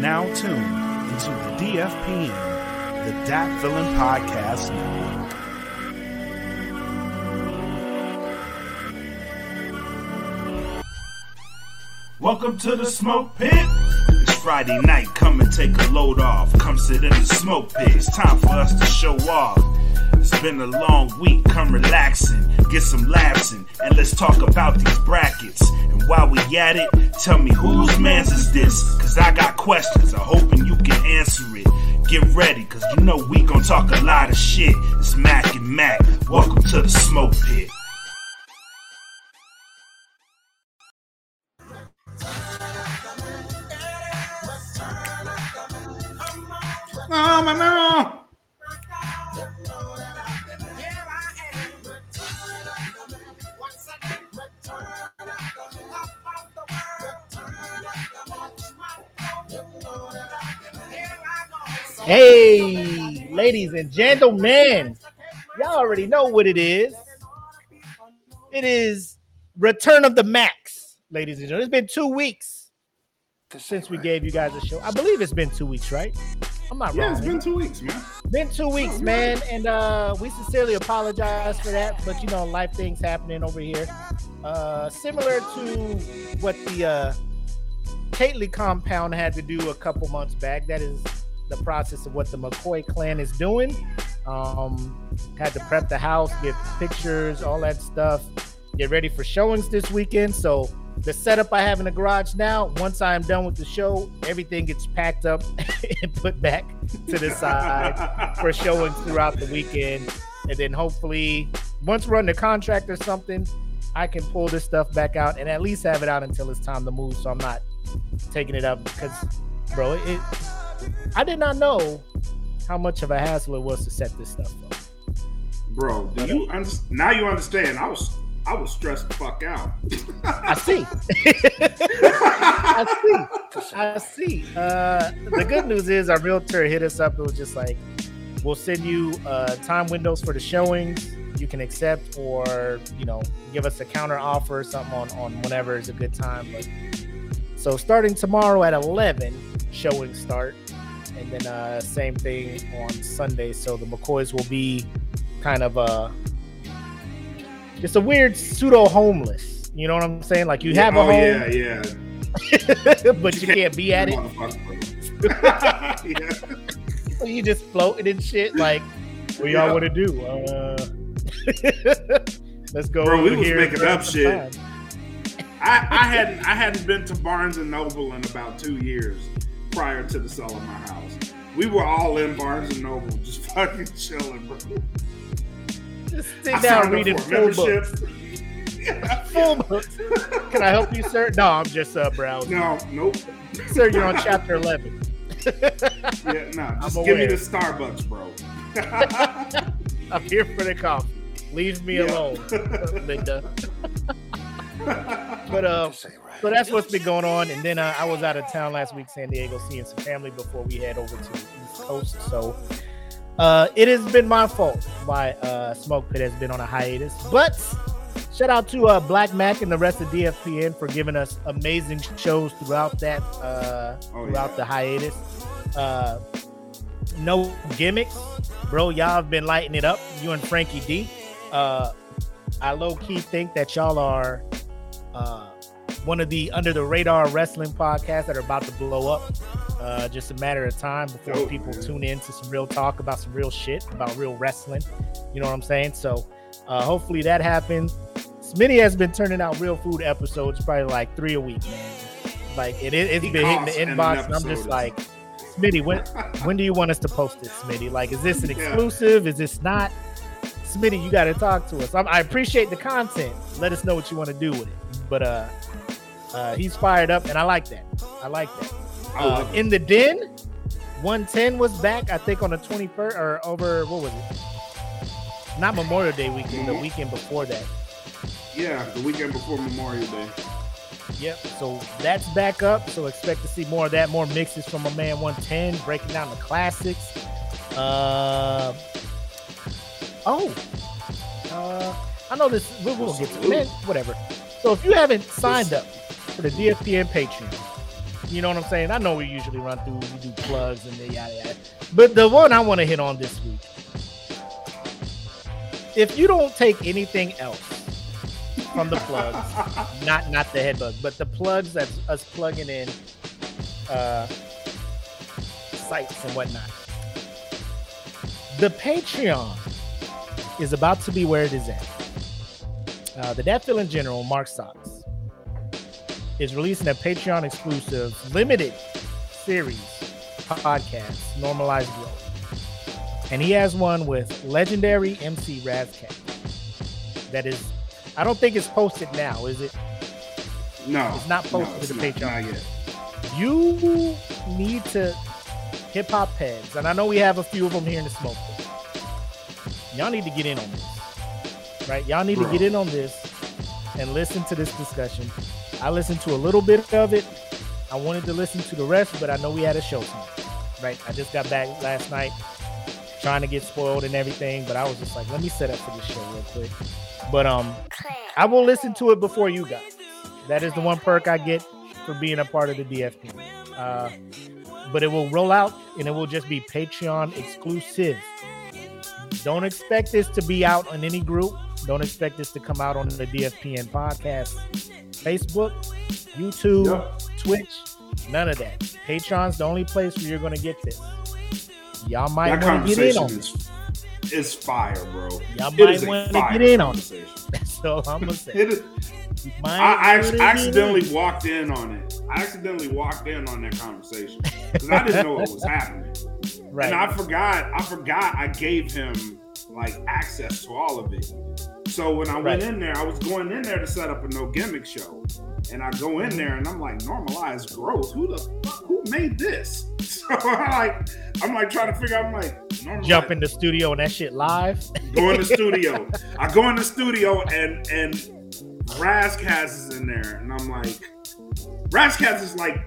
now tuned into the DFPN, the Dat Feelin Podcast Network. Welcome to the smoke pit. It's Friday night. Come and take a load off. Come sit in the smoke pit. It's time for us to show off. It's been a long week. Come relaxing, get some laughs and let's talk about these brackets. While we at it, tell me whose man's is this? Cause I got questions. I'm hoping you can answer it. Get ready, cause you know we gon' talk a lot of shit. It's Mac and Mac. Welcome to the smoke pit. No, my no. Hey, ladies and gentlemen, y'all already know what it is. It is Return of the Max, ladies and gentlemen. It's been two weeks since we gave you guys a show. I believe it's been two weeks, right? I'm not Yeah, wrong. it's been two weeks, man. Been two weeks, man, and uh, we sincerely apologize for that. But you know, life things happening over here. Uh, similar to what the uh, Kately compound had to do a couple months back. That is the process of what the McCoy clan is doing. Um, had to prep the house, get pictures, all that stuff. Get ready for showings this weekend. So the setup I have in the garage now, once I am done with the show, everything gets packed up and put back to the side for showings throughout the weekend. And then hopefully, once we're under contract or something, I can pull this stuff back out and at least have it out until it's time to move. So I'm not taking it up because, bro, it I did not know how much of a hassle it was to set this stuff up. Bro, do you under- now you understand? I was I was stressed the fuck out. I see. I see. I see. Uh, the good news is our realtor hit us up. It was just like, we'll send you uh, time windows for the showings. You can accept or you know give us a counter offer or something on on whenever is a good time. But so starting tomorrow at eleven, showings start, and then uh, same thing on Sunday. So the McCoys will be kind of uh it's a weird pseudo homeless. You know what I'm saying? Like you have a oh, home, yeah, yeah. but you can't be at it. Yeah. So you just floating and shit. Like, what y'all Yeah. want to do? Uh, let's go. Bro, we was making up shit. I, I hadn't I hadn't been to Barnes and Noble in about two years prior to the sale of my house. We were all in Barnes and Noble, just fucking chilling, bro. Just sit I down signed up reading for a full membership. books. Yeah. Full books. Can I help you, sir? No, I'm just uh, browsing. No, nope. Sir, you're on chapter 11. Yeah, no. Just I'm give me the Starbucks, bro. I'm here for the coffee. Leave me Yeah. alone, Linda. But uh, so that's what's been going on. And then uh, I was out of town last week, San Diego, seeing some family before we head over to the East Coast. So uh, it has been my fault why uh, Smoke Pit has been on a hiatus. But shout out to uh, Black Mac and the rest of DFPN for giving us amazing shows throughout that uh, Oh, throughout yeah. the hiatus. Uh, no gimmicks, bro. Y'all have been lighting it up. You and Frankie D. Uh, I low key think that y'all are uh, one of the under the radar wrestling podcasts that are about to blow up. Uh, just a matter of time before Dope, people man. tune in to some real talk about some real shit about real wrestling. You know what I'm saying? So uh, hopefully that happens. Smitty has been turning out real food episodes, probably like three a week, man. Like it, it's He been hitting the inbox, and I'm just like, Smitty, when when do you want us to post this, Smitty? Like, is this an Yeah. exclusive? Is this not? Smitty, you got to talk to us. I'm, I appreciate the content. Let us know what you want to do with it. But uh, uh, he's fired up, and I like that. I like that. Uh, in the den, 110 was back. I think on the 21st or over. What was it? Not Memorial Day weekend. The Mhm. weekend before that. Yeah, the weekend before Memorial Day. Yep. So that's back up. So expect to see more of that, more mixes from my man 110, breaking down the classics. Uh, oh, uh, I know this. We'll, we'll get to man, whatever. So if you haven't signed up for the DFPN Patreon, You know what I'm saying? I know we usually run through, we do plugs and the yada yada. But the one I want to hit on this week. If you don't take anything else from the plugs, not not the headbug, but the plugs that's us plugging in uh sites and whatnot. The Patreon is about to be where it is at. Uh, the Dat Feeling General, Mark Sox, is releasing a Patreon exclusive limited series podcast, Normalized Growth. And he has one with legendary MC Ras Kass. That is, I don't think it's posted now, is it? No, It's not posted no, it's to the not, Patreon. Yet. You need to hip hop heads, and I know we have a few of them here in the smoke. Room. Y'all need to get in on this, right? Y'all need Bro. to get in on this and listen to this discussion. I listened to a little bit of it. I wanted to listen to the rest, but I know we had a show tonight, right? I just got back last night, trying to get spoiled and everything, but I was just like, let me set up for this show real quick. But um, I will listen to it before you guys. That is the one perk I get for being a part of the DFP. Uh, but it will roll out and it will just be Patreon exclusive. Don't expect this to be out on any group. Don't expect this to come out on the DFPN podcast, Facebook, YouTube, Yep. Twitch, none of that. Patreon's the only place where you're going to get this. Y'all might want to get in on this. is, is fire, bro. Y'all It might want to get in on it. So I'm going to say, It is, I, I wanna ac- get accidentally in. walked in on it. I accidentally walked in on that conversation because I didn't know what was happening. Right. And I forgot, I forgot I gave him like access to all of it. So when I went Right. in there, I was going in there to set up a no gimmick show. And I go in there and I'm like, normalized growth. Who the fuck who made this? So I'm like, I'm like trying to figure out, I'm like. Jump in the studio and that shit live. go in the studio. I go in the studio and and Ras Kass is in there, and I'm like, Ras Kass is like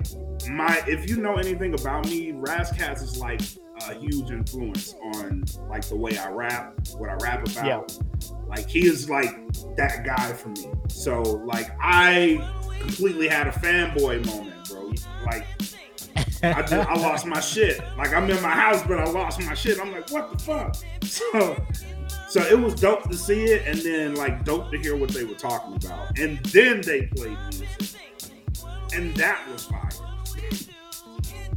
my. If you know anything about me, Ras Kass is like a huge influence on like the way I rap, what I rap about. Yeah. Like he is like that guy for me. So like I completely had a fanboy moment, bro. Like I just I lost my shit. Like I'm in my house, but I lost my shit. I'm like, what the fuck? So so it was dope to see it, and then like dope to hear what they were talking about, and then they played music, and that was fire.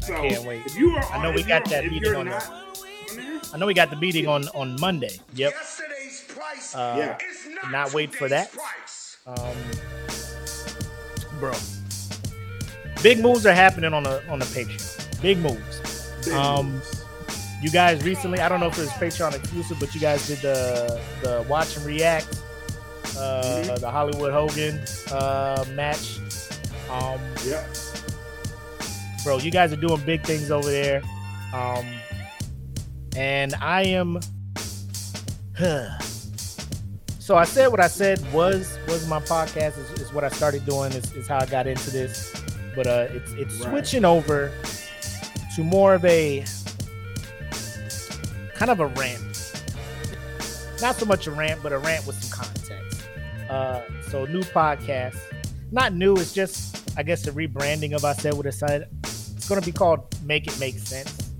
So can't wait. if you are, I know we got that meeting on not the- I know we got the meeting on on Monday. Yep. Yesterday's price Uh, Yeah. not, not wait for that. price. Um, bro, big moves are happening on the on the Patreon. Big moves. big Um, moves. You guys recently, I don't know if it was Patreon exclusive, but you guys did the the watch and react, uh, Mhm. the Hollywood Hogan uh, match. Um, yeah, bro, you guys are doing big things over there. Um, and I am. Huh. so I said what I said was was my podcast is, is what I started doing is, is how I got into this, but uh, it's it's Right. switching over to more of a kind of a rant. Not so much a rant, but a rant with some context. Uh, so new podcast, not new. It's just I guess the rebranding of I said what I said. It's gonna be called Make It Make Sense,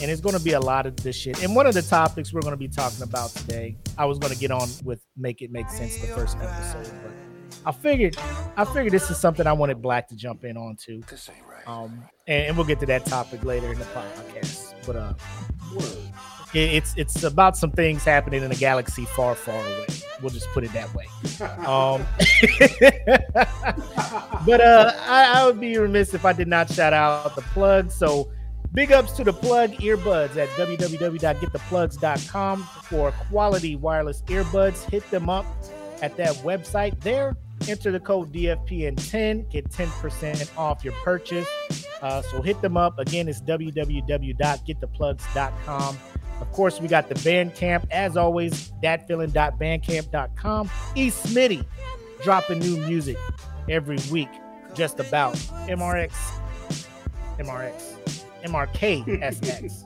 and it's gonna be a lot of this shit. And one of the topics we're gonna be talking about today, I was gonna get on with Make It Make Sense the first episode, but I figured I figured this is something I wanted Black to jump in on too. This ain't right. Um, and, and we'll get to that topic later in the podcast. But uh, Word. It, it's it's about some things happening in a galaxy far, far away. We'll just put it that way. Um, but uh, I, I would be remiss if I did not shout out the plug. So big ups to the plug earbuds at www.gettheplugs.com for quality wireless earbuds. Hit them up at that website there. Enter the code DFPN10, get 10% off your purchase. Uh, so hit them up. Again, it's www.gettheplugs.com. Of course, we got the Bandcamp. As always, datfeeling.bandcamp.com. E. Smitty dropping new music every week, just about. MRX, MRX, MRKSX.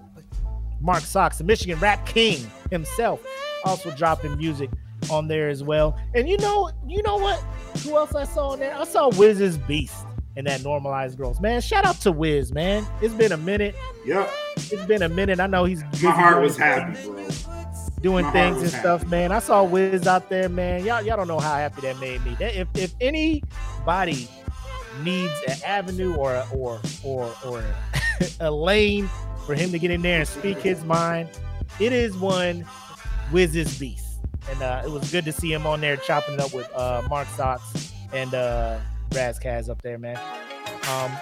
Mark Sox, the Michigan Rap King himself, also dropping music on there as well. And you know, you know what? Who else I saw on there? I saw Wiz's Beast and that normalized growth. Man, shout out to Wiz, man. It's been a minute. Yep. It's been a minute. I know he's My heart was happy, bro. doing my things and stuff, man. I saw Wiz out there, man. Y'all, y'all don't know how happy that made me. That, if if anybody needs an avenue or a, or or or a lane for him to get in there and speak his mind, it is one Wiz's beast. And uh, it was good to see him on there chopping it up with uh, Mark Sox and uh, Ras Kass up there, man. Um,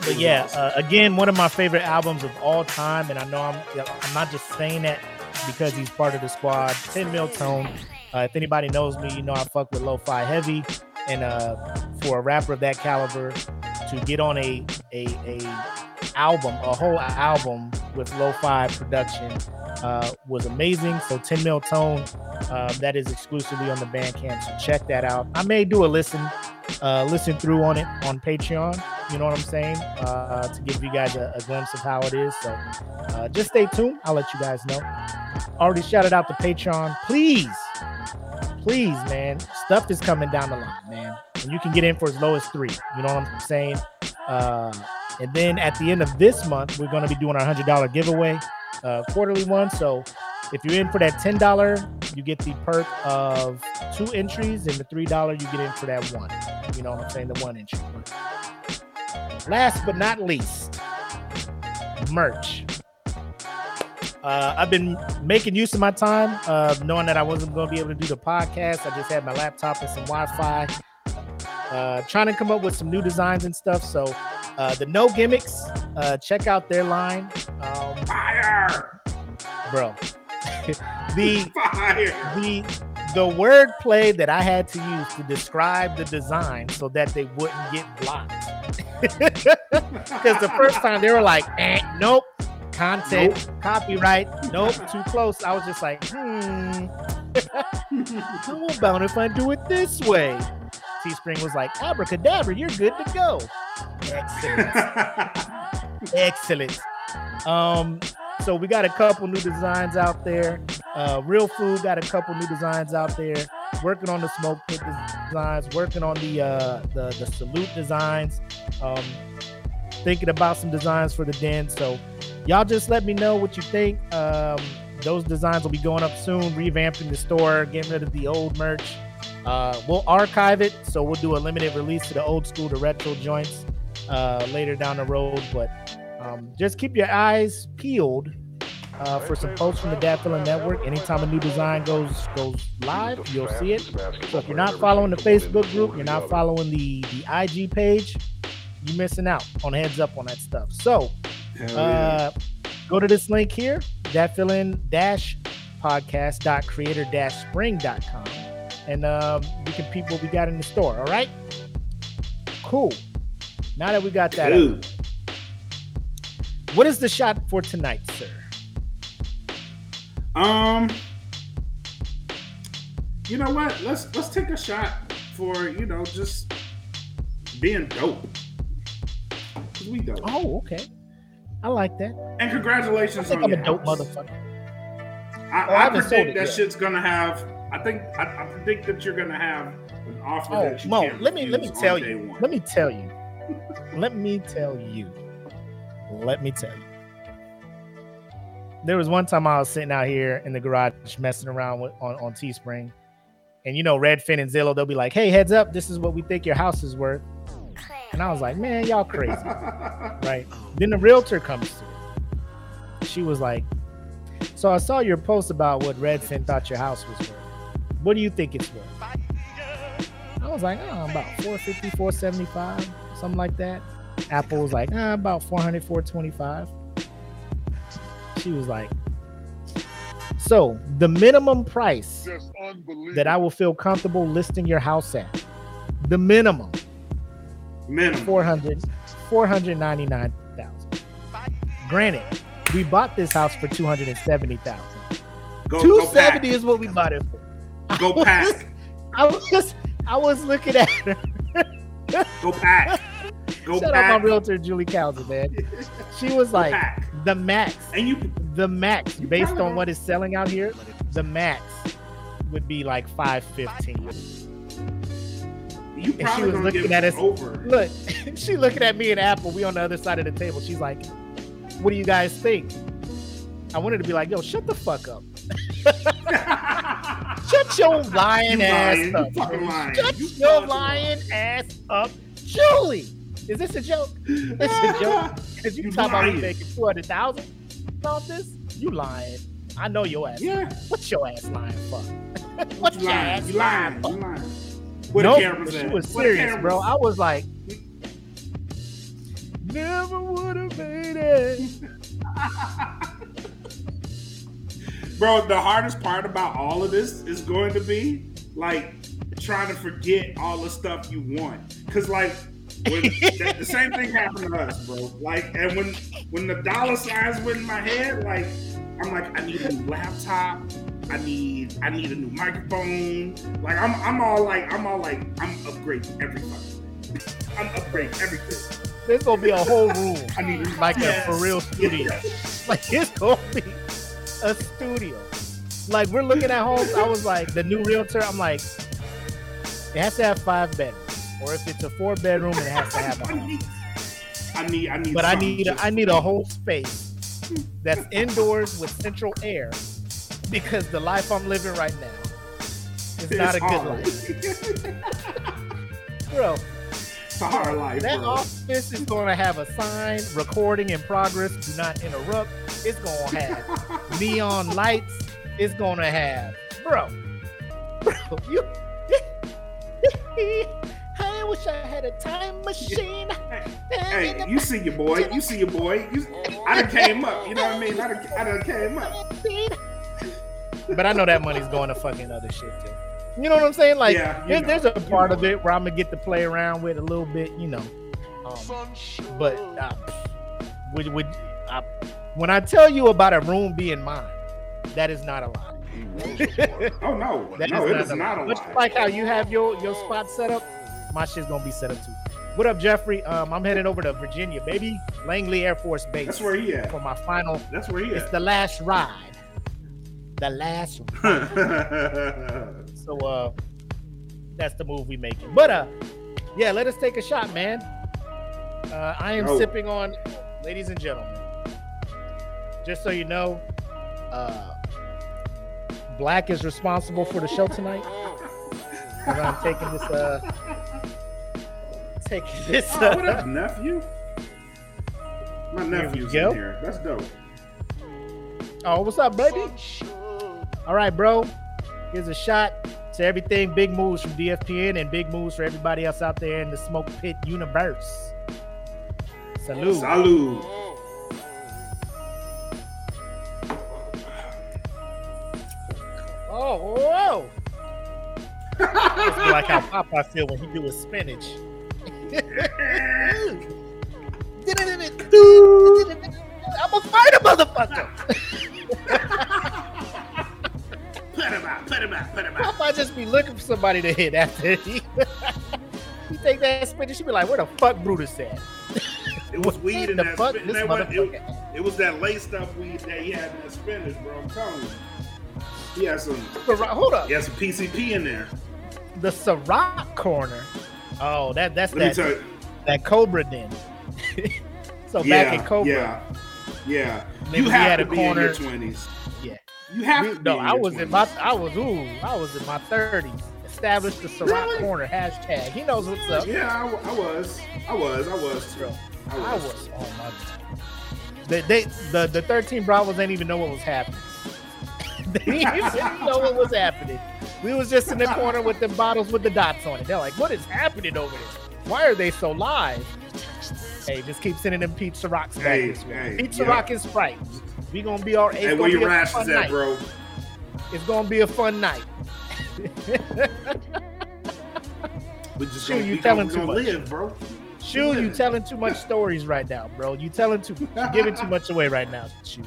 but yeah, uh, again, one of my favorite albums of all time, and I know I'm I'm not just saying that because he's part of the squad. 10 mil tone. Uh, if anybody knows me, you know I fuck with lo-fi heavy, and uh, for a rapper of that caliber to get on a a a album, a whole album with lo-fi production uh, was amazing. So 10 mil tone, uh, that is exclusively on the Bandcamp. So check that out. I may do a listen, uh, listen through on it on Patreon. You know what I'm saying? Uh, to give you guys a, a glimpse of how it is. So uh, just stay tuned. I'll let you guys know. Already shouted out to Patreon. Please, please, man. Stuff is coming down the line, man. And you can get in for as low as three. You know what I'm saying? And then at the end of this month, we're going to be doing our $100 giveaway, uh, quarterly one. So if you're in for that $10, you get the perk of two entries, and the $3, you get in for that one. You know what I'm saying? The one entry. Last but not least, merch. Uh, I've been making use of my time, uh, knowing that I wasn't going to be able to do the podcast. I just had my laptop and some Wi-Fi, uh, trying to come up with some new designs and stuff. So, uh, the No Gimmicks, uh, check out their line, um, Fire! bro. the Fire! the the wordplay that I had to use to describe the design so that they wouldn't get blocked. Because the first time they were like, eh, nope, content, copyright, nope, too close. I was just like, hmm, how about if I do it this way? Teespring was like, abracadabra, you're good to go. Excellent. Excellent. Um, so we got a couple new designs out there. Uh, Real Food got a couple new designs out there. Working on the smoke pit designs, working on the uh, the the salute designs. Um, thinking about some designs for the den. So y'all just let me know what you think. Um, those designs will be going up soon. Revamping the store, getting rid of the old merch. Uh, we'll archive it, so we'll do a limited release to the old school, the retro joints uh, later down the road. But um, just keep your eyes peeled uh, for some posts from the Dat Feeling Network. Anytime a new design goes goes live, you'll see it. So if you're not following the Facebook group, you're not following the the IG page, you're missing out on heads up on that stuff. So uh, go to this link here, feeling dash podcast dot creator dash spring dot com, and um, you can peep what we got in the store. All right, cool. Now that we got that, out, Dude, what is the shot for tonight, sir? um, you know what? Let's let's take a shot for you know just being dope. 'Cause we dope. Oh, okay. I like that. And I congratulations think on I'm your a dope house. motherfucker. I, Oh, I I predict that yet. shit's gonna have. I think I, I predict that you're gonna have an offer Oh, that you Mo, can't let me let me tell you. one. Let me tell you. let me tell you. Let me tell you. There was one time I was sitting out here in the garage messing around with on, on Teespring. And you know, Redfin and Zillow, they'll be like, hey, heads up, this is what we think your house is worth. And I was like, man, y'all crazy. right? Oh, then the realtor comes through. She was like, So I saw your post about what Redfin thought your house was worth. What do you think it's worth? I was like, oh, about 450, 475, something like that. Apple was like, ah, about 400, 425. She was like, so the minimum price that I will feel comfortable listing your house at, the minimum, Minimum. 400, 499,000. Granted, we bought this house for 270,000. Go, go 270 pack. is what we bought it for. Go pack. I was just, I was looking at her. Go pack. Go Shout pack. out my realtor Julie Calza, man. She was like pack. the max, And you the max based on what is selling out here. The max would be like five fifteen. You And she was looking at us- over. Look, she looking at me and Apple. We on the other side of the table. She's like, "What do you guys think?" I wanted to be like, "Yo, shut the fuck up. Shut your lying You ass lying. You up. fucking lying. Shut You your fucking lying ass up, Julie. Is this a joke? Is this a joke? Because you, You talking about me making two hundred thousand off this? You lying? I know your ass. yeah. What's your ass lying for? What's You your lying. ass You lying. lying You for? lying. Where Nope, cameras she was serious, bro. I was like, never would have made it. Bro, the hardest part about all of this is going to be like trying to forget all the stuff you want. Cause like when the, the same thing happened to us, bro. Like, and when when the dollar signs went in my head, like I'm like, I need a new laptop. I need I need a new microphone. Like I'm I'm all like I'm all like I'm upgrading everything. I'm upgrading everything. There's gonna be a whole room, I need like Yes. a for real studio. Like it's gonna be a studio. Like we're looking at homes. I was like, the new realtor. I'm like, it has to have five bedrooms, or if it's a four bedroom, it has to have a I home. I need I need But I need I need a whole space that's indoors with central air because the life I'm living right now is not a good hard. life, bro. Life, That bro. office is going to have a sign recording in progress, do not interrupt. It's going to have neon lights. It's going to have, bro, bro, you. I wish I had a time machine. Hey, you see your boy. You see your boy. You, I done came up. You know what I mean? I done, I done came up. But I know that money's going to fucking other shit too. You know what I'm saying? Like, Yeah, you there- there's a part of it where I'm gonna get to play around with a little bit, you know. Um, but uh, would would uh, when I tell you about a room being mine, that is not a lie. Oh no, That no, it is not a Much lie. like how you have your your spot set up, my shit's gonna be set up too. What up, Jeffrey? Um, I'm heading over to Virginia, baby, Langley Air Force Base That's where he at. for my final. That's where he is. It's the last ride. The last. So uh, that's the move we making. But uh, yeah, let us take a shot, man. Uh, I am Yo. sipping on, ladies and gentlemen. Just so you know, uh, Black is responsible for the show tonight. 'Cause I'm taking this uh, taking this. oh, what Uh, up, nephew? My nephew's go. in here. That's dope. oh, what's up, baby? All right, bro. Here's a shot to everything big moves from DFPN and big moves for everybody else out there in the smoke pit universe. Salute. Salud. Oh, whoa. Like how Popeye feel when he do his spinach. I'm a fighter, motherfucker. Put him out. Put him out. Put him out. Popeye just be looking for somebody to hit after he, he take that spinach. She be like, "Where the fuck Brutus at?" It was weed in the that. fuck spin- this that was- motherfucker. it, it was that laced up weed that he had in that spinach, bro. I'm telling you. He had some. Ciroc- Hold up, He had some PCP in there. the Ciroc corner. Oh, that that's Let that you. that Cobra den. so yeah, back in Cobra, Yeah, yeah. Maybe you have had to a be in your twenties. Yeah. You have We- to. No, I was in my, I was ooh, I was in my thirties. Established the Ciroc Really? corner hashtag. He knows what's up. Yeah, I was. I was. I was. Bro, I I was. was. Oh my. They, they, the the thirteen Bravos didn't even know what was happening. they didn't know what was happening. We was just in the corner with the bottles with the dots on it. They're like, "What is happening over there? Why are they so live?" Hey, just keep sending them Peach Cirocs back Hey, hey, Peach yeah. Ciroc and Sprite. We gonna be our. It's Hey, where your a rashes fun at, night. bro? It's gonna be a fun night. We just Shoot, gonna, you telling gonna, too much. live, bro. Shoot, you telling too much stories right now, bro. You telling too, you giving too much away right now. Shoot.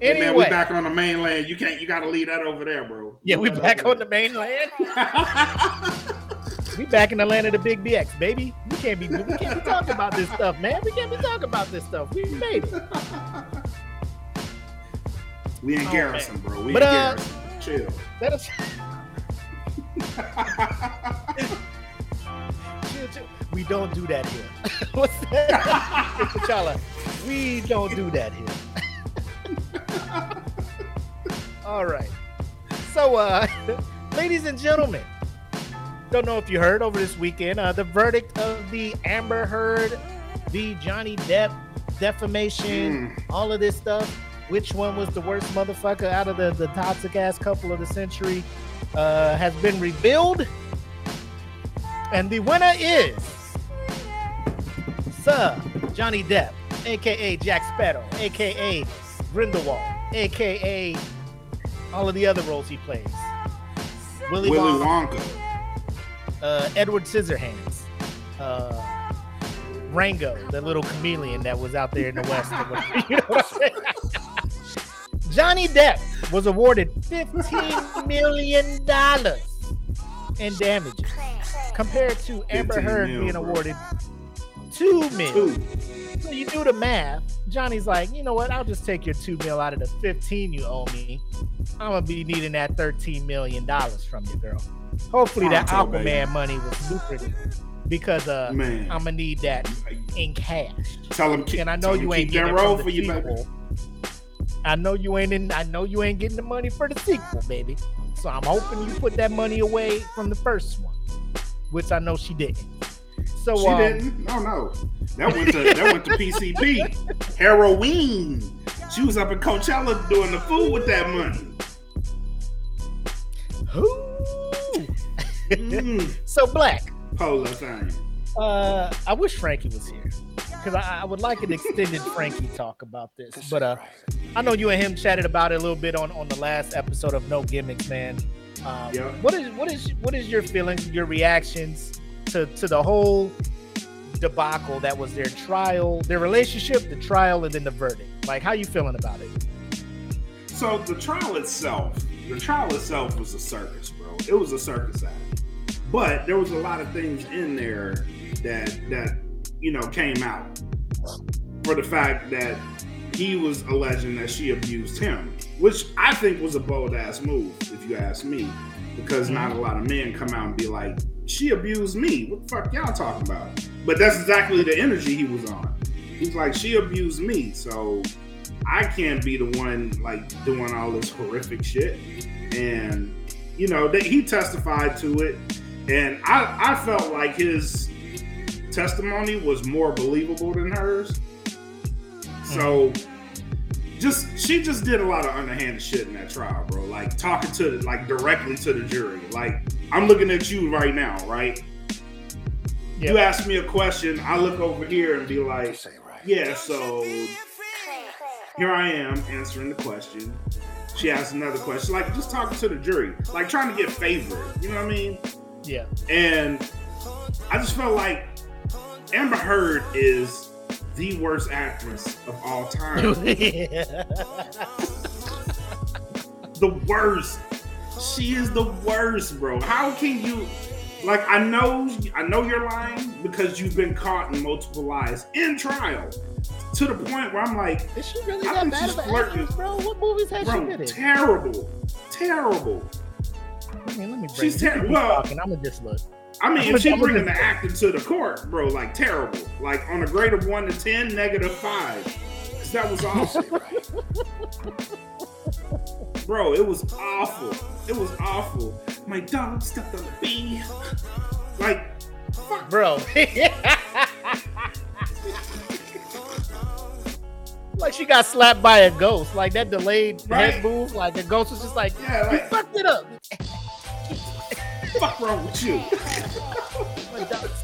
Hey, man, we Anyway, back on the mainland. You can't. You got to leave that over there, bro. yeah, we back on the mainland. We back in the land of the big BX, baby. We can't be we can't be talking about this stuff, man. We can't be talking about this stuff. We made it. We in Oh, Garrison, bro. We But, in uh, Garrison. Chill. Let us we don't do that here. What's that? T'Challa, we don't do that here. All right. So, uh, ladies and gentlemen, don't know if you heard over this weekend uh, the verdict of the Amber Heard, the Johnny Depp defamation, all of this stuff. Which one was the worst motherfucker out of the, the toxic ass couple of the century uh, has been revealed. And the winner is Sir Johnny Depp, aka Jack Sparrow, aka Grindelwald, aka all of the other roles he plays. Willy, Willy Wonka, Wonka. uh, Edward Scissorhands, uh, Rango, the little chameleon that was out there in the West. you know what I'm saying? Johnny Depp was awarded $15 million in damages compared to Amber Heard mil, being awarded $2 million. Two. So you do the math. Johnny's like, you know what? I'll just take your two mil out of the 15 you owe me. I'm gonna be needing that 13 million dollars from you, girl. Hopefully that Aquaman baby. money was lucrative because uh Man. I'm gonna need that in cash. Tell him keep, And I know you ain't that getting it roll for the you, baby. Sequel. I know you ain't in. I know you ain't getting the money for the sequel, baby. So I'm hoping you put that money away from the first one, which I know she didn't. So She um, didn't. No, no. That went to that went to PCP. Heroin. She was up in Coachella doing the food with that money. Who? Mm, so black. polar thing. Uh, I wish Frankie was here because I, I would like an extended Frankie talk about this. But uh, I know you and him chatted about it a little bit on on the last episode of No Gimmicks, man. Um, Yeah. What is what is what is your feelings, your reactions to to the whole debacle that was their trial, their relationship, the trial, and then the verdict? Like, how you feeling about it? So the trial itself, the trial itself was a circus, bro. It was a circus act. But there was a lot of things in there that that you know came out for the fact that he was alleging that she abused him, which I think was a bold ass move, if you ask me, because not a mm-hmm. lot of men come out and be like, "She abused me." What the fuck y'all talking about? But that's exactly the energy he was on. He's like, "She abused me," so I can't be the one like doing all this horrific shit. And you know, that he testified to it, and I I felt like his testimony was more believable than hers. So just she just did a lot of underhanded shit in that trial, bro. Like talking to like directly to the jury. Like I'm looking at you right now, right? You ask me a question, I look over here and be like, yeah, so here I am answering the question. She asks another question, like just talking to the jury, like trying to get favor. You know what I mean? Yeah. And I just felt like Amber Heard is the worst actress of all time. the worst. She is the worst, bro. How can you like I know I know you're lying because you've been caught in multiple lies in trial. To the point where I'm like, Is she really I that bad she's of flirting. actress, bro? What movies has she bro, been in? terrible. Terrible. I mean, let me She's terrible. well- I'm gonna just look. I mean, I'm if she a- I'm a bringing the acting to the court, bro, like terrible. Like on a grade of one to ten, five. five. 'Cause that was awful. bro, it was awful. It was awful. My dog stepped on the bee. Like, fuck. bro. like she got slapped by a ghost. Like that delayed Right. head move. Like the ghost was just like, Yeah, you fucked it up. fuck wrong with you?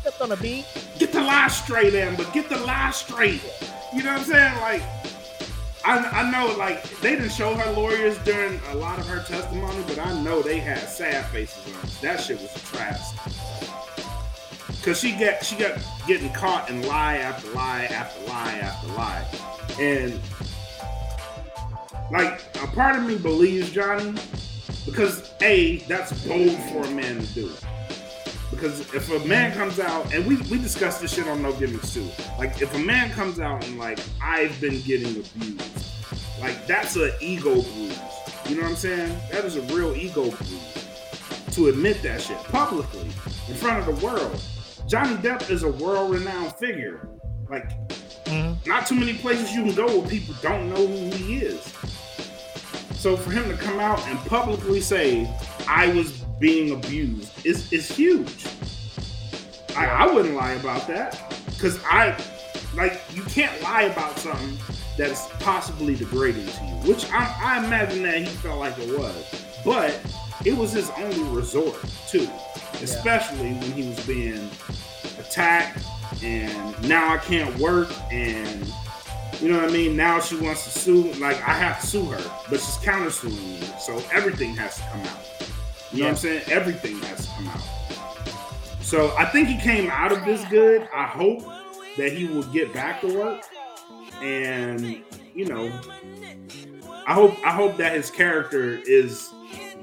Stepped on a bee. Get the lie straight, Amber. Get the lie straight. You know what I'm saying? Like, I, I know, like, they didn't show her lawyers during a lot of her testimony, but I know they had sad faces on. That shit was a travesty. Cause she got she got getting caught in lie after lie after lie after lie, and like a part of me believes Johnny because a that's bold for a man to do. Because if a man comes out, and we, we discussed this shit on No Gimmicks too. Like, if a man comes out and, like, I've been getting abused, like, that's an ego bruise. You know what I'm saying? That is a real ego bruise. To admit that shit publicly, in front of the world. Johnny Depp is a world-renowned figure. Like, Mhm. not too many places you can go where people don't know who he is. So for him to come out and publicly say, "I was being abused," is is huge. I, I wouldn't lie about that because I like you can't lie about something that's possibly degrading to you, which I, I imagine that he felt like it was, but it was his only resort too, especially when he was being attacked and now I can't work and you know what I mean. Now she wants to sue, like I have to sue her, but she's countersuing me, so everything has to come out. You know what I'm saying? Everything has to come out. So I think he came out of this good. I hope that he will get back to work, and you know, I hope I hope that his character is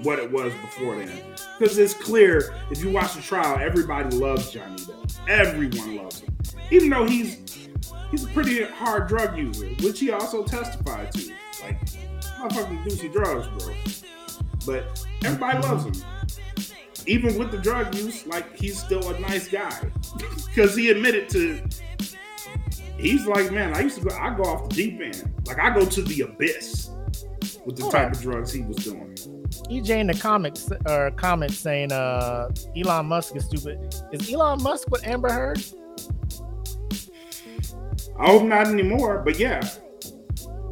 what it was before then, because it's clear if you watch the trial, everybody loves Johnny Depp. Everyone loves him, even though he's he's a pretty hard drug user, which he also testified to. Like, motherfucking douchey drugs, bro. But everybody loves him even with the drug use, like he's still a nice guy because he admitted to. He's like, man, I used to go. I go off the deep end. Like I go to the abyss with the type of drugs he was doing. EJ in the comics or comments saying uh Elon Musk is stupid. Is Elon Musk with Amber Heard? I hope not anymore, but yeah,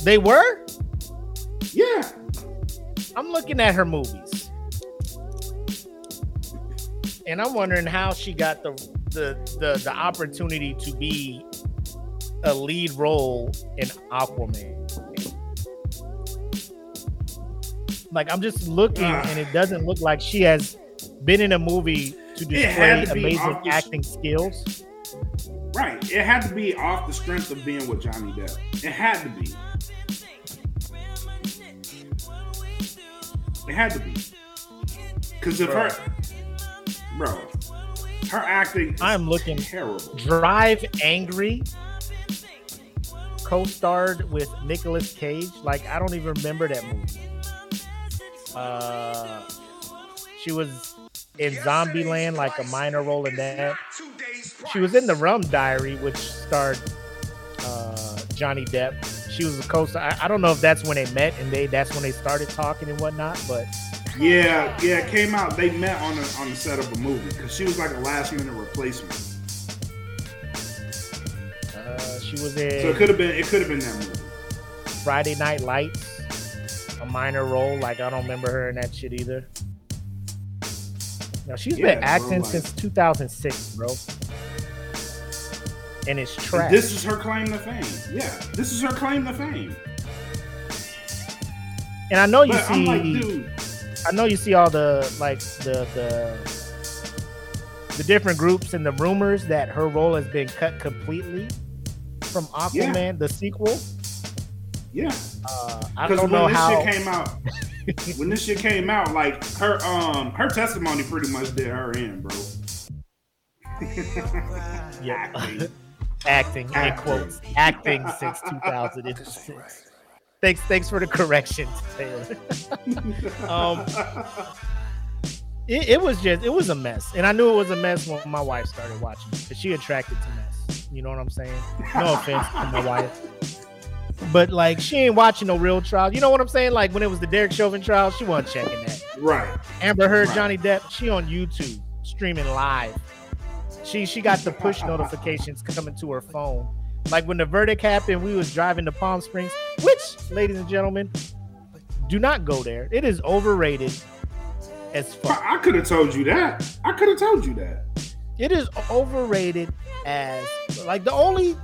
They were? yeah. I'm looking at her movies. And I'm wondering how she got the the the, the opportunity to be a lead role in Aquaman. Like I'm just looking Ah. and it doesn't look like she has been in a movie to display to amazing acting skills. Right. It had to be off the strength of being with Johnny Depp. It had to be. It had to be. Because if her, bro, her acting, I'm looking terrible. Drive Angry co-starred with Nicolas Cage. Like I don't even remember that movie. Uh, she was in Zombieland, like a minor role in that. She was in the Rum Diary, which starred uh, Johnny Depp. She was a co-star. I, I don't know if that's when they met and they that's when they started talking and whatnot. But Yeah, yeah, it came out. They met on the on the set of a movie because she was like a last minute replacement. uh, she was in. So it could have been it could have been that movie. Friday Night Lights, a minor role. Like I don't remember her in that shit either. No, she's Yeah, been acting like- since 2006, bro. And it's And trash. This is her claim to fame. Yeah, this is her claim to fame. and I know you But see, like, I know you see all the like the the the different groups and the rumors that her role has been cut completely from Aquaman, the sequel. yeah. Uh, I Because don't when know this how. shit came out, when this shit came out, like her um her testimony pretty much did her in, bro. Yeah. Acting. acting in Acting. quotes acting since 2006 thanks thanks for the correction taylor um it, it was just it was a mess and i knew it was a mess when my wife started watching because she attracted to mess you know what i'm saying no offense to my wife but like she ain't watching no real trials you know what i'm saying like when it was the derek chauvin trial she wasn't checking that right. Amber Heard, Right. Johnny Depp, she on YouTube streaming live. She she got the push notifications coming to her phone. Like when the verdict happened, we was driving to Palm Springs, which, ladies and gentlemen, do not go there. It is overrated as fuck. I, I could have told you that. I could have told you that. It is overrated as like the only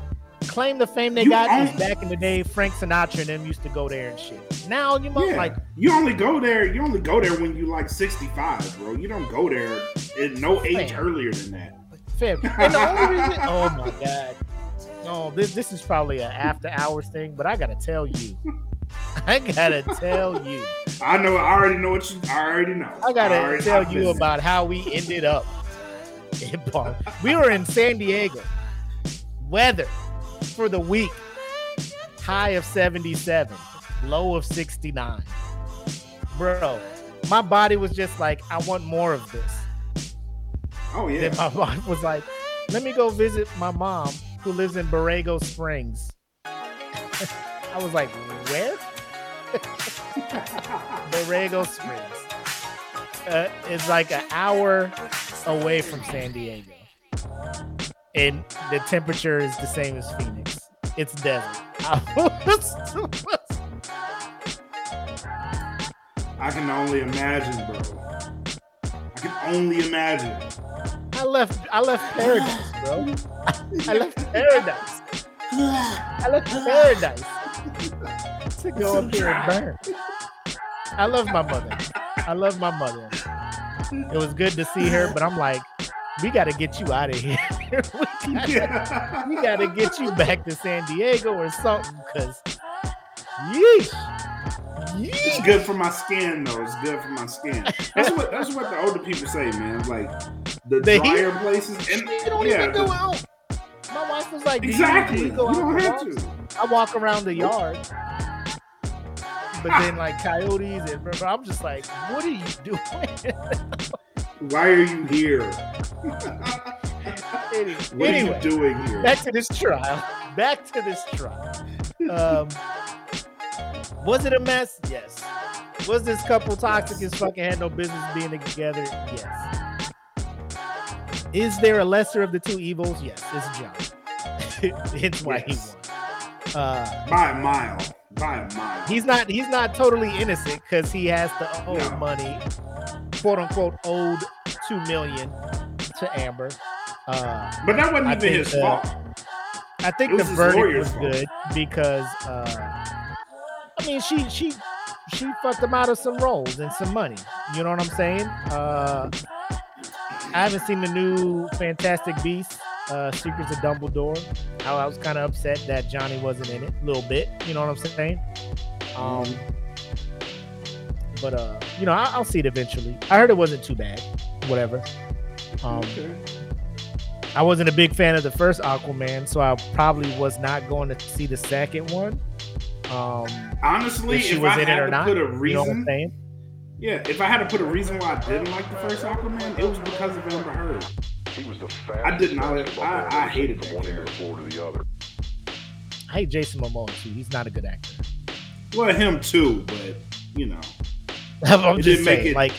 claim the fame they You got own- is back in the day. Frank Sinatra and them used to go there and shit. Now you must Yeah. like you only go there. You only go there when you like sixty five, bro. You don't go there at no age Man. earlier than that. Fib. And the only reason, oh my god, no, this this is probably an after hours thing, but I gotta tell you, I gotta tell you, I know. I already know what you. I already know. I gotta already- tell I've you about how we ended up in Palm. We were in San Diego. Weather for the week: high of seventy-seven, low of sixty-nine. Bro, my body was just like, I want more of this. Oh yeah. Then my wife was like, let me go visit my mom who lives in Borrego Springs. I was like, where? Borrego Springs. Uh, it's like an hour away from San Diego. And the temperature is the same as Phoenix. It's desert. I can only imagine, bro. I can only imagine. I left I left paradise, bro. I left paradise. I left paradise to go up here and burn. I love my mother. I love my mother. It was good to see her, but I'm like, we got to get you out of here. we got to get you back to San Diego or something, because yeesh. It's good for my skin, though. It's good for my skin. That's what that's what the older people say, man. Like the The drier heat? places, and You don't yeah, even go the- out. My wife was like, "Do you- do exactly. You, You go out don't have to. I walk around the yard. But then like coyotes and I'm just like, what are you doing? Why are you here? What anyway, are you doing here? back to this trial. Back to this trial. Um, was it a mess? Yes. Was this couple toxic as fucking had no business being together? Yes. Is there a lesser of the two evils? Yes, it's John. it's why Yes. he won. Uh, By a mile. By a mile. he's not he's not totally innocent because he has to owe No. money, quote unquote, owed two million to Amber. Uh, but that wasn't I even his uh, fault. I think the verdict was fault. good because uh, I mean she she she fucked him out of some roles and some money. You know what I'm saying? Uh, I haven't seen the new Fantastic Beasts, uh, Secrets of Dumbledore. I, I was kind of upset that Johnny wasn't in it a little bit. You know what I'm saying? Um, but uh, you know, I, I'll see it eventually. I heard it wasn't too bad. Whatever. Um, Okay. I wasn't a big fan of the first Aquaman, so I probably was not going to see the second one. Um, Honestly, if she if was I in had it or to not, put a you know what I'm reason, saying? yeah, if I had to put a reason why I didn't like the first Aquaman, it was because of Amber Heard. He was the I did not- fastest I- I hated player that from one end of the floor to the other. I hate Jason Momoa too. He's not a good actor. Well, him too, but you know, I'm It just saying, it- like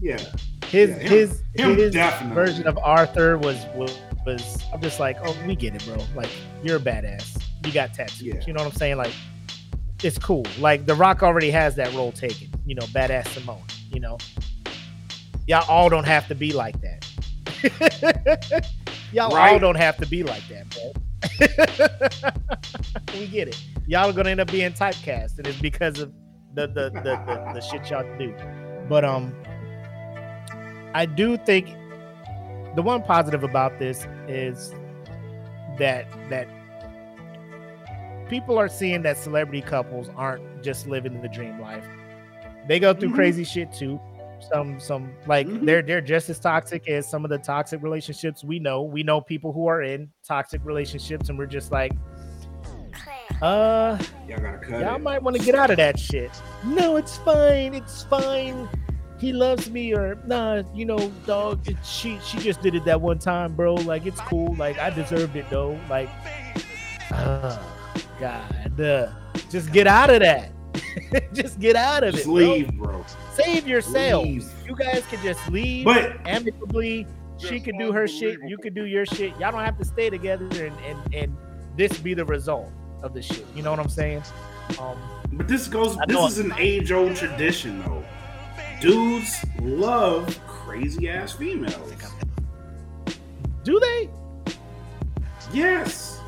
yeah. his Yeah, him- his him his definitely. version of Arthur was, was was I'm just like, oh, we get it, bro. Like you're a badass. You got tattoos. Yeah. You know what I'm saying? Like it's cool. Like The Rock already has that role taken. You know, badass Simone. You know, y'all all don't have to be like that. y'all all Right. don't have to be like that, bro. we get it. Y'all are gonna end up being typecast, and it's because of the the the, the, the shit y'all do. But um, I do think the one positive about this is that that people are seeing that celebrity couples aren't just living the dream life. They go through Mhm. crazy shit too. Some some like Mhm. they're they're just as toxic as some of the toxic relationships we know. We know people who are in toxic relationships and we're just like uh Y'all gotta cut Y'all it. might want to get out of that shit. No, it's fine. It's fine. He loves me, or nah, you know, dog. It, she she just did it that one time, bro. Like it's cool. Like I deserved it though. Like, oh, God, uh, just get out of that. just get out of Just it. leave, bro. Save yourselves. Leave. You guys can just leave But amicably. She could do her shit. You could do your shit. Y'all don't have to stay together and and and this be the result of the shit. You know what I'm saying? Um, but this goes. I This is an age old tradition, though. Dudes love crazy ass females. do they? Yes.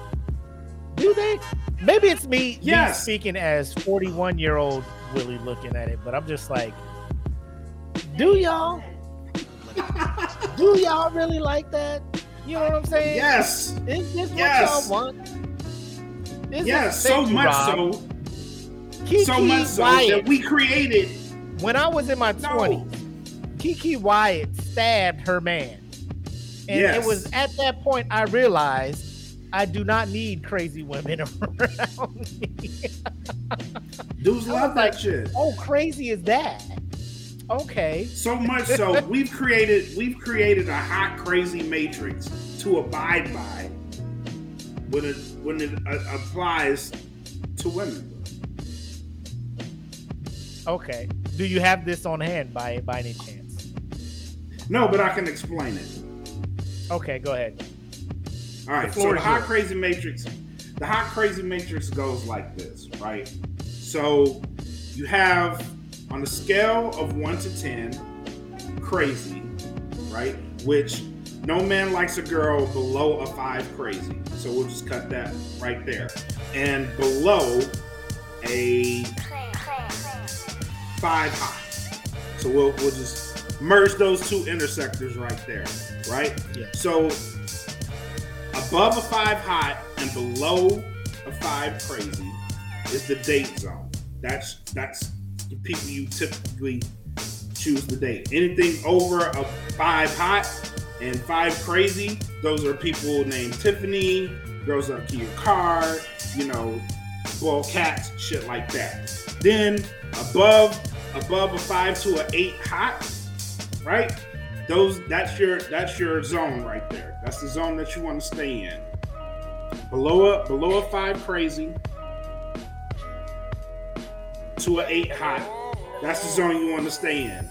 Do they? Maybe it's me, me Yes. speaking as 41 year old Willie looking at it, but I'm just like, do y'all? do y'all really like that? You know what I'm saying? Yes. Is this Yes. what y'all want? This- So much Rob. so. Kiki So much so Wyatt, that we created. when I was in my No. Kiki Wyatt stabbed her man. And Yes. it was at that point I realized I do not need crazy women around me. Dudes love that like, shit. Oh, crazy is that? Okay. So much so we've created we've created a hot crazy matrix to abide by when it when it uh, applies to women. Okay. Do you have this on hand by by any chance? No, but I can explain it. Okay, go ahead. All right. floor So the hot crazy matrix, the hot crazy matrix goes like this, right? So you have on a scale of one to ten, crazy, right? Which no man likes a girl below a five crazy. So we'll just cut that right there. And below a five hot. So we'll we'll just merge those two intersectors right there, right? Yeah. So above a five hot and below a five crazy is the date zone. That's that's the people you typically choose to date. Anything over a five hot and five crazy, those are people named Tiffany, girls up to your car, you know, well cats, shit like that. Then above above a five to an eight hot, right? Those that's your that's your zone right there. That's the zone that you want to stay in. Below a below a five crazy to an eight hot, that's the zone you want to stay in.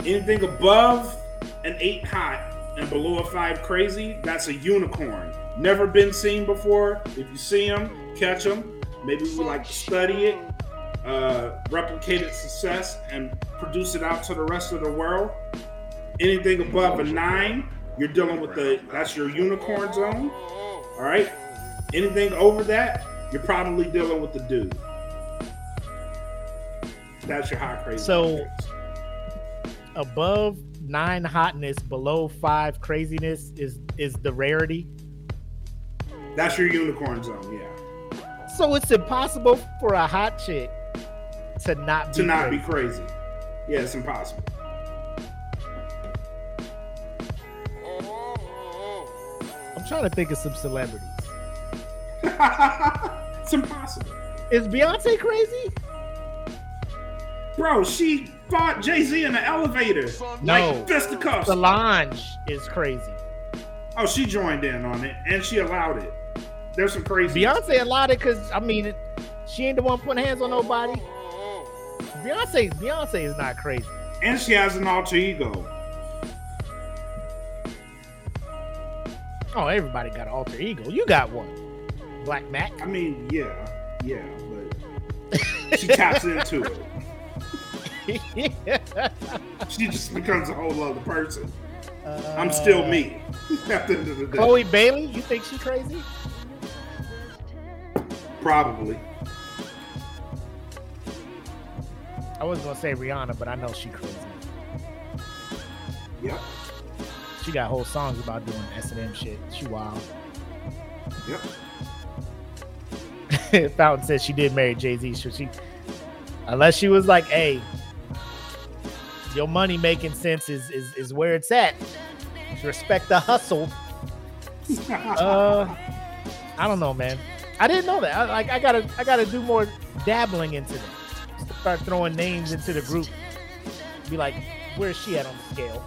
Anything above an eight hot and below a five crazy, that's a unicorn. Never been seen before. If you see them, catch them. Maybe we would like to study it, uh, replicate its success, and produce it out to the rest of the world. Anything above a nine, you're dealing with the that's your unicorn zone. All right. Anything over that, you're probably dealing with the dude. That's your high crazy. So-. Above nine hotness, below five craziness is is the rarity. that's your unicorn zone. Yeah. So it's impossible for a hot chick to not be To not crazy. be crazy. Yeah, it's impossible. I'm trying to think of some celebrities. it's impossible. Is Beyonce crazy? Bro, she fought Jay Z in the elevator. No. Like fisticuffs. Solange is crazy. Oh, she joined in on it and she allowed it. There's some crazy. Beyonce allowed it because I mean, she ain't the one putting hands on nobody. Beyonce, Beyonce is not crazy. And she has an alter ego. Oh, everybody got an alter ego. You got one, Black Mac. I mean, yeah, yeah, but she taps into it. She just becomes a whole other person. I'm still me at the end of the day. Uh, Chloe Bailey, you think she crazy? Probably. I was gonna say Rihanna, but I know she crazy. Yep. She got whole songs about doing S and M shit. She wild. Yep. Fountain says she did marry Jay Z. So she, unless she was like, "Hey, your money making sense is is is where it's at. Respect the hustle." Uh, I don't know, man. I didn't know that. I, like, I gotta I gotta do more dabbling into that. Start throwing names into the group. Be like, where's she at on the scale?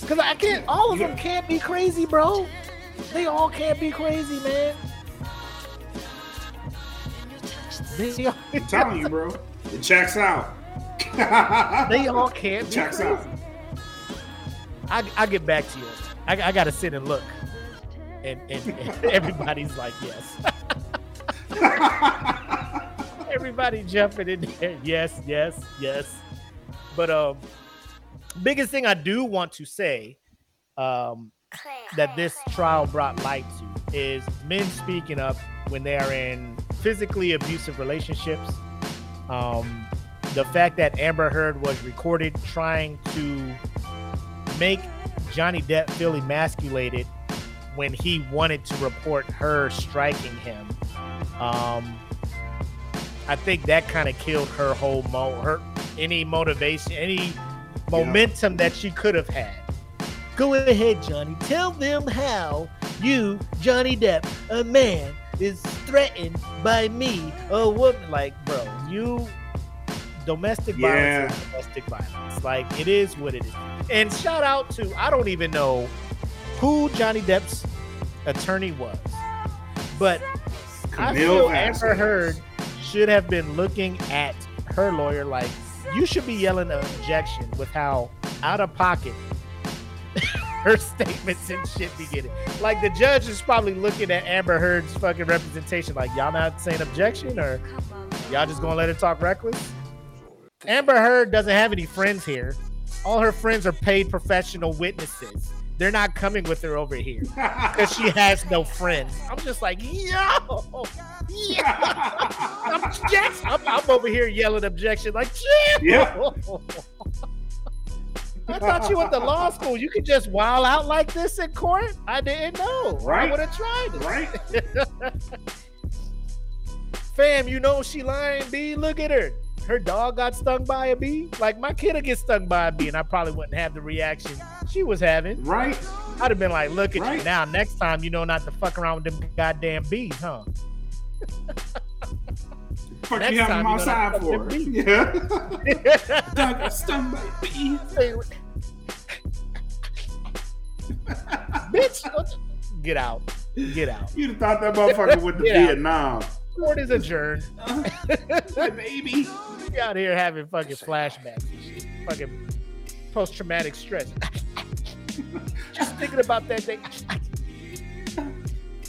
Because I can't. All of them can't be crazy, bro. They all can't be crazy, man. I'm telling you, bro. It checks out. they all can't be checks out. I I get back to you. I, I gotta sit and look, and, and, and everybody's like, yes. Everybody jumping in there. Yes, yes, yes. But um, biggest thing I do want to say, um, that this trial brought light to is men speaking up when they are in physically abusive relationships. Um, the fact that Amber Heard was recorded trying to make Johnny Depp feel emasculated when he wanted to report her striking him. Um, I think that kind of killed her whole mo her any motivation, any momentum that she could have had. Go ahead, Johnny. Tell them how you, Johnny Depp, a man, is threatened by me, a woman. Like, bro, you domestic Yeah. violence is domestic violence. Like, it is what it is. And shout out to I don't even know who Johnny Depp's attorney was. But I Camille feel Vasquez. Amber Heard should have been looking at her lawyer like, you should be yelling objection with how out of pocket her statements and shit be getting. Like the judge is probably looking at Amber Heard's fucking representation, like y'all not saying objection or y'all just gonna let her talk reckless. Amber Heard doesn't have any friends here. All her friends are paid professional witnesses. They're not coming with her over here because she has no friends. I'm just like, yo, yo. I'm, I'm, I'm over here yelling objection, like, chill. Yeah. I thought you went to law school. You could just wild out like this in court. I didn't know. Right. I would have tried it. right? Fam, you know she lying, B. Look at her. Her dog got stung by a bee. Like my kid would get stung by a bee, and I probably wouldn't have the reaction she was having. Right? I'd have been like, look at you now. Next time you know not to fuck around with them goddamn bees, huh? Fuck Next you have time him you gonna outside for? them. Yeah. Dog got stung by a bee. Bitch, get out. Get out. You'd have thought that motherfucker went to. Vietnam. Court is adjourned. My baby. We out here having fucking flashbacks. Fucking post traumatic stress. Just thinking about that thing.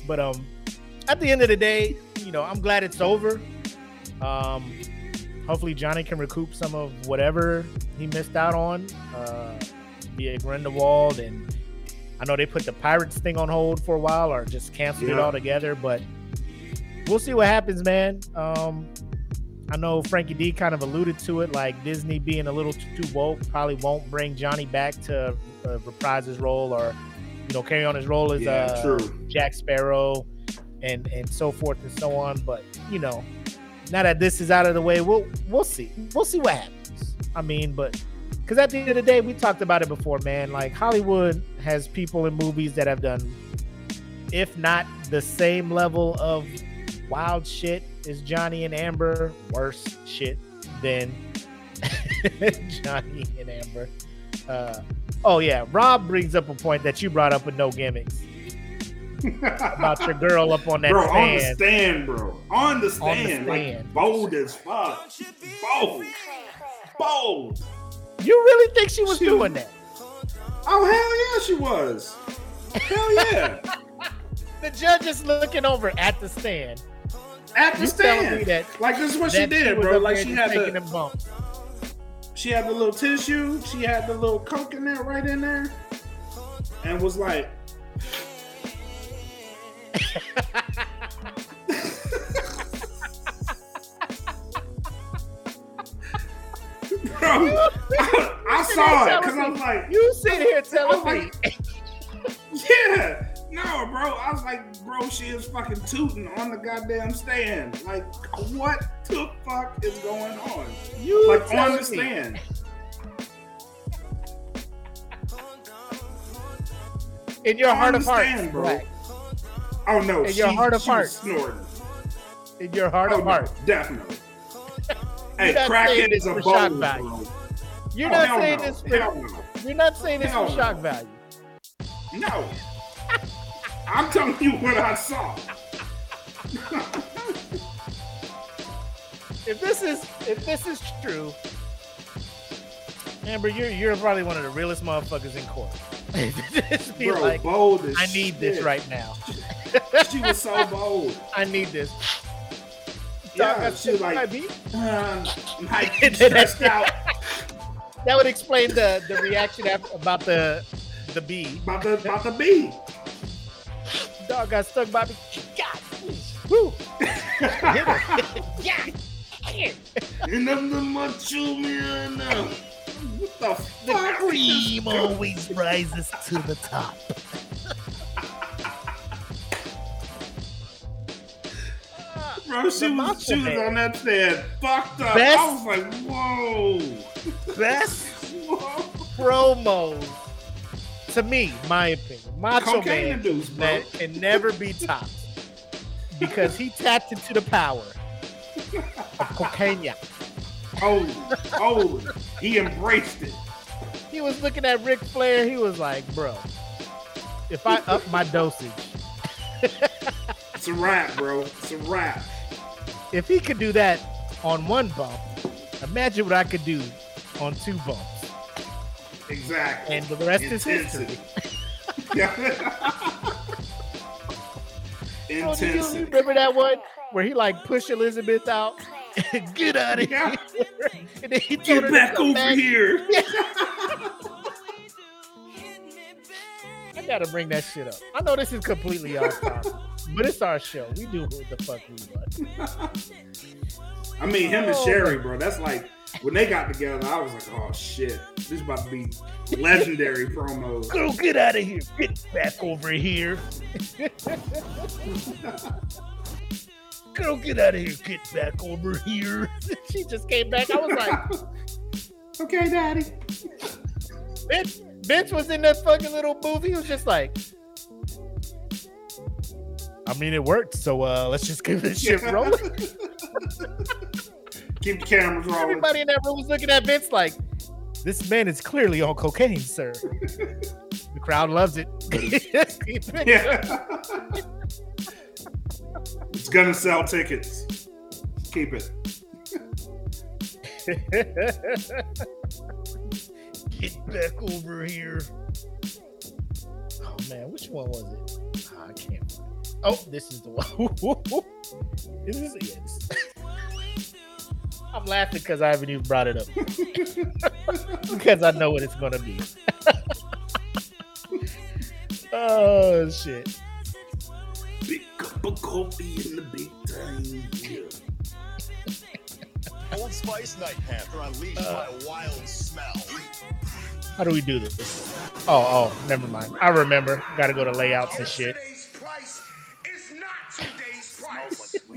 but um at the end of the day, you know, I'm glad it's over. Um hopefully Johnny can recoup some of whatever he missed out on uh via Grindelwald and I know they put the Pirates thing on hold for a while or just canceled it Yeah. altogether, but we'll see what happens, man. Um I know Frankie D kind of alluded to it, like Disney being a little too, too woke probably won't bring Johnny back to uh, reprise his role or, you know, carry on his role as Yeah, uh. Jack Sparrow and and so forth and so on. But you know, now that this is out of the way, we'll we'll see. We'll see what happens. I mean, but because at the end of the day, we talked about it before, man. Like Hollywood has people in movies that have done, if not the same level of wild shit is Johnny and Amber, worse shit than Johnny and Amber. Uh, oh yeah, Rob brings up a point that you brought up with no gimmicks about your girl up on that bro, on the stand. stand, bro. On the On the stand. Like bold as fuck. Bold. Bold. You really think she was She- doing that? Oh hell yeah, she was. Hell yeah. The judge is looking over at the stand. At the You telling me stand. that like this is what she did, bro. Like she had the bumps. she had the little tissue, she had the little coke in there right in there, and was like, bro, I, I saw it because I'm like, You sit here telling me. No, bro. I was like, bro, she is fucking tooting on the goddamn stand. Like, what the fuck is going on? you Like on the stand. in your heart of hearts, bro. Black. Oh no, In she, your heart of hearts. snorting. In your heart Oh, of no, hearts. definitely. hey, not crackhead is a shock bold, value. bro. You're Oh, not hell saying no. this for Hell no. you're not saying this for shock value. No. I'm telling you what I saw. If this is if this is true, Amber, you're you're probably one of the realest motherfuckers in court. Just be Bro, like, bold as I need this right now. She was so bold. I need this. Yeah, she said, like- "Might be." Um, like stressed out That would explain the the reaction after, about the the bee. about the about the bee. Dog got stuck by me. God, woo. Hit her. yeah. And I'm the macho man now. What the fuck? The cream always rises to the top. Bro, she The was, Macho she was Man. on that stand fucked up. Best- I was like, whoa. Best whoa. promos to me, my opinion. Macho Cocaine Man induced, that can never be topped because he tapped into the power of cocaine. Holy, holy. He embraced it. He was looking at Ric Flair. He was like, "Bro, if I up my dosage, it's a wrap, bro. It's a wrap. If he could do that on one bump, imagine what I could do on two bumps. Exactly. And the rest is history. yeah. Oh, you remember that one where he like pushed Elizabeth out? Get out of Yeah. here! and then he told her Get back over back. here. I gotta bring that shit up. I know this is completely off topic, but it's our show. We do what the fuck we want. I mean, him and. Sherri, bro. That's like when they got together. I was like, oh shit, this is about to be legendary promos. Girl, get out of here! Get back over here! Girl, get out of here! Get back over here! she just came back. I was like, okay, daddy. Vince, Vince was in that fucking little movie. He was just like, I mean, it worked. So uh, let's just keep this shit rolling. Keep the cameras rolling. Everybody in that room was looking at Vince like, this man is clearly on cocaine, sir. the crowd loves it. It Yeah. it's gonna sell tickets. Keep it. Get back over here. Oh man, which one was it? Ah, I can't. Oh, this is the one. is this yeah, this- I'm laughing because I haven't even brought it up. because I know what it's gonna be. oh shit. Big cup of coffee in the big time. Yeah. Old Spice Night Panther unleashed Uh. by a wild smell. How do we do this? Oh, oh, never mind. I remember. Gotta go to layouts and shit.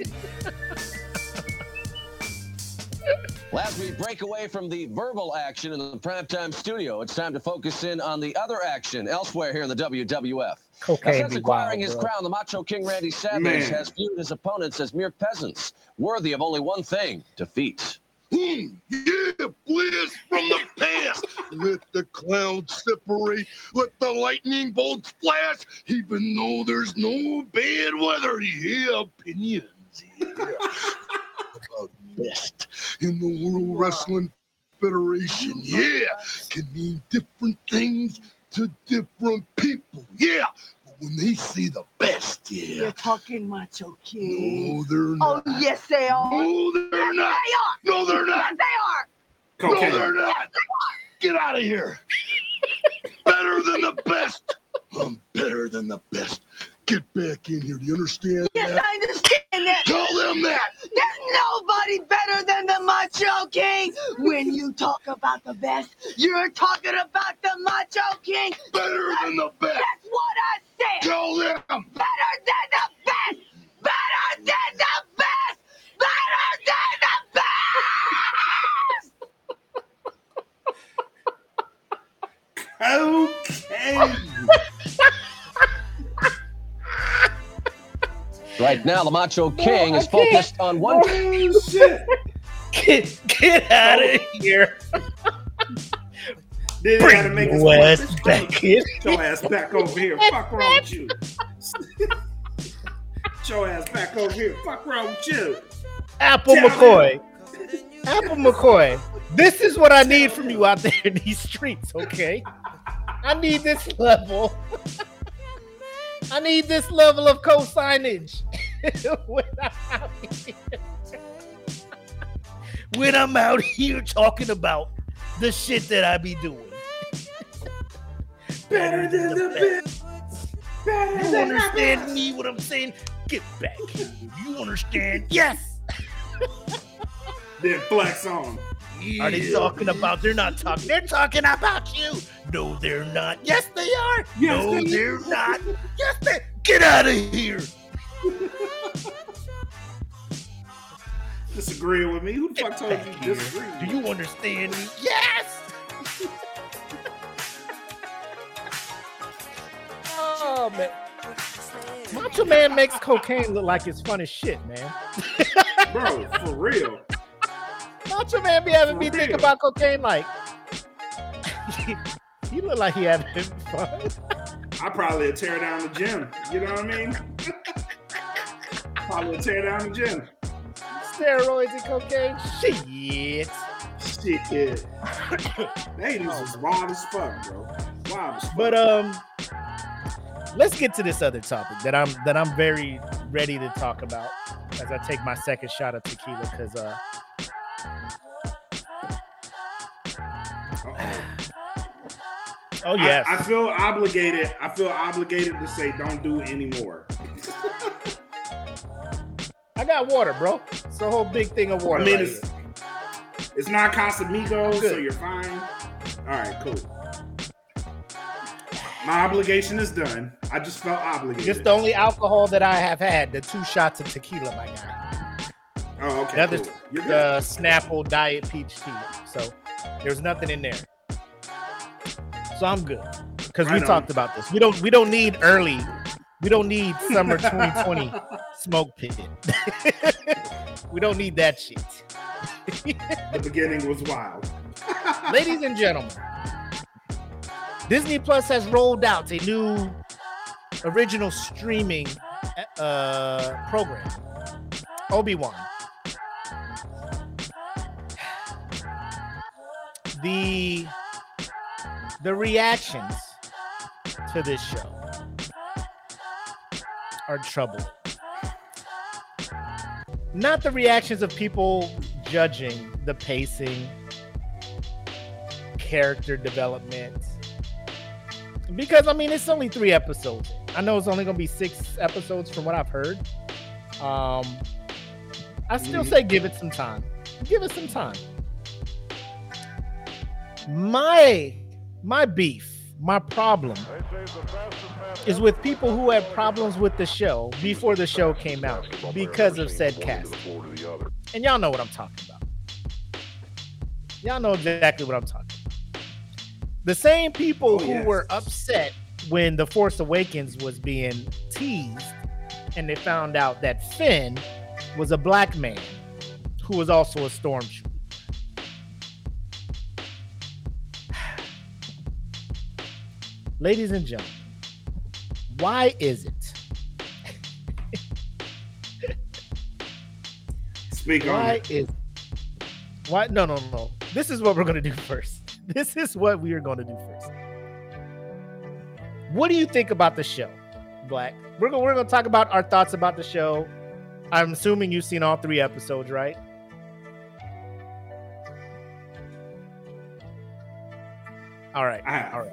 Well, as we break away from the verbal action in the primetime studio, it's time to focus in on the other action elsewhere here in the WWF. Now, Cocaine since acquiring wild, his bro. crown, the Macho King Randy Savage Man. has viewed his opponents as mere peasants, worthy of only one thing defeat. Hmm, yeah, blast from the past. Let the clouds separate. Let the lightning bolts flash. Even though there's no bad weather, yeah, opinions. Yeah. About best in the World Wrestling Federation. Yeah, can mean different things to different people. Yeah, but when they see the best, yeah. You're talking macho king. No, they're oh, not. Oh, yes, they are. No, they're not. They are. No, they're not. Yes, they are. No, they're not. Get out of here. better than the best. I'm better than the best. Get back in here. Do you understand Yes, that? I understand that. Tell them that. There's nobody better than the Macho King. When you talk about the best, you're talking about the Macho King. Better than the best. That's what I said. Tell them. Better than the best. Better than the best. Better than the best. Okay. Right now, the Macho King is focused on one. oh shit. Get, get out of oh. here. Then Bring gotta make his your ass back in. Your ass back over here. Fuck wrong with you. Your ass back over here. Fuck wrong with you. Apple Tell McCoy. Apple McCoy. This is what I need from you out there in these streets, okay? I need this level. I need this level of co-signage. when, I'm out here. when I'm out here talking about the shit that I be doing. Better than the best. Better You than the understand me what I'm saying? Get back here. You understand? Yes. Then flex on. Are they talking about? They're not talking. They're talking about you. No, they're not. Yes, they are. Yes, no, they- they're not. Yes, they. Get out of here. Disagreeing with me? Who the fuck told you here. disagree? Do you understand me? Yes. oh man. Macho Man makes cocaine look like it's fun as shit, man. Bro, for real. Macho Man be having me think about cocaine like he look like he having fun. I probably tear down the gym. You know what I mean? probably tear down the gym. Steroids and cocaine. Shit. Shit. they was wild as fuck, bro. Wild as fuck. But um, let's get to this other topic that I'm that I'm very ready to talk about as I take my second shot of tequila because uh. Oh yes. I, I feel obligated. I feel obligated to say don't do it anymore. I got water, bro. It's a whole big thing of water. I mean, right it's here. it's not Casamigos, so you're fine. All right, cool. My obligation is done. I just felt obligated. Just the only alcohol that I have had, the two shots of tequila, my guy. Oh, okay. The other, cool. The Snapple Diet Peach Tea. So there's nothing in there. So I'm good because we talked about this. We don't we don't need early. We don't need summer 2020 smoke pit. we don't need that shit. the beginning was wild. Ladies and gentlemen, Disney Plus has rolled out a new original streaming uh, program, Obi Wan. The the reactions to this show are troubling. Not the reactions of people judging the pacing, character development. Because I mean, it's only three episodes. I know it's only gonna be six episodes from what I've heard. Um, I still Mhm. say give it some time. Give it some time. My my beef, my problem is with people who had problems with the show before the show came out because of said cast. And y'all know what I'm talking about. Y'all know exactly what I'm talking about. The same people Oh, who yes. were upset when The Force Awakens was being teased and they found out that Finn was a black man who was also a stormtrooper. Ladies and gentlemen, why is it? Speak on Why it. is why no no no. This is what we're gonna do first. This is what we are gonna do first. What do you think about the show, Black? We're gonna we're gonna talk about our thoughts about the show. I'm assuming you've seen all three episodes, right? All right. I. All right.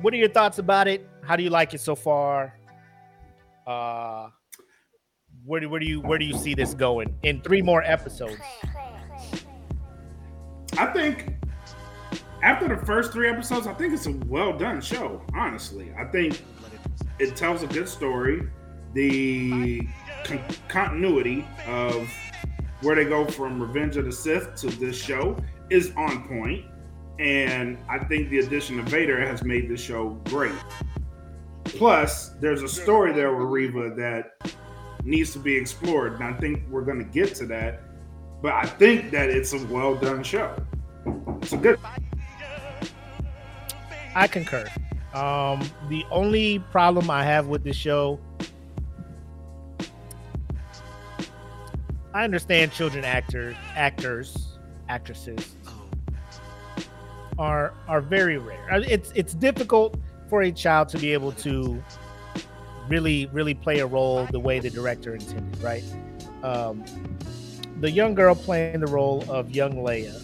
What are your thoughts about it? How do you like it so far? Uh where do where do you where do you see this going in three more episodes? I think after the first three episodes, I think it's a well done show. Honestly, I think it tells a good story. The con- continuity of where they go from Revenge of the Sith to this show is on point, and I think the addition of Vader has made this show great. Plus, there's a story there with Reva that needs to be explored, and I think we're going to get to that. But I think that it's a well done show. It's a good. I concur. Um, the only problem I have with the show, I understand children actor actors actresses are are very rare. It's it's difficult for a child to be able to really really play a role the way the director intended, right? Um, the young girl playing the role of young Leia.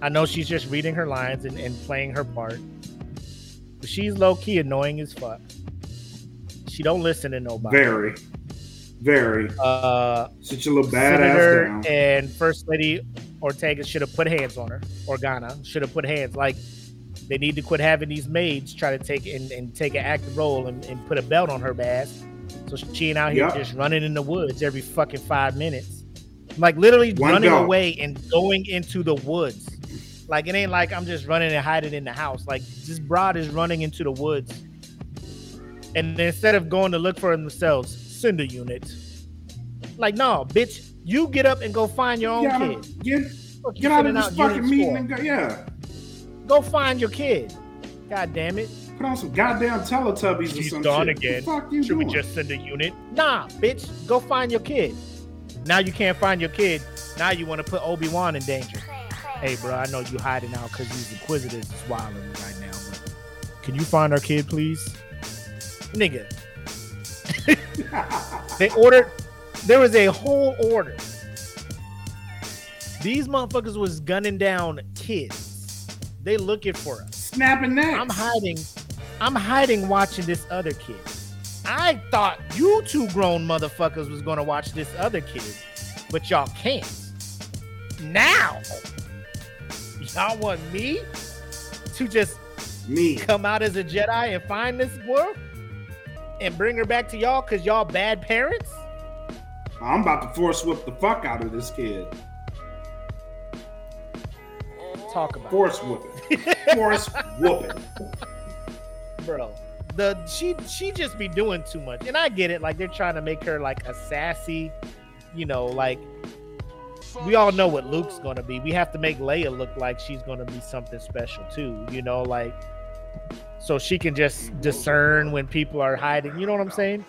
I know she's just reading her lines and, and playing her part. But she's low key annoying as fuck. She don't listen to nobody. Very, very. Uh, Such a little badass Senator and First Lady Ortega should have put hands on her. Organa should have put hands. Like they need to quit having these maids try to take and, and take an active role and, and put a belt on her ass. So she ain't out here just running in the woods every fucking five minutes. Like literally One running belt. away and going into the woods. Like it ain't like I'm just running and hiding in the house. Like this broad is running into the woods. And instead of going to look for themselves, send a unit. Like, no, bitch, you get up and go find your own Get, kid. get, Fuck get out of sending this fucking meeting for? and go. Yeah. Go find your kid. God damn it. Put on some goddamn Teletubbies or She's some gone shit. again. What the fuck you Should doing? we just send a unit? Nah, bitch. Go find your kid. Now you can't find your kid. Now you want to put Obi Wan in danger. Hey, bro, I know you hiding out because these inquisitors is wilding right now. But can you find our kid, please, nigga? they ordered. There was a whole order. These motherfuckers was gunning down kids. They looking for us. Snapping necks. I'm hiding. I'm hiding watching this other kid. I thought you two grown motherfuckers was gonna watch this other kid, but y'all can't. Now, y'all want me to just Me. come out as a Jedi and find this girl and bring her back to y'all because y'all bad parents? I'm about to force whip the fuck out of this kid. Talk about. Force whooping. Force whooping. bro. The she she just be doing too much, and I get it. Like they're trying to make her like a sassy, you know, like we all know what Luke's gonna be. We have to make Leia look like she's gonna be something special too, you know, like so she can just mm-hmm. discern when people are hiding. You know what I'm saying?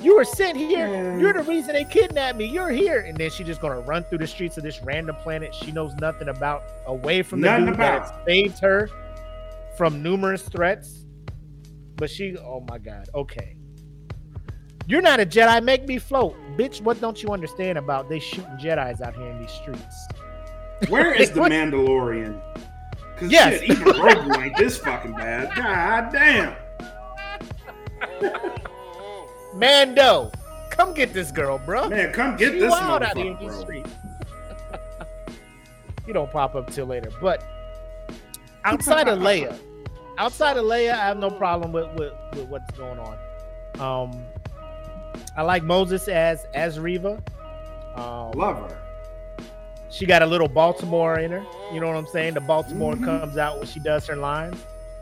You were sent here. You're the reason they kidnapped me. You're here, and then she's just gonna run through the streets of this random planet she knows nothing about, away from the Nothing dude that about. saved her from numerous threats. But she, oh my god, okay. You're not a Jedi. Make me float, bitch. What don't you understand about they shooting Jedi's out here in these streets? Where is the Mandalorian? Cause Yes. shit, even Grogu ain't this fucking bad. God damn. Mando, come get this girl, bro. Man, come get She this wild out here in motherfucker, these bro. streets. you don't pop up till later, but outside of Leia, outside of Leia, I have no problem with with, with what's going on. Um, I like Moses as as Reva. Um, Love her. she got a little Baltimore in her. You know what I'm saying? The Baltimore Mhm. comes out when she does her lines,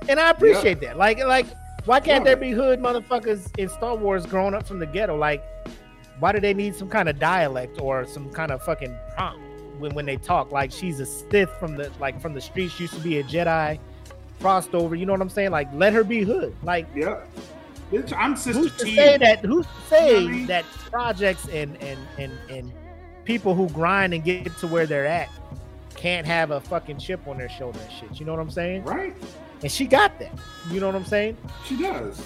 and I appreciate that. Like, like, why can't there be hood motherfuckers in Star Wars growing up from the ghetto? Like, why do they need some kind of dialect or some kind of fucking prompt when when they talk? Like, she's a Sith from the like from the streets, used to be a Jedi, crossed over. You know what I'm saying? Like, let her be hood. Like, yeah. Bitch, I'm Sister who's to T. say that? Who's to say You know I mean? that projects and and and and people who grind and get to where they're at can't have a fucking chip on their shoulder and shit? You know what I'm saying? Right? And she got that. You know what I'm saying? She does.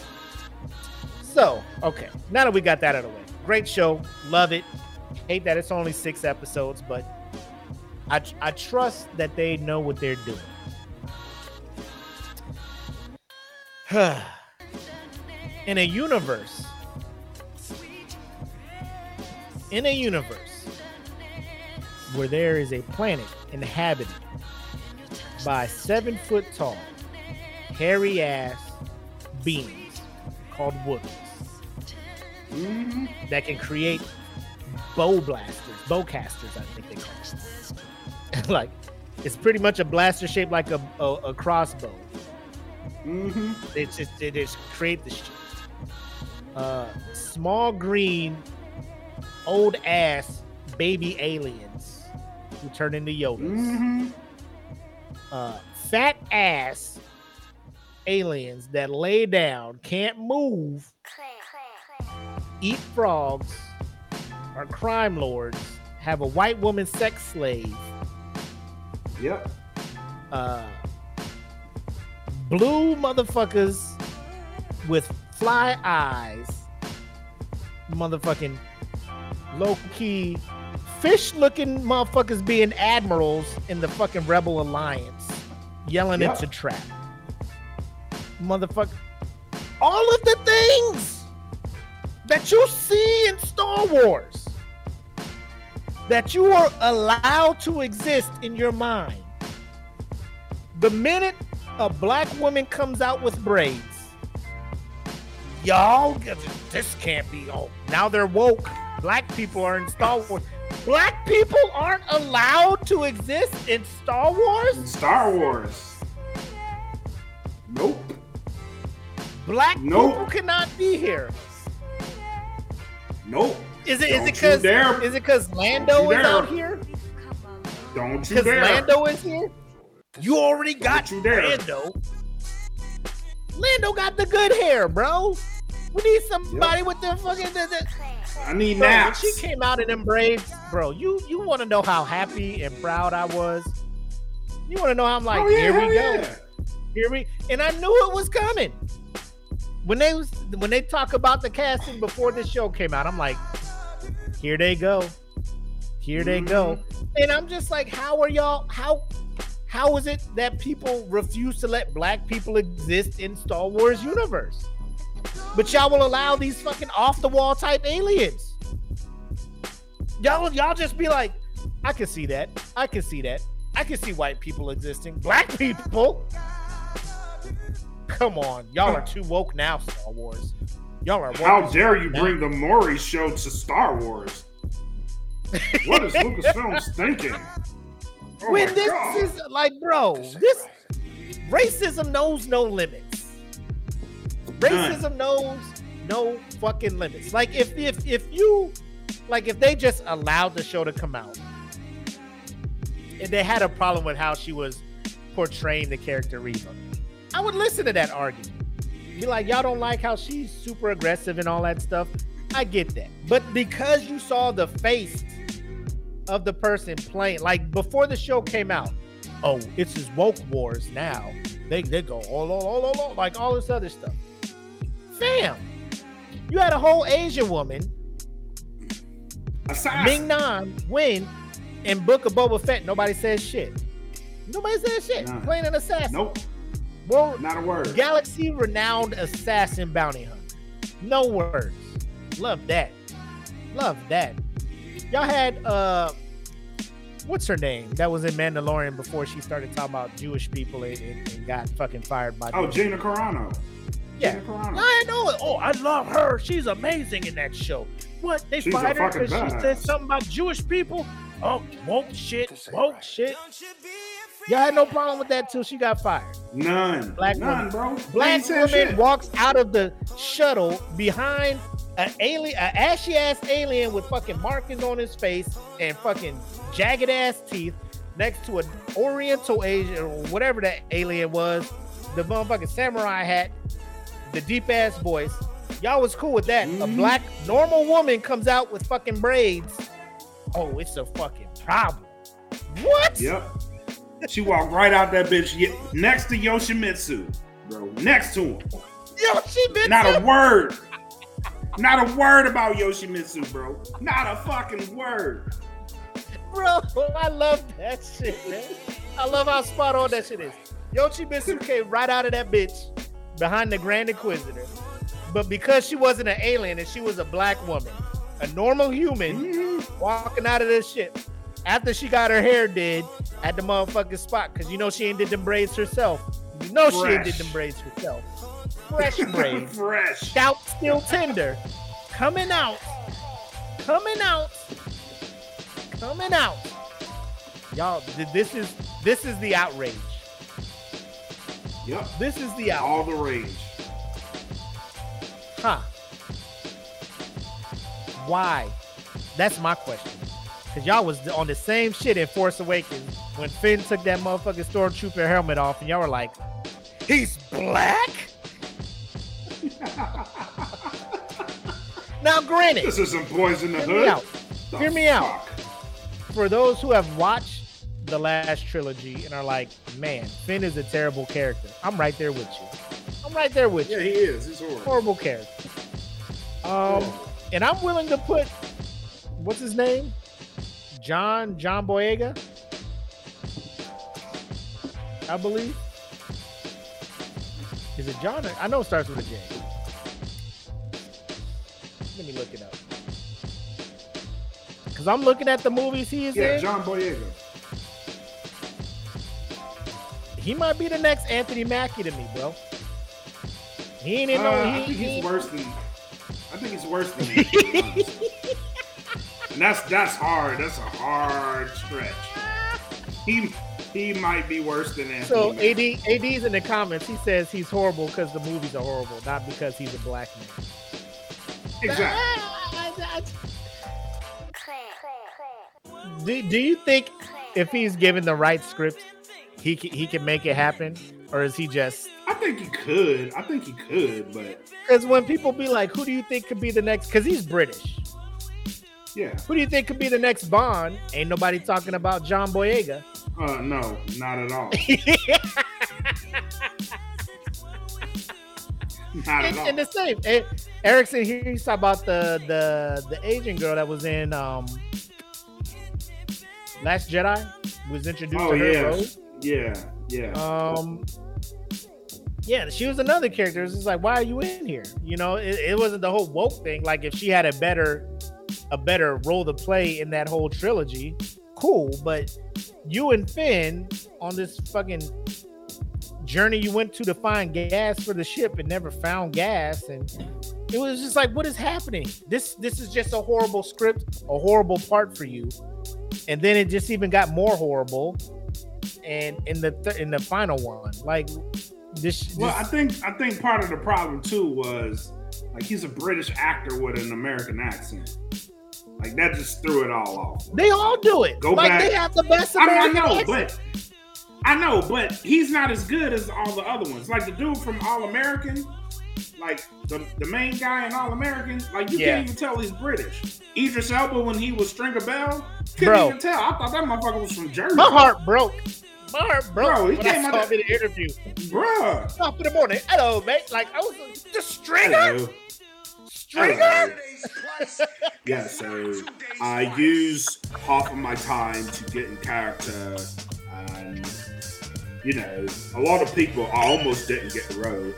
So okay, now that we got that out of the way, great show, love it. Hate that it's only six episodes, but I I trust that they know what they're doing. in a universe, in a universe where there is a planet inhabited by seven foot tall, hairy ass beings called Wookiees hmm that can create bow blasters, bowcasters, I think they call it. like it's pretty much a blaster shaped like a, a, a crossbow. hmm They just they just create the shit. Uh, small green, old ass baby aliens who turn into Yodas. hmm Uh, fat ass aliens that lay down, can't move, eat frogs, are crime lords, have a white woman sex slave, Yep. uh, blue motherfuckers with fly eyes, motherfucking low key fish looking motherfuckers being admirals in the fucking rebel alliance, yelling Yep. it's a trap. Motherfucker, all of the things that you see in Star Wars that you are allowed to exist in your mind. The minute a black woman comes out with braids, y'all, this can't be. Oh, now they're woke. Black people are in Star Wars. Black people aren't allowed to exist in Star Wars. In Star Wars. Nope. Black Nope. people cannot be here. Nope. Is it? Is Don't it because? dare. Is it because Lando is out here? Don't you Because dare. Lando is here. You already got you dare. Lando. Lando got the good hair, bro. We need somebody with the fucking. The, the, I need Bro, naps. she came out in them braids, bro, you you want to know how happy and proud I was? You want to know how I'm like, oh, yeah, here we go, yeah. here we, and I knew it was coming. When they was when they talk about the casting before the show came out, I'm like, here they go, here they go, Mm-hmm. and I'm just like, how are y'all? How how is it that people refuse to let black people exist in Star Wars universe? But y'all will allow these fucking off the wall type aliens. Y'all, y'all just be like, I can see that. I can see that. I can see white people existing. Black people. Come on, y'all are too woke now, Star Wars. Y'all are woke. How dare you now. bring the Maury show to Star Wars? What is Lucasfilms thinking? Oh when this God. is like, bro, this racism knows no limits. Racism knows no fucking limits. Like if if if you like if they just allowed the show to come out and they had a problem with how she was portraying the character Reva, I would listen to that argument. Be like, y'all don't like how she's super aggressive and all that stuff. I get that. But because you saw the face of the person playing, like before the show came out, oh, it's his woke wars now. They they go all all all all, all like all this other stuff. Fam, you had a whole Asian woman, Assassin. Ming Nan, Wen in Book of Boba Fett. Nobody says shit. Nobody says shit. Nah. Playing an assassin. Nope, World, not a word. Galaxy renowned assassin bounty hunter. No words. Love that. Love that. Y'all had uh what's her name? That was in Mandalorian before she started talking about Jewish people and, and- and got fucking fired by Oh, the- Gina Carano. Yeah. Gina Carano. I know it. Oh, I love her. She's amazing in that show. What? They She's fired her because she said something about Jewish people? Oh, woke shit, woke shit. Y'all had no problem with that till she got fired. None. Black None, woman. bro. Black woman shit. walks out of the shuttle behind an alien, an ashy ass alien with fucking markings on his face and fucking jagged ass teeth, next to an Oriental Asian or whatever that alien was, the motherfucking samurai hat, the deep ass voice. Y'all was cool with that. A Mhm. black normal woman comes out with fucking braids. Oh, it's a fucking problem. What? Yep. She walked right out that bitch ye- next to Yoshimitsu, bro. Next to him. Yo, she been Not a word. Not a word about Yoshimitsu, bro. Not a fucking word. Bro, I love that shit, man. I love how spot on that shit is. Yoshimitsu came right out of that bitch behind the Grand Inquisitor. But because she wasn't an alien and she was a black woman, a normal human mm-hmm. walking out of this shit after she got her hair did at the motherfucking spot, because you know she ain't did them braids herself. You know she ain't did Fresh. them braids herself. Fresh braids. Fresh. Scout still tender. Coming out. Coming out. Coming out. Y'all, this is this is the outrage. Yep. This is the outrage. All the rage. Huh. Why? That's my question. Cause y'all was on the same shit in Force Awakens when Finn took that motherfucking stormtrooper helmet off, and y'all were like, "He's black." now, granted, This is some boys in the Hear me hood. out. The Hear me out. for those who have watched the last trilogy and are like, "Man, Finn is a terrible character," I'm right there with you. I'm right there with you. Yeah, he is. He's horrible. horrible character. Um, and I'm willing to put what's his name, John John Boyega, I believe. Is it John? I know it starts with a J. Let me look it up. Cause I'm looking at the movies he is Yeah, in. John Boyega. He might be the next Anthony Mackie to me, bro. He ain't in Uh, no. I He, think he, he's worse than. I think he's worse than. honestly. And that's that's hard. That's a hard stretch. He he might be worse than Anthony. So. AD AD's in the comments. He says he's horrible because the movies are horrible, not because he's a black man. Exactly. Do, do you think if he's given the right script, he can, he can make it happen, or is he just I think he could. I think he could, but Because when people be like, "Who do you think could be the next?" Because he's British. Yeah. Who do you think could be the next Bond? Ain't nobody talking about John Boyega. Uh, no, not at all. Not at all. and the same. Eh, Erickson here he's talking about the the the Asian girl that was in um Last Jedi was introduced Oh to her yeah, role. yeah, yeah. Um yeah, she was another character. It's like, why are you in here? You know, it, it wasn't the whole woke thing. Like if she had a better a better role to play in that whole trilogy, cool. But you and Finn on this fucking journey you went to to find gas for the ship and never found gas and it was just like what is happening this this is just a horrible script a horrible part for you and then it just even got more horrible and in the th- in the final one like this, this Well, I think I think part of the problem too was like he's a British actor with an American accent. Like that just threw it all off. they all do it Go like back. they have the best I, mean, I know, accent. but I know, but he's not as good as all the other ones. Like the dude from All American, like the, the main guy in All American, like you Yeah. can't even tell he's British. Idris Elba when he was Stringer Bell, couldn't Bro. even tell. I thought that motherfucker was from Jersey. my heart broke my heart broke Bro, he when came out saw him in the interview Bro, top of the morning hello mate like I was like, the stringer Hello. stringer Hello. Today's price. Yeah, so I use half of my time to get in character, and you know, a lot of people I almost didn't get the role.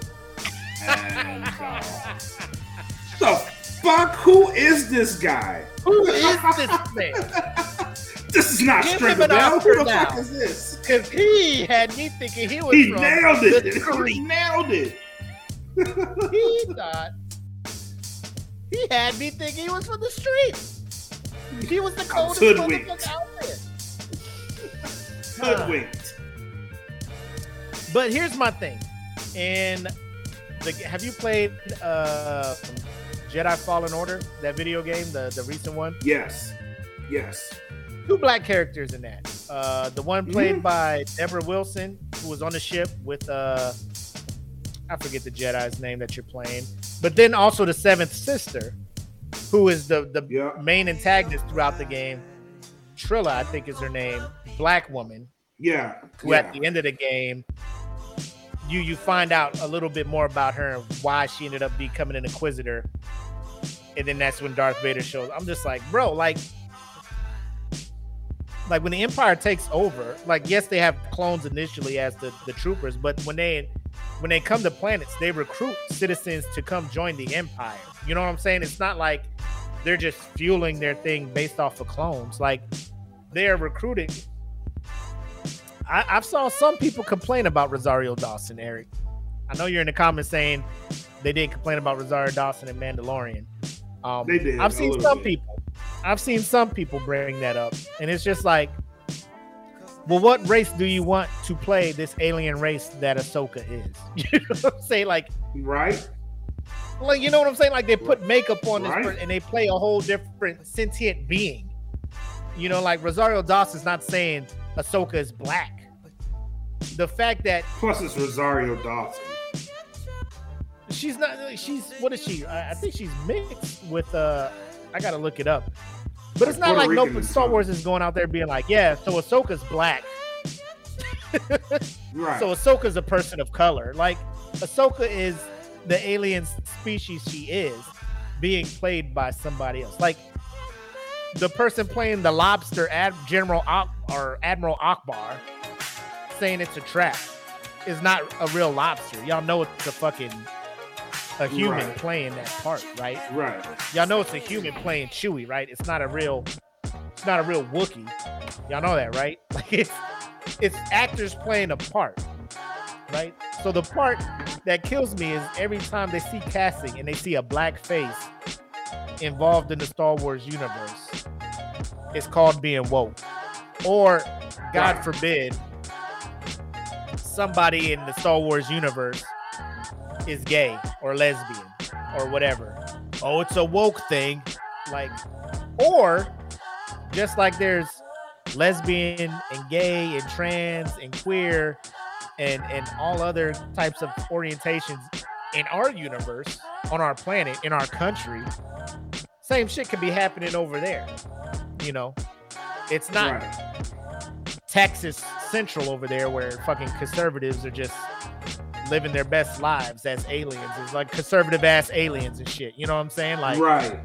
And uh, the fuck, who is this guy? who is this man This is not Give Stringer Bell. Who the now. fuck is this? Because he had me thinking he was He nailed the it. He nailed it. He thought he had me thinking he was from the street. He was the coldest hoodwinked. motherfucker out there. Hoodwinked. But here's my thing. And the have you played uh Jedi Fallen Order, that video game, the, the recent one? Yes. Yes. Two black characters in that. Uh the one played Mhm. by Debra Wilson, who was on the ship with uh I forget the Jedi's name that you're playing, but then also the seventh sister, who is the the Yeah. main antagonist throughout the game. Trilla, I think is her name, black woman, Yeah. who yeah. at the end of the game, you you find out a little bit more about her and why she ended up becoming an inquisitor. And then that's when Darth Vader shows. I'm just like, bro, like, like when the Empire takes over, like yes, they have clones initially as the, the troopers, but when they when they come to planets, they recruit citizens to come join the Empire. You know what I'm saying? It's not like they're just fueling their thing based off of clones. Like they are recruiting I, I've saw some people complain about Rosario Dawson, Eric. I know you're in the comments saying they didn't complain about Rosario Dawson and Mandalorian. Um, They did, I've seen some bit. people. I've seen some people bring that up, and it's just like, well, what race do you want to play this alien race that Ahsoka is? You know what I'm saying? Like, Right? like you know what I'm saying? Like they put makeup on this person and they play a whole different sentient being. You know, like Rosario Dawson's not saying Ahsoka is black. The fact that Plus, it's Rosario Dawson. she's not she's what is she? I, I think she's mixed with uh I gotta look it up. But it's not Puerto like no Rican and Star. Wars is going out there being like, yeah, so Ahsoka's black. Right. So Ahsoka's a person of color. Like Ahsoka is the alien species she is being played by somebody else. Like the person playing the lobster Ad- General Ak- or Admiral Ackbar saying it's a trap is not a real lobster. Y'all know it's a fucking a human Right. playing that part, right? right. Y'all know it's a human playing Chewie, right? It's not a real it's not a real Wookiee. Y'all know that, right? Like it's it's actors playing a part, right? So the part that kills me is every time they see casting and they see a black face involved in the Star Wars universe, it's called being woke. Or, God Right. forbid, somebody in the Star Wars universe is gay or lesbian or whatever. Oh, it's a woke thing. Like, or just like there's lesbian and gay and trans and queer and and all other types of orientations in our universe, on our planet, in our country, same shit could be happening over there. You know, it's not Right. Texas Central over there where fucking conservatives are just living their best lives as aliens. It's like conservative ass aliens and shit. You know what I'm saying? Like, right.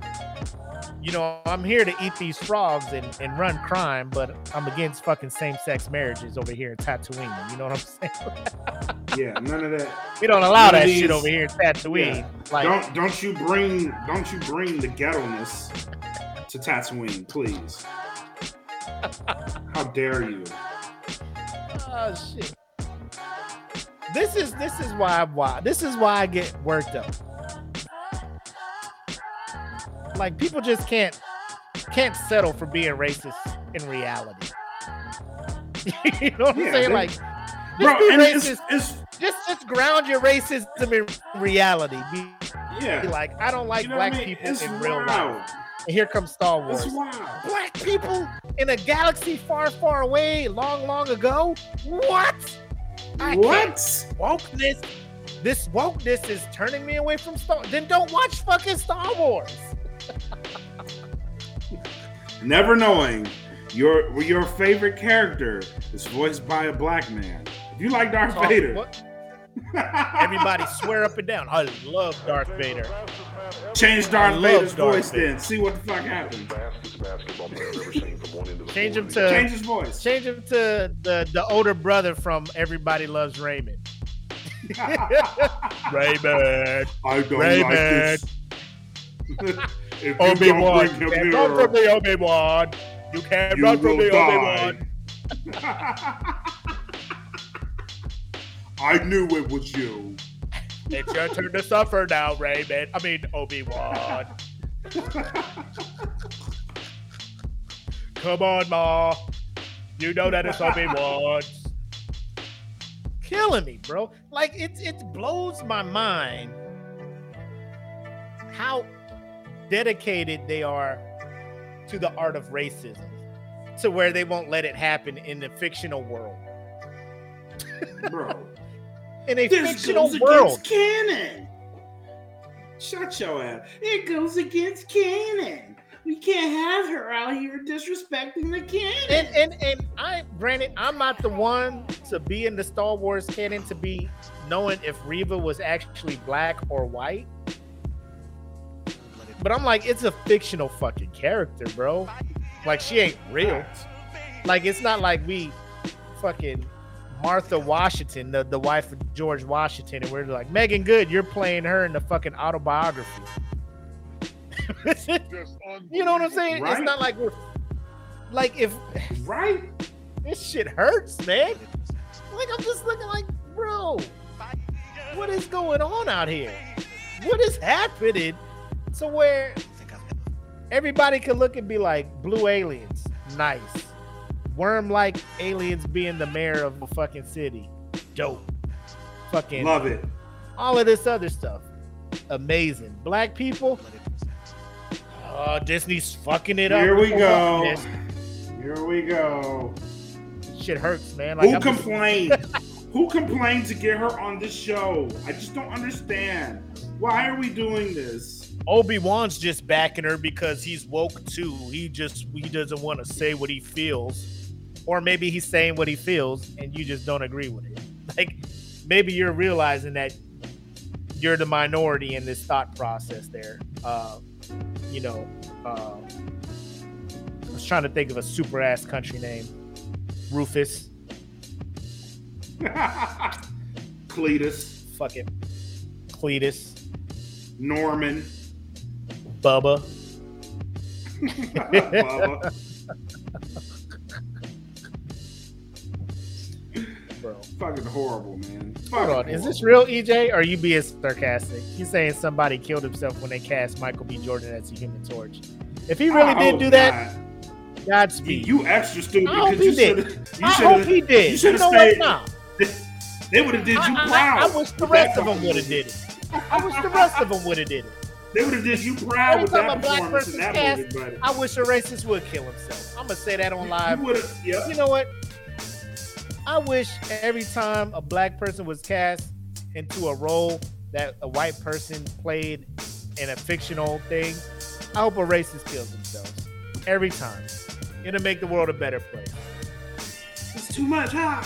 you know, I'm here to eat these frogs and, and run crime, but I'm against fucking same sex marriages over here in Tatooine. You know what I'm saying? Yeah, none of that. we don't allow that these- shit over here in Tatooine. Like, don't don't you bring don't you bring the ghetto-ness to Tatooine, please. How dare you? oh shit. This is this is why why this is why I get worked up. Like people just can't can't settle for being racist in reality. you know what I'm saying? Like just Bro, be and it's, racist. it's just just ground your racism in reality. Be, yeah. be like, I don't like You know black I mean? people It's in real wild. life. And here comes Star Wars. Wild. Black people in a galaxy far, far away, long, long ago. What? I can't What? wokeness. This wokeness is turning me away from Star. Then don't watch fucking Star Wars. Never knowing your your favorite character is voiced by a black man. If you like Darth Oh, Vader, what? Everybody swear up and down. I love Darth Vader. change Darth Vader's Darth voice Vader. then. See what the fuck happens. Change him to Change his voice. change him to the the older brother from Everybody Loves Raymond. Raymond. I don't Raymond. like this. you Obi Wan. bring You him can't run from the Obi Wan. You can't you run from the Obi. Wan. I knew it was you. It's your turn to suffer now, Raymond. I mean Obi Wan. Come on, Ma. You know that it's Obi Wan. Killing me, bro. Like it, it blows my mind how dedicated they are to the art of racism, to where they won't let it happen in the fictional world. Bro. In a This fictional goes world, against canon. Shut your ass. It goes against canon. We can't have her out here disrespecting the canon. and and and I granted I'm not the one to be in the Star Wars canon to be knowing if Reva was actually black or white. But I'm like, it's a fictional fucking character, bro. Like she ain't real. Like it's not like we fucking Martha Washington, the, the wife of George Washington, and we're like, Meagan Good, you're playing her in the fucking autobiography. you know what I'm saying? It's not like we're like if right? this shit hurts, man. Like I'm just looking like, bro, what is going on out here? What is happening? To where everybody can look and be like, blue aliens, nice. Worm-like aliens being the mayor of a fucking city, dope. Fucking Love it. all of this other stuff, amazing. Black people, oh, Disney's fucking it up. Here we go. wokeness. Here we go. Shit hurts, man. Like Who I'm complained? Who complained to get her on this show? I just don't understand. Why are we doing this? Obi Wan's just backing her because he's woke too. He just he doesn't want to say what he feels, or maybe he's saying what he feels and you just don't agree with it. Like maybe you're realizing that you're the minority in this thought process. There, uh, you know. Uh, I was trying to think of a super ass country name. Rufus, Cletus, Fuck it. Cletus, Norman, Bubba. Bubba. Bro. Fucking horrible, man. Hold Fucking on, is this real, EJ? Or are you being sarcastic? He's saying somebody killed himself when they cast Michael B. Jordan as the Human Torch. If he really I did do that, not. You, Godspeed. you extra stupid I hope because he you did. You I should hope he did. You You, should have know what? stayed. They would have did you I, I- proud. I, I wish the rest of them would have did it. I wish the rest of them would have did it. They would have did you proud Every with time that a black performance person's in that cast, movie. I wish a racist would kill himself. I'm gonna say that on live. You would. Yeah. You know what? I wish every time a black person was cast into a role that a white person played in a fictional thing, I hope a racist kills themselves. Every time. It'll make the world a better place. It's too much, huh?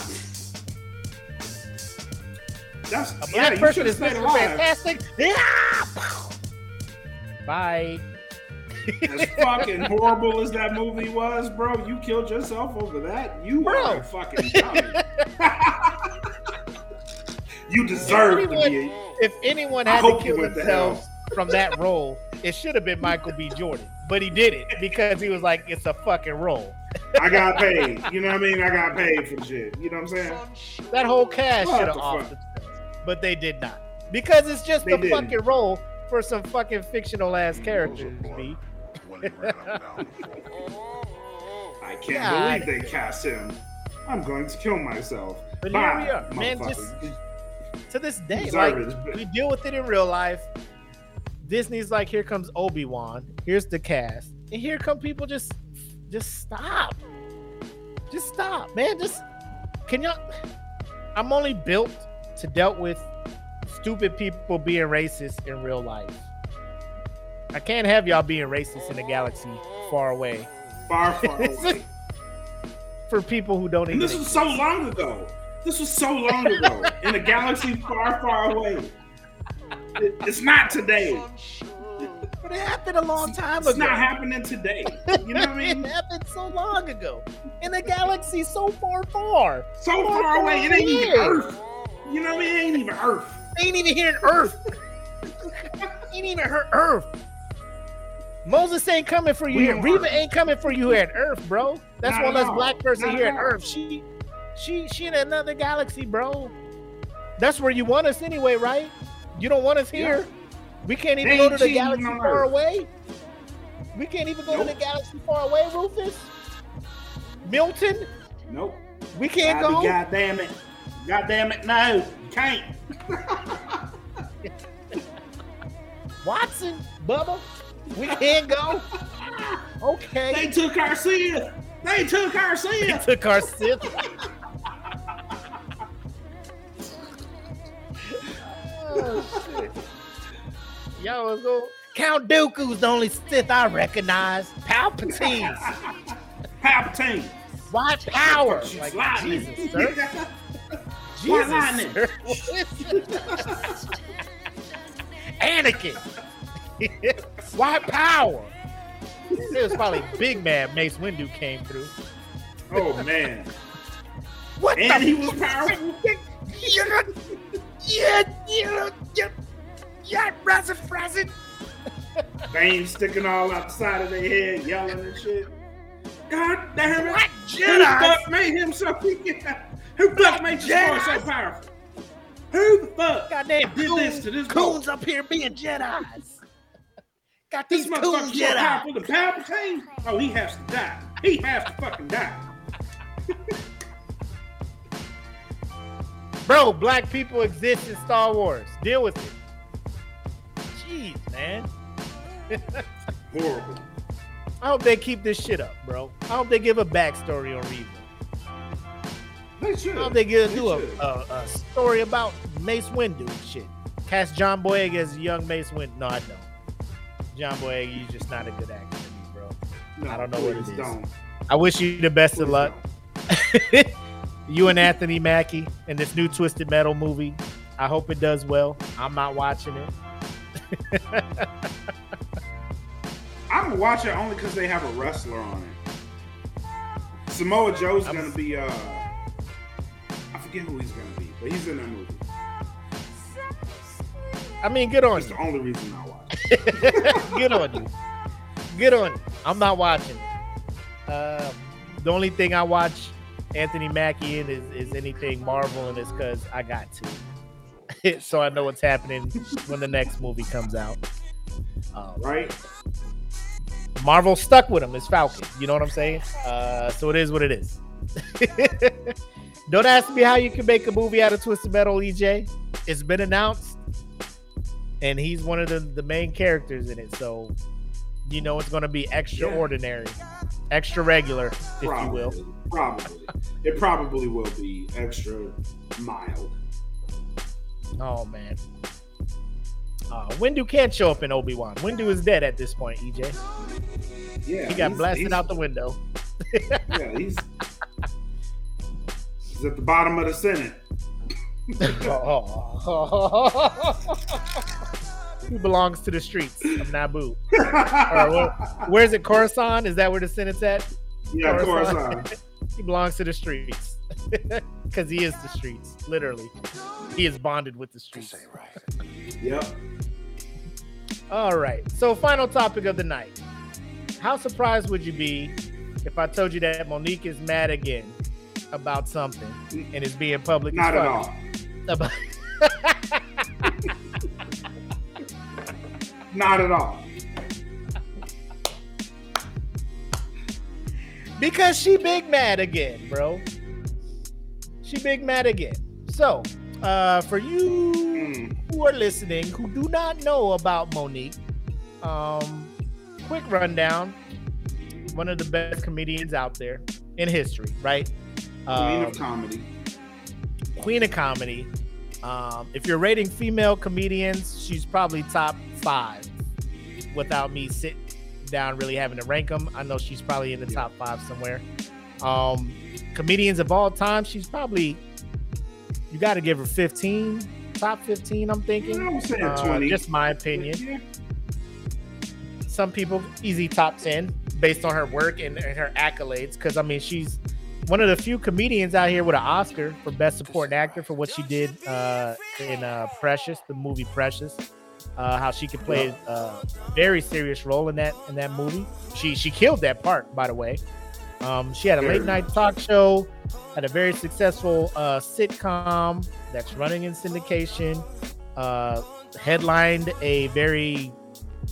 That's A yeah, black you person is Mr. Fantastic. Yeah! Bye. As fucking horrible as that movie was, bro, you killed yourself over that. You Bro. are a fucking dummy. you deserve to anyone, be. if anyone I had to kill went to themselves from that role, it should have been Michael B. Jordan. But he did it because he was like, it's a fucking role. I got paid. You know what I mean? I got paid for shit. You know what I'm saying? That whole cast should have the themselves. But they did not. Because it's just They a didn't. fucking role for some fucking fictional ass characters, B. I can't God. believe they cast him. I'm going to kill myself. But Bye, here we are. Man, just to this day, Deserve like it. we deal with it in real life. Disney's like, here comes Obi Wan. Here's the cast, and here come people. Just, just stop. Just stop, man. Just can y'all? I'm only built to dealt with stupid people being racist in real life. I can't have y'all being racist in a galaxy far away far, far away. for people who don't And even. this was so long ago. This was so long ago in a galaxy far, far away. It- it's not today. But it happened a long time It's ago. It's not happening today. You know what I mean? it happened so long ago in a galaxy so far, far. So Far, far away, it ain't even. Earth. You know what I mean? It ain't even Earth. Ain't even here on Earth. ain't even her Earth. Moses ain't coming for you We here. on Reva ain't coming for you here on Earth, bro. That's Not one at less all. black person Not here at all. Earth. She, she, she in another galaxy, bro. That's where you want us anyway, right? You don't want us here. We can't even They go to the galaxy on far Earth. away. We can't even go to the galaxy far away, Rufus. Milton, Nope. we can't God, go. God damn it. God damn it. No, you can't. Watson, Bubba, we can't go. Okay. They took our Sith. They took our Sith. They took our Sith. oh shit. Yo, let's go. Count Dooku's the only Sith I recognize. Palpatine. Palpatine. Why power? She's Like, lightning. Jesus, sir. Jesus, lightning? sir. Anakin. Why power? It was probably big man Mace Windu came through. Oh, man. What And the he was powerful. Yeah, yeah, yeah, yeah, present, present. Veins sticking all out the side of their head, yelling and shit. God damn it. What Who Jedi? the fuck made him so Who the fuck made Jedi? so powerful? Who the fuck Goddamn did coons, this to this boy? coons up here being Jedi's. Got This these coon motherfucker's more Jedi. powerful than Palpatine? Oh, he has to die. He has to fucking die. Bro, black people exist in Star Wars. Deal with it. Jeez, man. Horrible. I hope they keep this shit up, bro. I hope they give a backstory on Reva. They should. I hope they give They do a, a, a story about Mace Windu and shit. Cast John Boyega as young Mace Windu. No, I don't. John Boyega, you're just not a good actor to me, bro. No, I don't know what it is. please. Don't. I wish you the best of luck. you and Anthony Mackie in this new Twisted Metal movie. I hope it does well. I'm not watching it. I'm gonna watch it only because they have a wrestler on it. Samoa Joe's I'm- gonna be uh I forget who he's gonna be, but he's in that movie. I mean, good on That's you. the only reason I watch. good on you. Good on you. I'm not watching it. Um, the only thing I watch Anthony Mackie in is, is anything Marvel, and it's because I got to. so I know what's happening when the next movie comes out. Um, Right? Marvel stuck with him as Falcon. You know what I'm saying? Uh, so it is what it is. Don't ask me how you can make a movie out of Twisted Metal, EJ. It's been announced, and he's one of the, the main characters in it. So you know it's going to be extraordinary, extra regular, if probably, you will. Probably. it probably will be extra mild. Oh man. Uh, Windu can't show up in Obi Wan. Windu is dead at this point. EJ, Yeah. he got he's- blasted he's- out the window. Yeah, he's, he's at the bottom of the Senate. Who belongs to the streets of Naboo? Or where- where's it? Coruscant? Is that where the Senate's at? Yeah, of course. Coruscant. Uh, He belongs to the streets because he is the streets. Literally, he is bonded with the streets. yep. All right. So, final topic of the night. How surprised would you be if I told you that Monique is mad again about something and is being public? Not at all. About- Not at all. because she big mad again, bro. She big mad again. So, uh, for you Mm. who are listening who do not know about Monique, um, quick rundown. One of the best comedians out there in history, right? Queen Um, of comedy. Queen of comedy. Um, if you're rating female comedians, she's probably top five without me sitting down really having to rank them. I know she's probably in the top five somewhere. Um, comedians of all time, she's probably, you got to give her 15, top 15, I'm thinking. I'm saying Uh, 20. just my opinion. Yeah. Some people, easy top 10 based on her work and, and her accolades. Because, I mean, she's one of the few comedians out here with an Oscar for Best Supporting Actor for what she did uh, in uh, Precious, the movie Precious. Uh, how she could play a very serious role in that in that movie. She she killed that part, by the way. Um, she had a late night talk show, had a very successful uh, sitcom that's running in syndication. Uh, headlined a very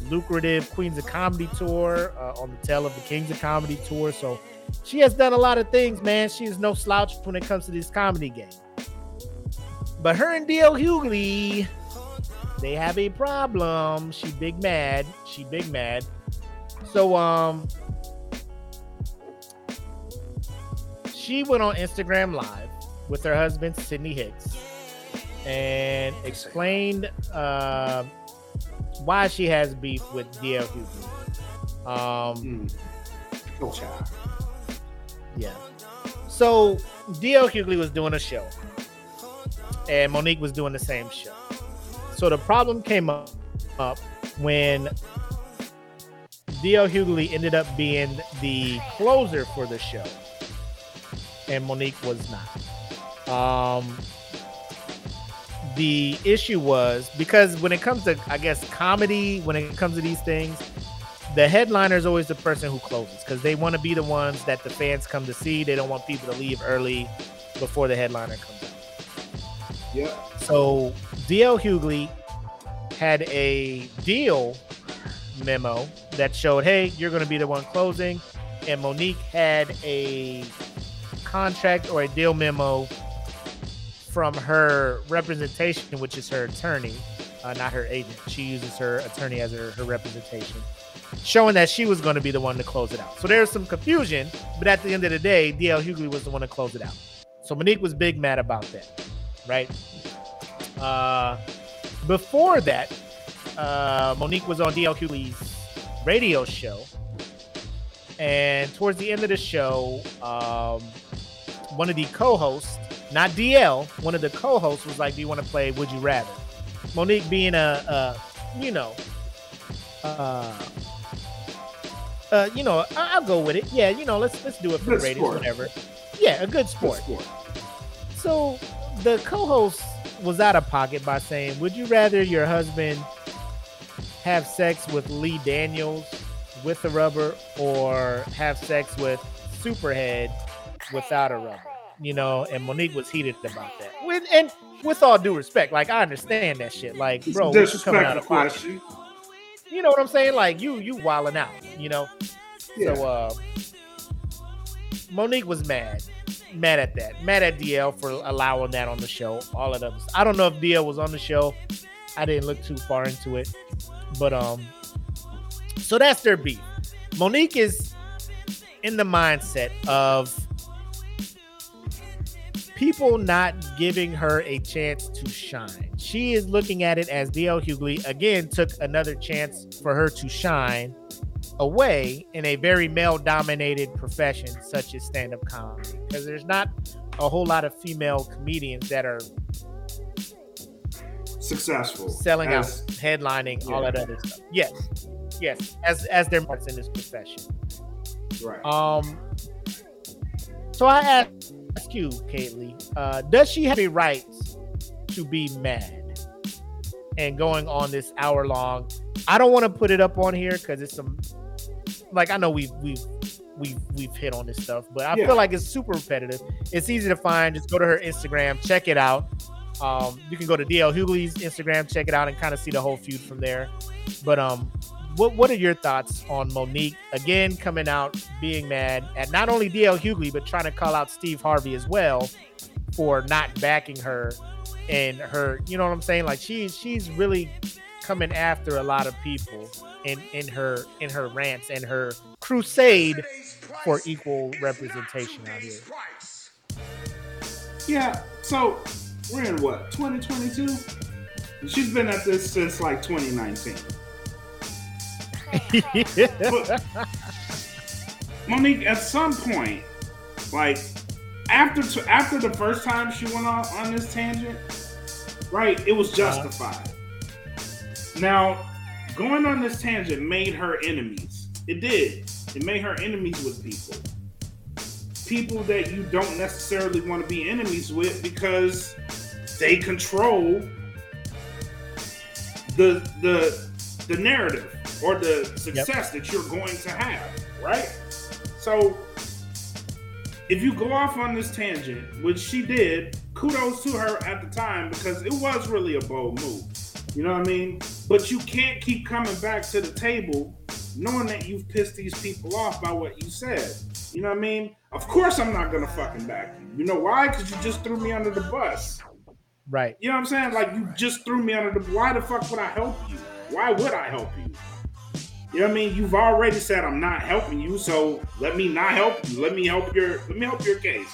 lucrative Queens of Comedy tour uh, on the tail of the Kings of Comedy tour. So she has done a lot of things, man. She is no slouch when it comes to this comedy game. But her and D.L. Hughley, they have a problem. She big mad. She big mad. So um she went on Instagram live with her husband Sidney Hicks and explained uh, why she has beef with DL Hughley. Um, Mm. Yeah. So DL Hughley was doing a show, and Monique was doing the same show. So the problem came up, up when DL Hughley ended up being the closer for the show, and Monique was not. Um, the issue was because when it comes to, I guess, comedy, when it comes to these things, the headliner is always the person who closes because they want to be the ones that the fans come to see. They don't want people to leave early before the headliner comes out. Yep. So DL Hughley had a deal memo that showed, hey, you're going to be the one closing, and Monique had a contract or a deal memo from her representation, which is her attorney, uh, not her agent. She uses her attorney as her, her representation, showing that she was going to be the one to close it out. So there's some confusion, but at the end of the day, DL Hughley was the one to close it out. So Monique was big mad about that, right? Uh, before that, uh, Monique was on DL Hughley's radio show, and towards the end of the show, um, one of the co-hosts, not DL, one of the co-hosts was like, "Do you want to play Would You Rather?" Monique being a, a you know, uh, uh, you know, I- I'll go with it. Yeah, you know, let's let's do it for Good ratings, sport. whatever. Yeah, a good Good sport. sport. So the co-host was out of pocket by saying, "Would you rather your husband have sex with Lee Daniels with the rubber, or have sex with Superhead without a rubber?" You know, and Monique was heated about that. With and with all due respect, like I understand that shit. Like, bro, what you coming out of pocket? question. You know what I'm saying? Like you, you wilding out. You know. Yeah. So uh Monique was mad. Mad at that. Mad at DL for allowing that on the show. All of them. I don't know if DL was on the show. I didn't look too far into it. But um So that's their beef. Monique is in the mindset of people not giving her a chance to shine. She is looking at it as DL Hughley again took another chance for her to shine away in a very male dominated profession such as stand up comedy because there's not a whole lot of female comedians that are Successful. selling as- out, headlining, all that other stuff. Yes, yes, as as their parts in this profession. Right. Um, so I ask you, Kaylee, uh, does she have a right to be mad and going on this hour long? I don't want to put it up on here because it's some like I know we've we've we've we've hit on this stuff, but I Yeah. feel like it's super repetitive. It's easy to find. Just go to her Instagram, check it out. Um, you can go to DL Hughley's Instagram, check it out, and kind of see the whole feud from there. But um, what what are your thoughts on Monique again coming out being mad at not only DL Hughley but trying to call out Steve Harvey as well for not backing her and her, you know what I'm saying? Like she's she's really coming after a lot of people in in her in her rants and her crusade for equal representation out here. Yeah. So we're in what 2022. She's been at this since like 2019. But Monique, at some point, like after t- after the first time she went on on this tangent, right? It was uh-huh. justified. Now, going on this tangent made her enemies. It did. It made her enemies with people. People that you don't necessarily want to be enemies with because they control the the the narrative or the success that you're going to have, right? So if you go off on this tangent, which she did, kudos to her at the time because it was really a bold move. You know what I mean? But you can't keep coming back to the table knowing that you've pissed these people off by what you said. You know what I mean? Of course I'm not gonna fucking back you. You know why? Because you just threw me under the bus. Right. You know what I'm saying? Like you just threw me under the. Why the fuck would I help you? Why would I help you? You know what I mean? You've already said I'm not helping you, so let me not help you. Let me help your. Let me help your case.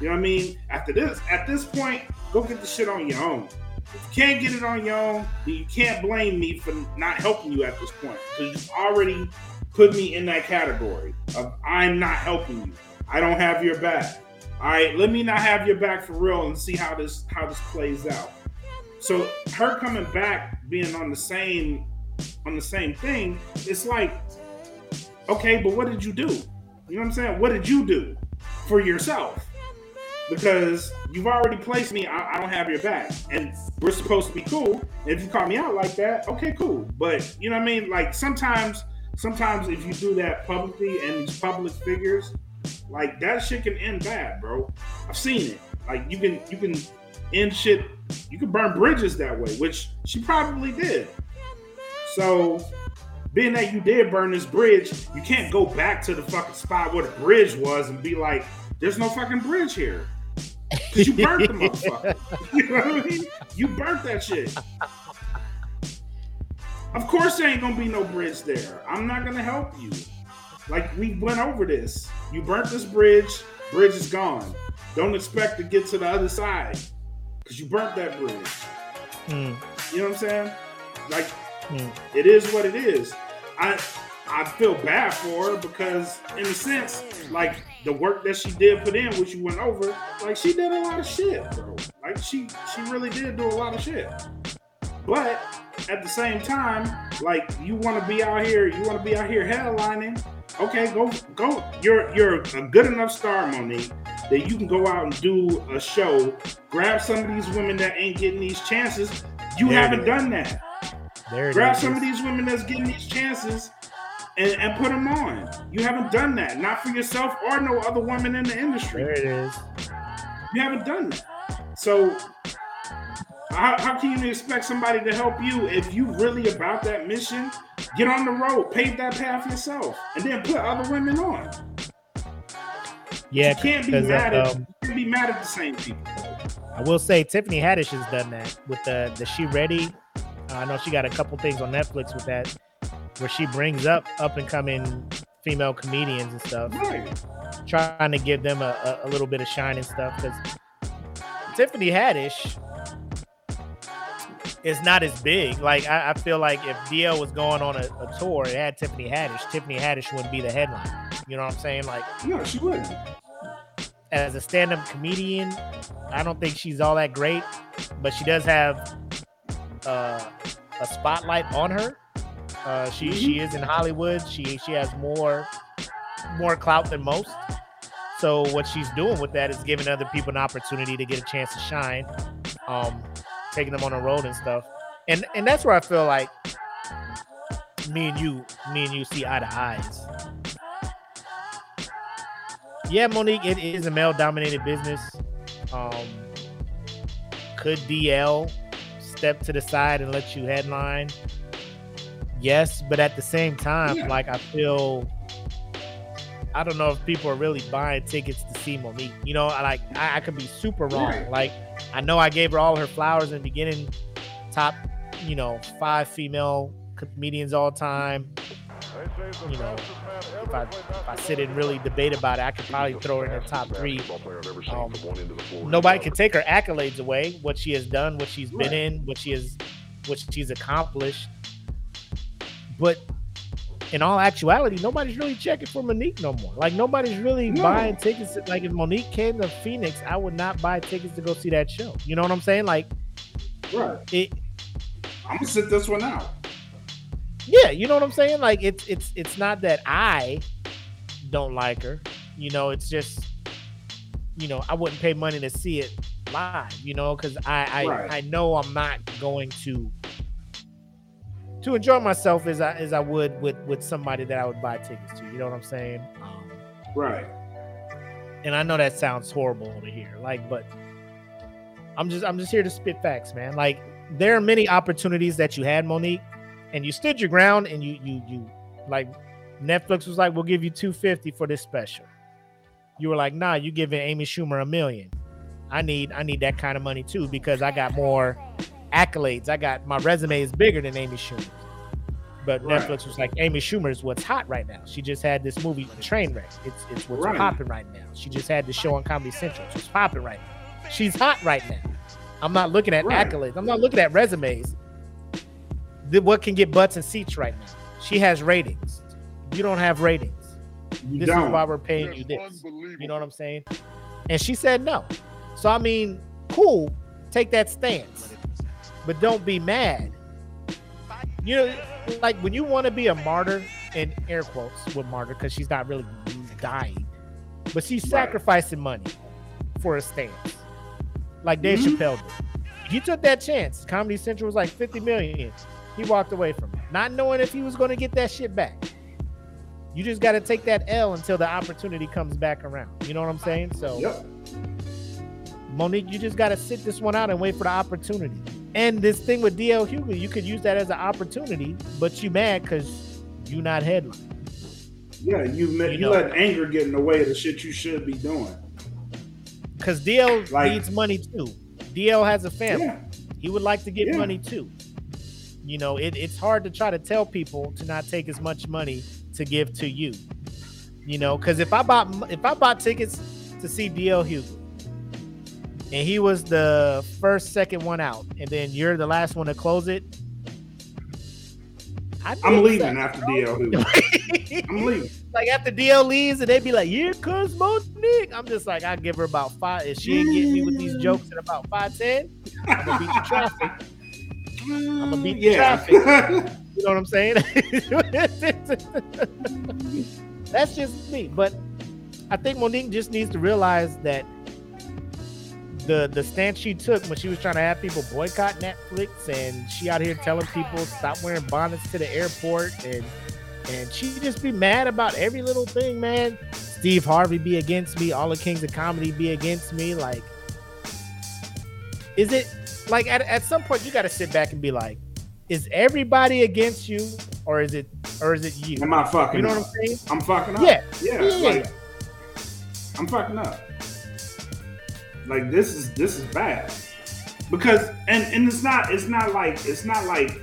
You know what I mean? After this, at this point, go get the shit on your own. If you can't get it on your own, then you can't blame me for not helping you at this point because you've already put me in that category of I'm not helping you. I don't have your back. All right, let me not have your back for real and see how this how this plays out. So her coming back, being on the same on the same thing, it's like, okay, but what did you do? You know what I'm saying? What did you do for yourself? Because you've already placed me, I, I don't have your back, and we're supposed to be cool. If you call me out like that, okay, cool. But you know what I mean? Like sometimes, sometimes if you do that publicly and these public figures, like that shit can end bad, bro. I've seen it. Like you can you can end shit. You can burn bridges that way, which she probably did. So, being that you did burn this bridge, you can't go back to the fucking spot where the bridge was and be like, "There's no fucking bridge here," because you burnt the motherfucker. you know what I mean? You burnt that shit. Of course, there ain't gonna be no bridge there. I'm not gonna help you. Like we went over this. You burnt this bridge. Bridge is gone. Don't expect to get to the other side because you burnt that bridge. Mm, You know what I'm saying? Like mm. it is what it is. I I feel bad for her because in a sense, like the work that she did put in, which you went over, like she did a lot of shit, bro. Like she she really did do a lot of shit. But at the same time, like you want to be out here, you want to be out here headlining. Okay, go go. You're you're a good enough star, Monique, that you can go out and do a show. Grab some of these women that ain't getting these chances. You it haven't done that. There Grab is. some of these women that's getting these chances and, and put them on. You haven't done that, not for yourself or no other woman in the industry. There it is. You haven't done that. So how, how can you expect somebody to help you if you really about that mission? Get on the road, pave that path yourself, and then put other women on. Yeah, You can't be mad at um, you can't be mad at the same people. I will say Tiffany Haddish has done that with the the She Ready. I know she got a couple things on Netflix with that. where she brings up up and coming female comedians and stuff, Right. trying to give them a, a, a little bit of shine and stuff. Because Tiffany Haddish is not as big. Like I, I feel like if DL was going on a, a tour and had Tiffany Haddish, Tiffany Haddish wouldn't be the headline. You know what I'm saying? Like No, she wouldn't. as a stand-up comedian, I don't think she's all that great, but she does have uh, a spotlight on her. Uh, she she is in Hollywood. She she has more more clout than most. So what she's doing with that is giving other people an opportunity to get a chance to shine, um, taking them on the road and stuff. And and that's where I feel like me and you, me and you see eye to eyes. Yeah, Monique, it is a male dominated business. Um, could DL step to the side and let you headline? Yes, but at the same time, Yeah. like I feel I don't know if people are really buying tickets to see Monique. You know, I like I, I could be super wrong. Right. Like I know I gave her all her flowers in the beginning, top, you know, five female comedians all time. You know, if I if I sit and really debate about it, I could probably throw her in the top three. Um, nobody can take her accolades away. What she has done, what she's been in, what she has, what she's accomplished. But in all actuality, nobody's really checking for Monique no more. Like nobody's really No. buying tickets. Like if Monique came to Phoenix, I would not buy tickets to go see that show. You know what I'm saying? Like Right. it. I'm gonna sit this one out. Yeah, you know what I'm saying? Like it's it's it's not that I don't like her. You know, it's just you know, I wouldn't pay money to see it live, you know, because I I, Right. I know I'm not going to to enjoy myself as I as I would with with somebody that I would buy tickets to. You know what I'm saying? Um, Right. and I know that sounds horrible to hear, like, but I'm just I'm just here to spit facts, man. Like there are many opportunities that you had, Monique, and you stood your ground and you you you like Netflix was like, we'll give you 250 for this special. You were like, nah, you giving Amy Schumer a million. I need I need that kind of money too because I got more accolades. I got my resume is bigger than Amy Schumer. But Right. Netflix was like, Amy Schumer's what's hot right now. She just had this movie, Trainwreck. It's it's what's Right. popping right now. She just had the show on Comedy Central. It's popping right now. She's hot right now. I'm not looking at Right. accolades. I'm not looking at resumes. What can get butts and seats right now? She has ratings. You don't have ratings. You This don't. is why we're paying you this. You know what I'm saying? And she said no. So I mean, cool, take that stance. But don't be mad. You know, like when you want to be a martyr, in air quotes with martyr, because she's not really dying, but she's Right. sacrificing money for a stance. Like Dave Mhm. Chappelle did. He took that chance. Comedy Central was like 50 million. He walked away from it, not knowing if he was going to get that shit back. You just got to take that L until the opportunity comes back around. You know what I'm saying? So, Yep. Monique, you just got to sit this one out and wait for the opportunity. And this thing with DL Hughley, you could use that as an opportunity, but you mad because you not headline. Yeah, you You you, know. let anger get in the way of the shit you should be doing. Because DL Like- needs money too. DL has a family. Yeah. He would like to get Yeah. money too. You know, it, it's hard to try to tell people to not take as much money to give to you. You know, because if I bought if I bought tickets to see DL Hughley, and he was the first, second one out, and then you're the last one to close it, I'm upset. leaving after DL. Hughley. I'm leaving. like after DL leaves and they'd be like, "Here comes Monique." I'm just like, I give her about five. If she ain't getting me with these jokes in about five ten, I'm gonna beat the traffic. I'm gonna mm, beat the yeah. traffic. You know what I'm saying? That's just me. But I think Monique just needs to realize that the the stance she took when she was trying to have people boycott Netflix and she out here telling people stop wearing bonnets to the airport and and she just be mad about every little thing, man. Steve Harvey be against me, all the kings of comedy be against me. Like, is it like at, at some point you got to sit back and be like, is everybody against you, or is it or is it you? Am I fucking? You know what? I'm saying? I'm fucking up. Yeah. Yeah. Yeah, yeah, like, I'm fucking up. Like this is this is bad. Because and and it's not it's not like it's not like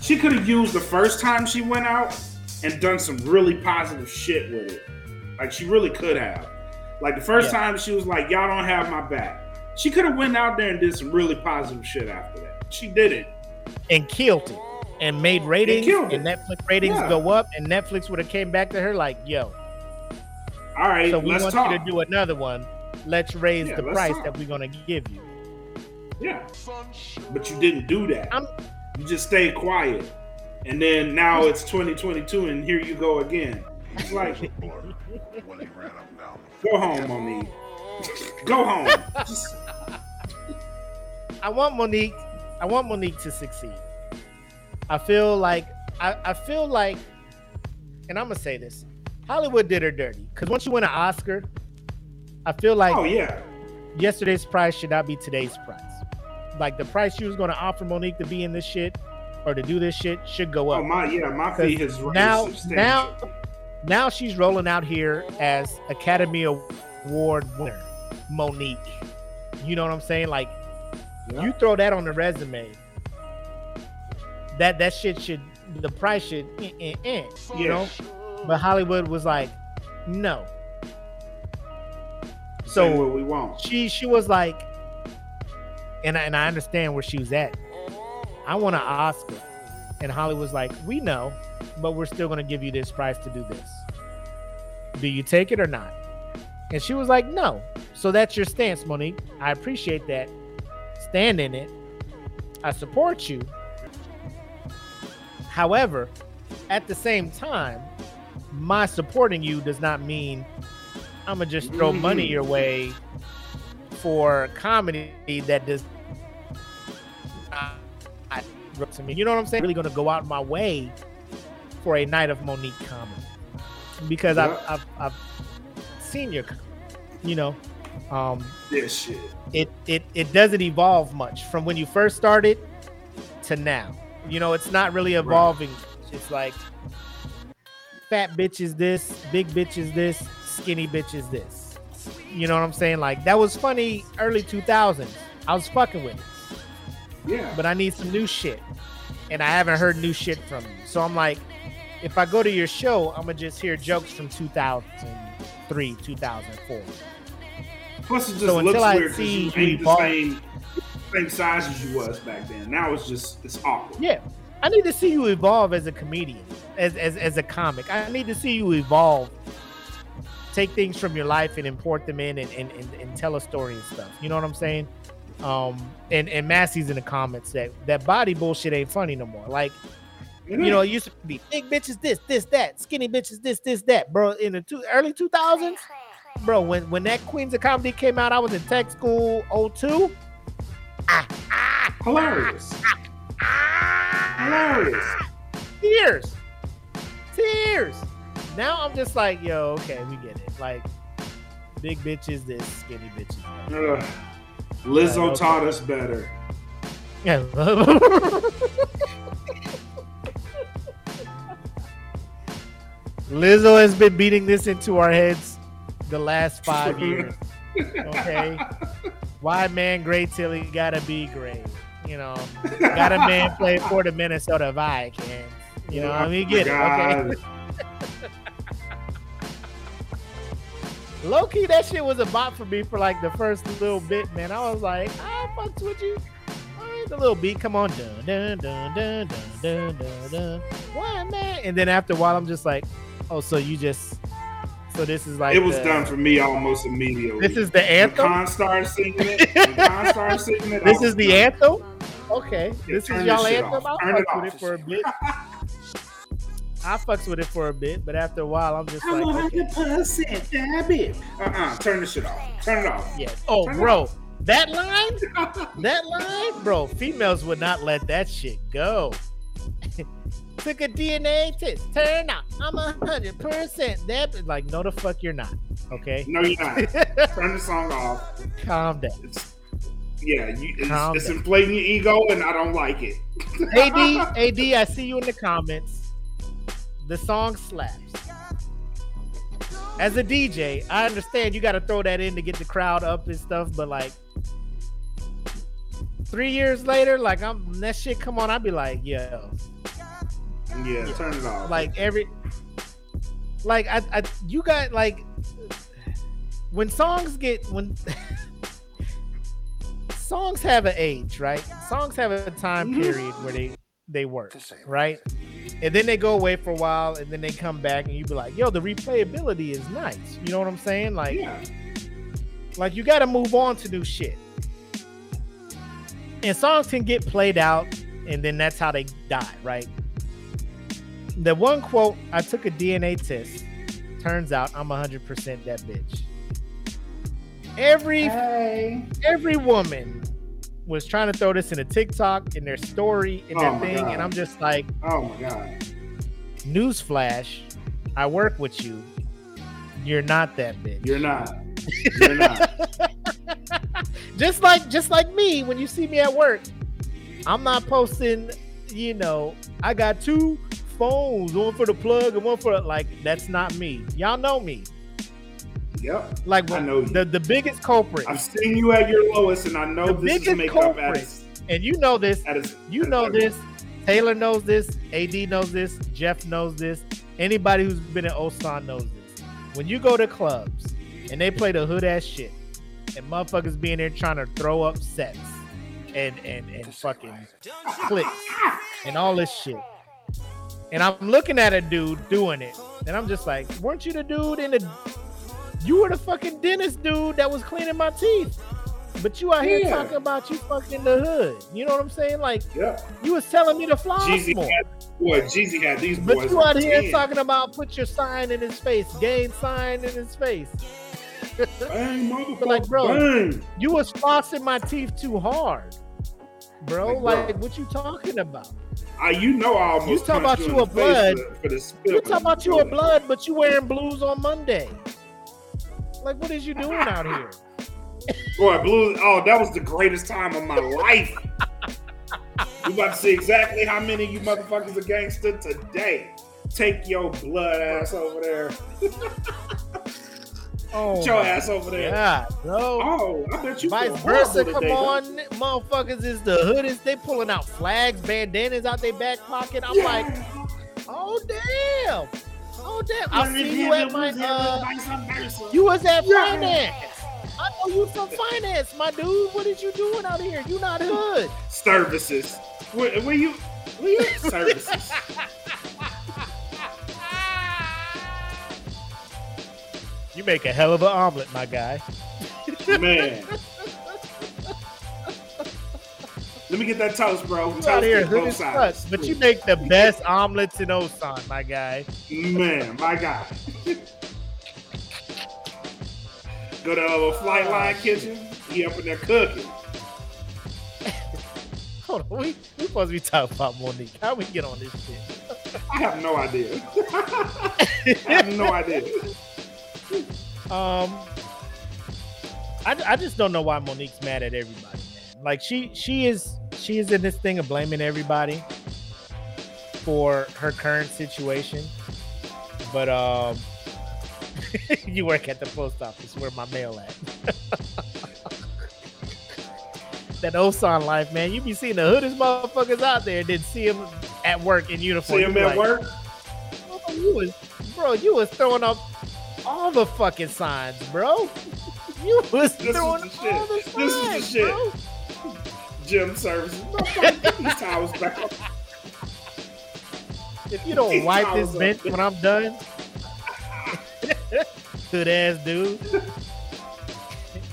she could have used the first time she went out and done some really positive shit with it. Like she really could have. Like the first Yeah. time she was like, "Y'all don't have my back." She could have went out there and did some really positive shit after that. She didn't. and killed it and made ratings killed and it. Netflix ratings Yeah. go up and Netflix would have came back to her like, yo, All right, so we let's want talk. you to do another one. Let's raise Yeah, the let's price talk. that we're gonna give you. Yeah, but you didn't do that. I'm- you just stayed quiet, and then now it's 2022, and here you go again. It's like, go home, Monique. Go home. Just, I want Monique. I want Monique to succeed. I feel like I, I feel like, and I'm gonna say this: Hollywood did her dirty because once you win an Oscar, I feel like oh yeah, yesterday's price should not be today's price. Like the price you was gonna offer Monique to be in this shit or to do this shit should go up. oh my yeah, my fee has now, now, now she's rolling out here as Academy Award winner, Monique. You know what I'm saying? Like, You throw that on the resume. That that shit should the price should eh, eh, eh, you Yeah. know. But Hollywood was like, no. So what we want. she she was like, and I, and I understand where she was at. I want an Oscar, and Hollywood's like, we know, but we're still gonna give you this price to do this. Do you take it or not? And she was like, no. So that's your stance, Monique. I appreciate that. Stand in it. I support you. However, at the same time, my supporting you does not mean I'm gonna just throw money Mhm. your way for comedy that does not to me. You know what I'm saying? Really gonna go out my way for a night of Monique comedy because Yeah. I've, I've I've seen your, you know, um, This shit. It it it doesn't evolve much from when you first started to now. You know, it's not really evolving. It's like fat bitch is this, big bitch is this, skinny bitch is this. You know what I'm saying? Like that was funny early 2000s. I was fucking with it, Yeah. but I need some new shit, and I haven't heard new shit from you. So I'm like, if I go to your show, I'm gonna just hear jokes from 2003, 2004. Plus, it just So looks weird because see you ain't the same same size as you was back then. Now it's just it's awkward. Yeah. I need to see you evolve as a comedian, as as, as a comic. I need to see you evolve. Take things from your life and import them in and, and, and, and tell a story and stuff. You know what I'm saying? Um and, and Massey's in the comments that that body bullshit ain't funny no more. Like, you know, it used to be big bitches this, this, that, skinny bitches this, this, that, bro. In the two, early 2000s, bro, when when that Queens of Comedy came out, I was in tech school 02. hilarious. Hilarious. tears, tears. Now I'm just like, yo, okay, we get it. Like, big bitches, this skinny bitches. that. Lizzo okay. taught us better. Yeah. Lizzo has been beating this into our heads the last five years. Okay. Why man great till he gotta be great? You know, got a man play for the Minnesota Vikings. You know, I mean, get it. Okay. Low key, that shit was a bop for me for like the first little bit, man. I was like, ah, I fucked with you. The little beat, come on, dun dun dun dun dun dun dun. dun. Why, man? And then after a while, I'm just like, oh, so you just so this is like it was the- done for me almost immediately. This is the anthem. Khan started singing it. Khan started singing it. This is the done. anthem. Okay, Yeah, this is y'all anthem. off. I Turn it fucks with it for a bit. I fucks with it for a bit, but after a while, I'm just I'm like, okay. 100% that bitch. Uh-uh. Turn this shit off. Turn it off. Yes. Oh, Turn it bro, that line, that line, bro. Females would not let that shit go. Took a DNA test. Turn out. I'm a hundred percent. That like, no, the fuck, you're not. Okay, No, you're not. Turn the song off. calm down. It's, yeah, you, Calm it's, it's down. inflating your ego, and I don't like it. AD, AD, I see you in the comments. The song slaps. As a DJ, I understand you got to throw that in to get the crowd up and stuff, but like three years later, like I'm that shit come on, I'd be like, yo, Yeah, turn it off. Like every, like I, I, you got like when songs get when songs have an age, right? Songs have a time Mhm. period where they they work, right? And then they go away for a while, and then they come back, and you be like, "Yo, the replayability is nice." You know what I'm saying? Like, yeah, like you got to move on to new shit. And songs can get played out, and then that's how they die, right? The one quote I took a DNA test. Turns out I'm 100% that bitch. Every every woman was trying to throw this in a TikTok in their story in their Oh thing, God. and I'm just like, oh my god, newsflash, I work with you. You're not that bitch. you're not. You're not. just like just like me when you see me at work i'm not posting you know i got two phones one for the plug and one for like that's not me. Y'all know me. Yep, like I know you. the, the biggest culprit. I've seen you at your lowest, and I know The this is biggest makeup at culprit. and you know this at its you at know this taylor knows this ad knows this jeff knows this anybody who's been at osan knows this. When you go to clubs and they play the hood ass shit and motherfuckers being there trying to throw up sets and and and fucking clicks and all this shit and i'm looking at a dude doing it and i'm just like weren't you the dude in the you were the fucking dentist dude that was cleaning my teeth but you out here Yeah. talking about you fucking the hood you know what i'm saying like Yep, you was telling me to fly Jeezy more. had boy. Jeezy had these But boys. you on out here 10. talking about put your sign in his face, game sign in his face. Bang, like, bro, bang. You was flossing my teeth too hard, bro. Like, bro. What you talking about? I, you know, I almost You talking about you you a blood. for, for the spill. You talking about you a blood, but you wearing blues on Monday. Like, what is you doing out here? Boy, blue. Oh, that was the greatest time of my life. you about to see exactly how many of you motherfuckers are gangster today. Take your blood ass over there. Oh, Get your ass over there. God, bro. Oh, I bet you Vice versa, come today, on, motherfuckers is the hoodies. They pulling out flags, bandanas out their back pocket. I'm Yeah. like, oh damn, oh damn. I see you at my uh, you was at Yeah. finance. I know you from finance, my dude. What is you doing out here? You not hood. services. Where, where you? Where you services? You make a hell of an omelet, my guy. Man. Let me get that toast, bro. Toast out here both sides. but you make the best omelets in Osan, my guy. Man, my God. Go to a flight line oh, kitchen. He up in there cooking. Hold on, we we supposed to be talking about Monique. How we get on this shit? I have no idea. I have no idea. Um, I, I just don't know why Monique's mad at everybody, man. Like she she is she is in this thing of blaming everybody for her current situation, but um, you work at the post office. Where my mail at? that Osan life, man. You be seeing the hoodest motherfuckers out there, then see them at work in uniform. See him at like, work? Oh, you was, bro, you was throwing up all the fucking signs, bro. You was This is throwing the shit. all the signs, This is the shit. bro. Gym services. These towels back. If you don't These wipe this up. bench when I'm done, good ass dude.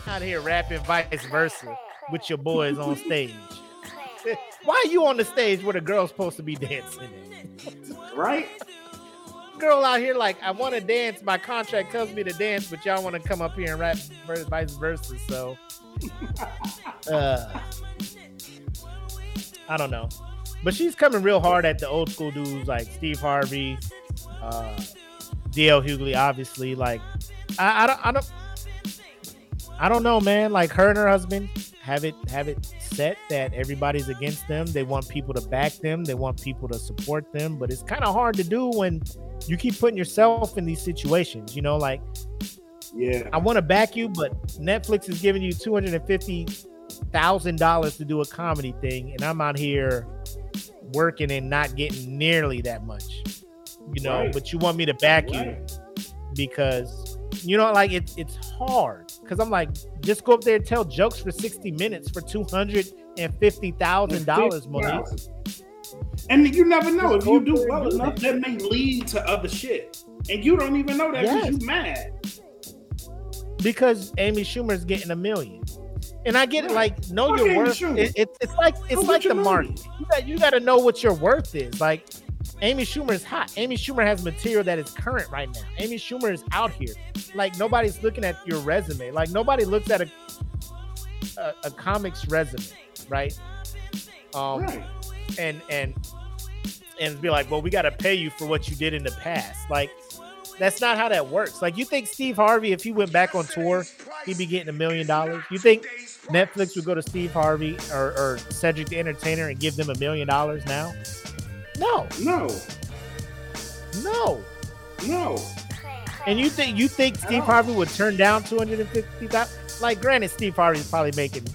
Out here rapping vice versa with your boys on stage. Why are you on the stage where the girl's supposed to be dancing? Right? Girl out here like I want to dance. My contract tells me to dance, but y'all want to come up here and rap vice versa. So, uh, I don't know. But she's coming real hard at the old school dudes like Steve Harvey, uh, DL Hughley, obviously. Like, I, I don't, I don't, I don't know, man. Like her and her husband have it have it set that everybody's against them. They want people to back them. They want people to support them. But it's kind of hard to do when you keep putting yourself in these situations. You know, like Yeah. I want to back you, but Netflix is giving you two hundred and fifty thousand dollars to do a comedy thing, and I'm out here working and not getting nearly that much. You know, Right. but you want me to back you because you know, like it's it's hard. Cause I'm like, just go up there and tell jokes for 60 minutes for two hundred and fifty thousand dollars, Monique. And you never know if you do well enough, that may lead to other shit, and you don't even know that because Yes. you mad. because Amy Schumer's getting a million. And I get it, like know Fuck your Amy worth. Schumer. It, it's like it's like the market. You got you got to know what your worth is. Like Amy Schumer is hot. Amy Schumer has material that is current right now. Amy Schumer is out here. Like nobody's looking at your resume. Like nobody looks at a a, a comics resume, right? Um, right. And and and be like, well, we got to pay you for what you did in the past. Like, that's not how that works. Like, you think Steve Harvey, if he went back on tour, he'd be getting a million dollars? You think Netflix would go to Steve Harvey or, or Cedric the Entertainer and give them a million dollars now? No, No, no. no. And you think you think Steve. Harvey would turn down two hundred and fifty thousand? Like, granted, Steve Harvey's probably making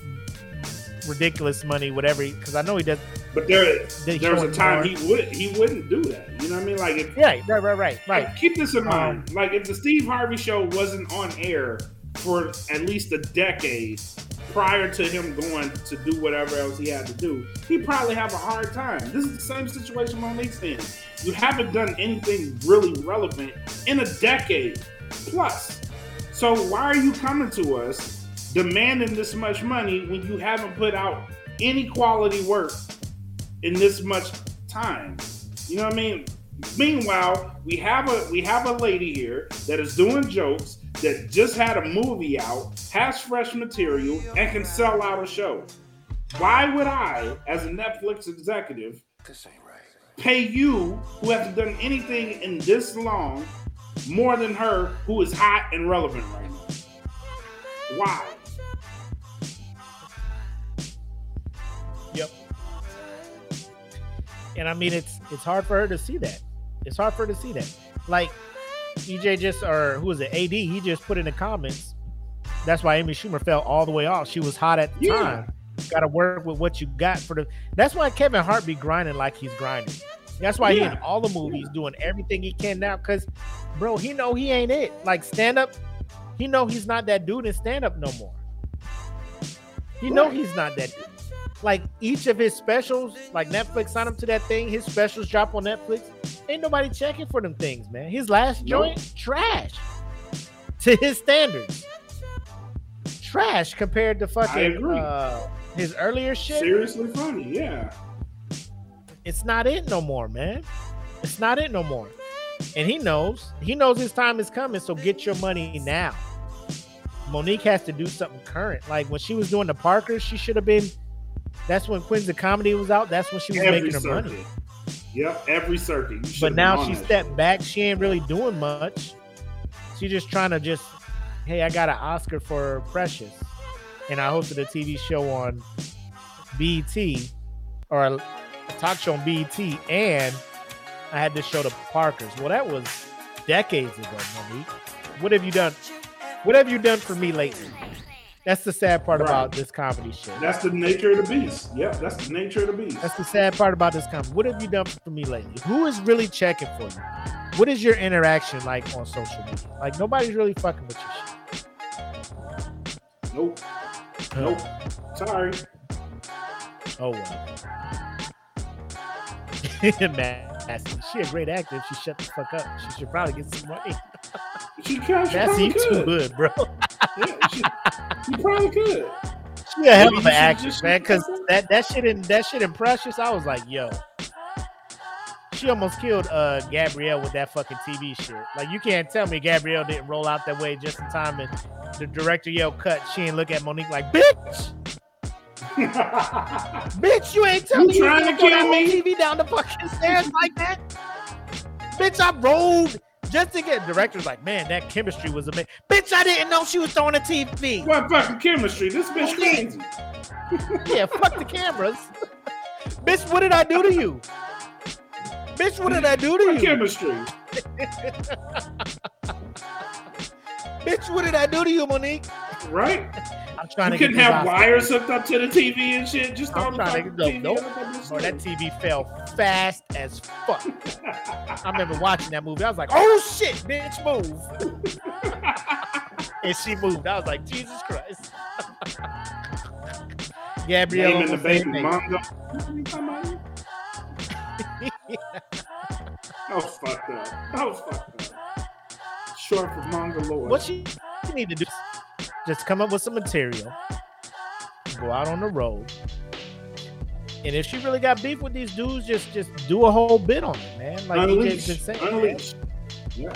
ridiculous money, whatever. Because I know he does. But there, They there's a time he would he wouldn't do that. You know what I mean? Like if Right, right, right, right, right. Like, keep this in mind. Um, like if the Steve Harvey show wasn't on air for at least a decade prior to him going to do whatever else he had to do, he'd probably have a hard time. This is the same situation Monique's in. You haven't done anything really relevant in a decade plus. So why are you coming to us demanding this much money when you haven't put out any quality work in this much time? You know what I mean? Meanwhile, we have a we have a lady here that is doing jokes that just had a movie out, has fresh material, and can sell out a show. Why would I, as a Netflix executive, pay you who hasn't done anything in this long more than her who is hot and relevant right now? Why? And I mean, it's it's hard for her to see that. It's hard for her to see that. Like EJ just or who was it? AD. He just put in the comments. That's why Amy Schumer fell all the way off. She was hot at the Yeah. time. Got to work with what you got for the. That's why Kevin Hart be grinding like he's grinding. That's why he in all the movies doing everything he can now. Cause, bro, he know he ain't it. Like stand up, he know he's not that dude in stand up no more. He know he's not that dude like each of his specials, like Netflix signed him to that thing. His specials drop on Netflix. Ain't nobody checking for them things, man. His last Nope. joint, trash to his standards. Trash compared to fucking uh, his earlier shit. Seriously funny, yeah. It's not it no more, man. It's not it no more. And he knows. He knows his time is coming. So get your money now. Monique has to do something current. Like when she was doing the Parkers, she should have been. That's when Queens of Comedy was out. That's when she was Every making her circuit. money. Yep, every circuit. But now she that stepped back. She ain't really doing much. She just trying to just, hey, I got an Oscar for Precious, and I hosted a TV show on BET or a talk show on BET, and I had this show to Parkers. Well, that was decades ago, Monique. What have you done? What have you done for me lately? That's the sad part Right. about this comedy shit. That's the nature of the beast. Yep, that's the nature of the beast. That's the sad part about this comedy. What have you done for me lately? Who is really checking for you? What is your interaction like on social media? Like nobody's really fucking with your shit. Nope. Nope. Sorry. Oh well. Massey, she a great actor. If she shut the fuck up, she should probably get some money. She, can, she Massey, you too good, bro. Yeah, she, she probably could. She a hell of an actress, man. Because that that shit in that shit in Precious, I was like, yo. She almost killed uh Gabrielle with that fucking TV shit. Like you can't tell me Gabrielle didn't roll out that way just in time and the director yelled cut. She ain't look at Monique like bitch. Bitch, you ain't tell You me trying to to kill me? TV down the fucking stairs like that. Bitch, I rolled just to get directors like, man, that chemistry was amazing. Bitch, I didn't know she was throwing a TV. what fucking chemistry? This bitch crazy. Yeah, fuck the cameras. Bitch, what did I do to you? Bitch, what did I do to you? chemistry? Bitch, what did I do to you, Monique? Right? I'm trying You to couldn't have wires hooked up to the TV and shit. Just I'm trying to go. Nope. up on this Bro, that. TV fell fast as fuck. I remember watching that movie. I was like, "Oh shit, bitch, move!" and she moved. I was like, "Jesus Christ." Gabrielle, in the baby manga. What you talking about? That was fucked up. That was fucked up. Short for manga lord. What you need to do just come up with some material, go out on the road, and if she really got beef with these dudes, just just do a whole bit on it, man. Like unleash, DJ's been saying, man. unleash. Yeah,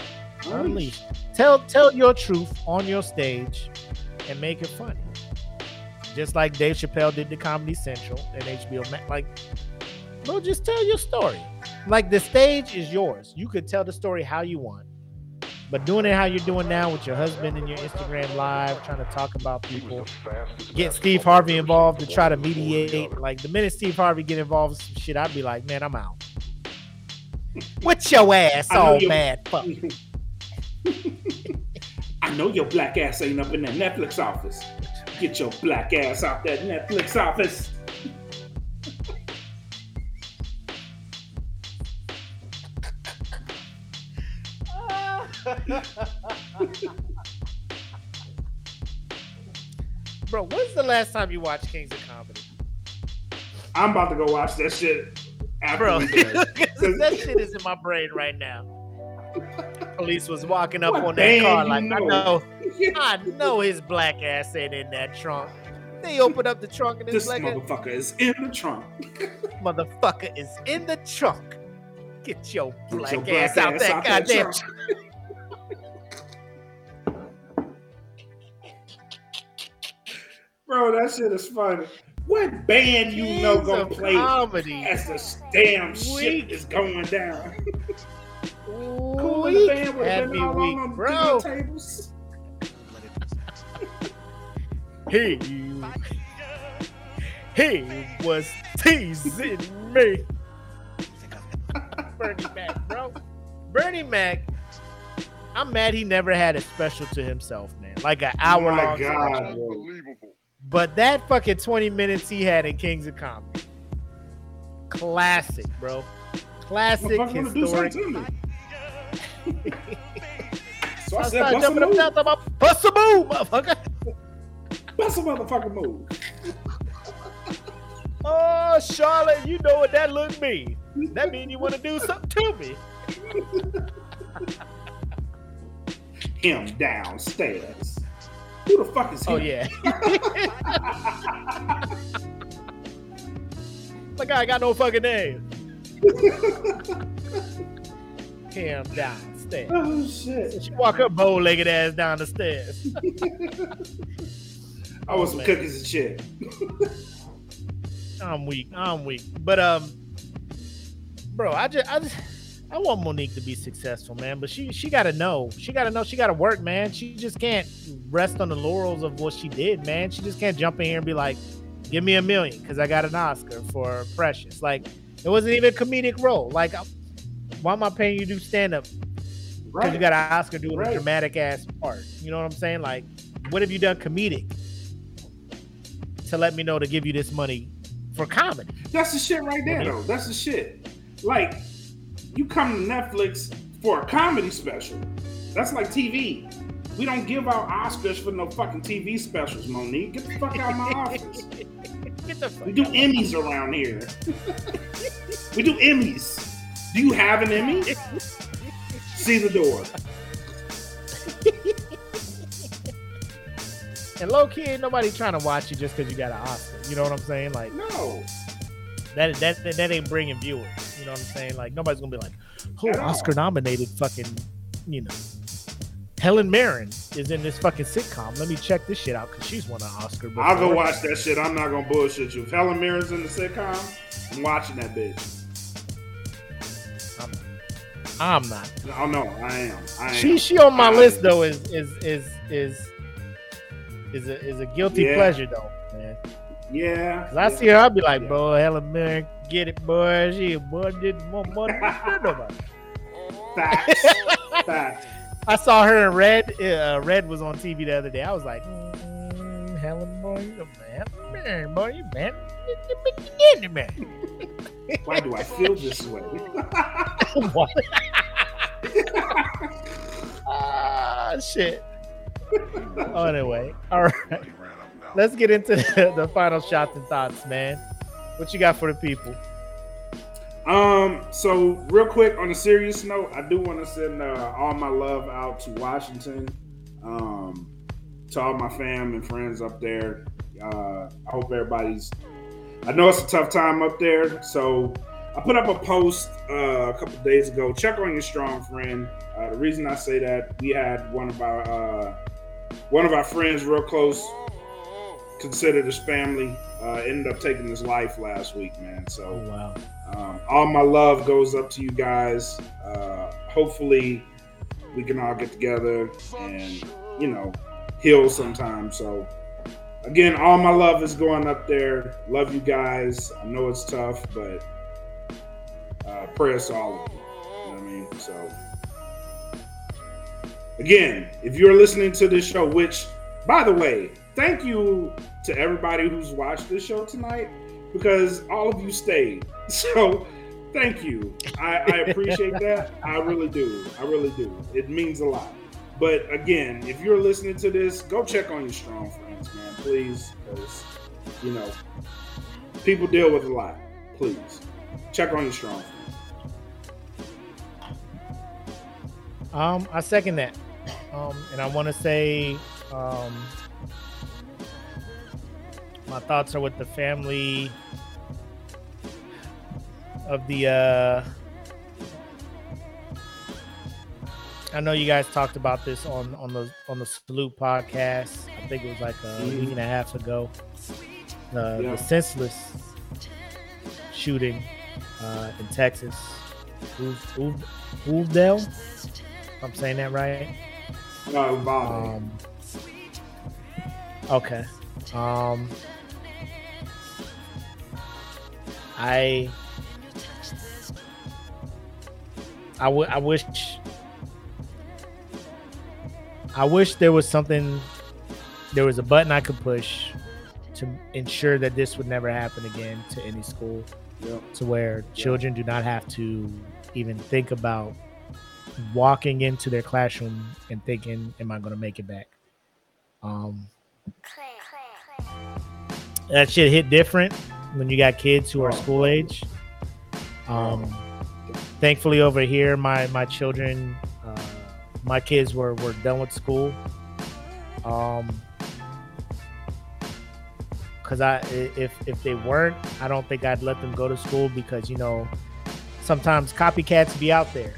unleash. Tell tell your truth on your stage and make it funny. Just like Dave Chappelle did to Comedy Central and HBO Max. Like, bro, just tell your story. Like the stage is yours. You could tell the story how you want. But doing it how you're doing now with your husband and your Instagram live, trying to talk about people, get Steve Harvey involved to try to mediate. Like the minute Steve Harvey get involved with some shit, I'd be like, man, I'm out. What's your ass I know all you- bad fuck. I know your black ass ain't up in that Netflix office. Get your black ass out that Netflix office. Bro, when's the last time you watched Kings of Comedy? I'm about to go watch that shit after Bro, that shit is in my brain right now. Police was walking up What on that car like, I know? know, I know his black ass ain't in that trunk. They open up the trunk and his This black ass, motherfucker is in the trunk. motherfucker is in the trunk. Get your Get black, your ass, out that goddamn trunk. Bro, that shit is funny. What band you know Kings gonna play comedy. as the damn shit Weak. is going down? Ooh, Cool in the band would had me been all weak, on bro. the tables. He, he was teasing me. Bernie Mac, bro. Bernie Mac. I'm mad he never had a special to himself, man. Like an hour My long. God, Unbelievable. But that fucking 20 minutes he had in Kings of Comedy. Classic, bro. Classic Motherfucker do historic. something to me. So I I said, bust jumping up move. and down, about, bust a move, motherfucker. Bust a motherfucking move. Oh, Charlotte, you know what that look mean. That mean you want to do something to me. Him downstairs. Who the fuck is him? Oh yeah. like I got no fucking name. Him downstairs. Oh shit. She walk her bow-legged ass down the stairs. I want some man. cookies and shit. I'm weak. I'm weak. But um, bro, I just, I just, I want Monique to be successful, man. But she, she got to know. She got to know. She got to work, man. She just can't rest on the laurels of what she did, man. She just can't jump in here and be like, "Give me a million because I got an Oscar for Precious." Like, it wasn't even a comedic role. Like, why am I paying you to do stand up? Because Right. you got an Oscar doing Right. a dramatic ass part. You know what I'm saying? Like, what have you done comedic to let me know to give you this money for comedy? That's the shit right there, though. That's the shit. Like, you come to Netflix for a comedy special. That's like TV. We don't give out Oscars for no fucking TV specials, Monique. Get the fuck out of my office. Get the fuck We do out. Emmys around here. we do Emmys. Do you have an Emmy? See the door. And low key, ain't nobody trying to watch you just because you got an Oscar. You know what I'm saying? Like No. that, that that that ain't bringing viewers. You know what I'm saying? Like nobody's gonna be like, oh, Oscar nominated fucking, you know, Helen Mirren is in this fucking sitcom. Let me check this shit out because she's won an Oscar. Before. I'll go watch that shit. I'm not gonna bullshit you. If Helen Mirren's in the sitcom, I'm watching that bitch. I'm, I'm not. Oh no, I am. I am. She she on my I- list though is is is is is a is a guilty Yeah. pleasure though, man. Yeah. 'Cause I yeah. see her, I'll be like, Yeah. bro, Helen Mirren, get it, boy. She boy did more money than nobody. Facts. Facts. I saw her in Red. Uh, Red was on TV the other day. I was like, mm, Helen, boy, you man, Helen Mirren, boy, you man, you man. Why do I feel this way? What? ah, shit. Oh, anyway, all right. Let's get into the, the final shots and thoughts, man. What you got for the people? Um, so real quick on a serious note, I do want to send uh, all my love out to Washington, um, to all my fam and friends up there. Uh, I hope everybody's. I know it's a tough time up there, so I put up a post uh, a couple days ago. Check on your strong friend. Uh, the reason I say that we had one of our uh, one of our friends, real close, considered his family, uh, ended up taking his life last week, man. So. Oh wow. Um, all my love goes up to you guys. Uh, hopefully, we can all get together and you know heal sometime. So, again, all my love is going up there. Love you guys. I know it's tough, but uh, prayers to all of you. You know what I mean? So, again, if you're listening to this show, which, by the way, thank you to everybody who's watched this show tonight because all of you stayed. So thank you. I, I appreciate that. I really do. I really do. It means a lot. But again, if you're listening to this, go check on your strong friends, man, please. Because, you know, people deal with a lot. Please. Check on your strong friends. Um, I second that. Um, and I want to say, um, my thoughts are with the family of the. Uh, I know you guys talked about this on on the on the Salute podcast. I think it was like a week and a half ago. The, Yeah. the senseless shooting uh, in Texas. Uv- Uv- Uvalde? I'm saying that right. No, Uvalde. Um, okay. Um, I I, w- I wish I wish there was something there was a button I could push to ensure that this would never happen again to any school Yep. to where children do not have to even think about walking into their classroom and thinking, "Am I going to make it back?" Um, that shit hit different when you got kids who are school age. Um, thankfully, over here, my my children, uh, my kids were were done with school. Um, because I if if they weren't, I don't think I'd let them go to school because you know sometimes copycats be out there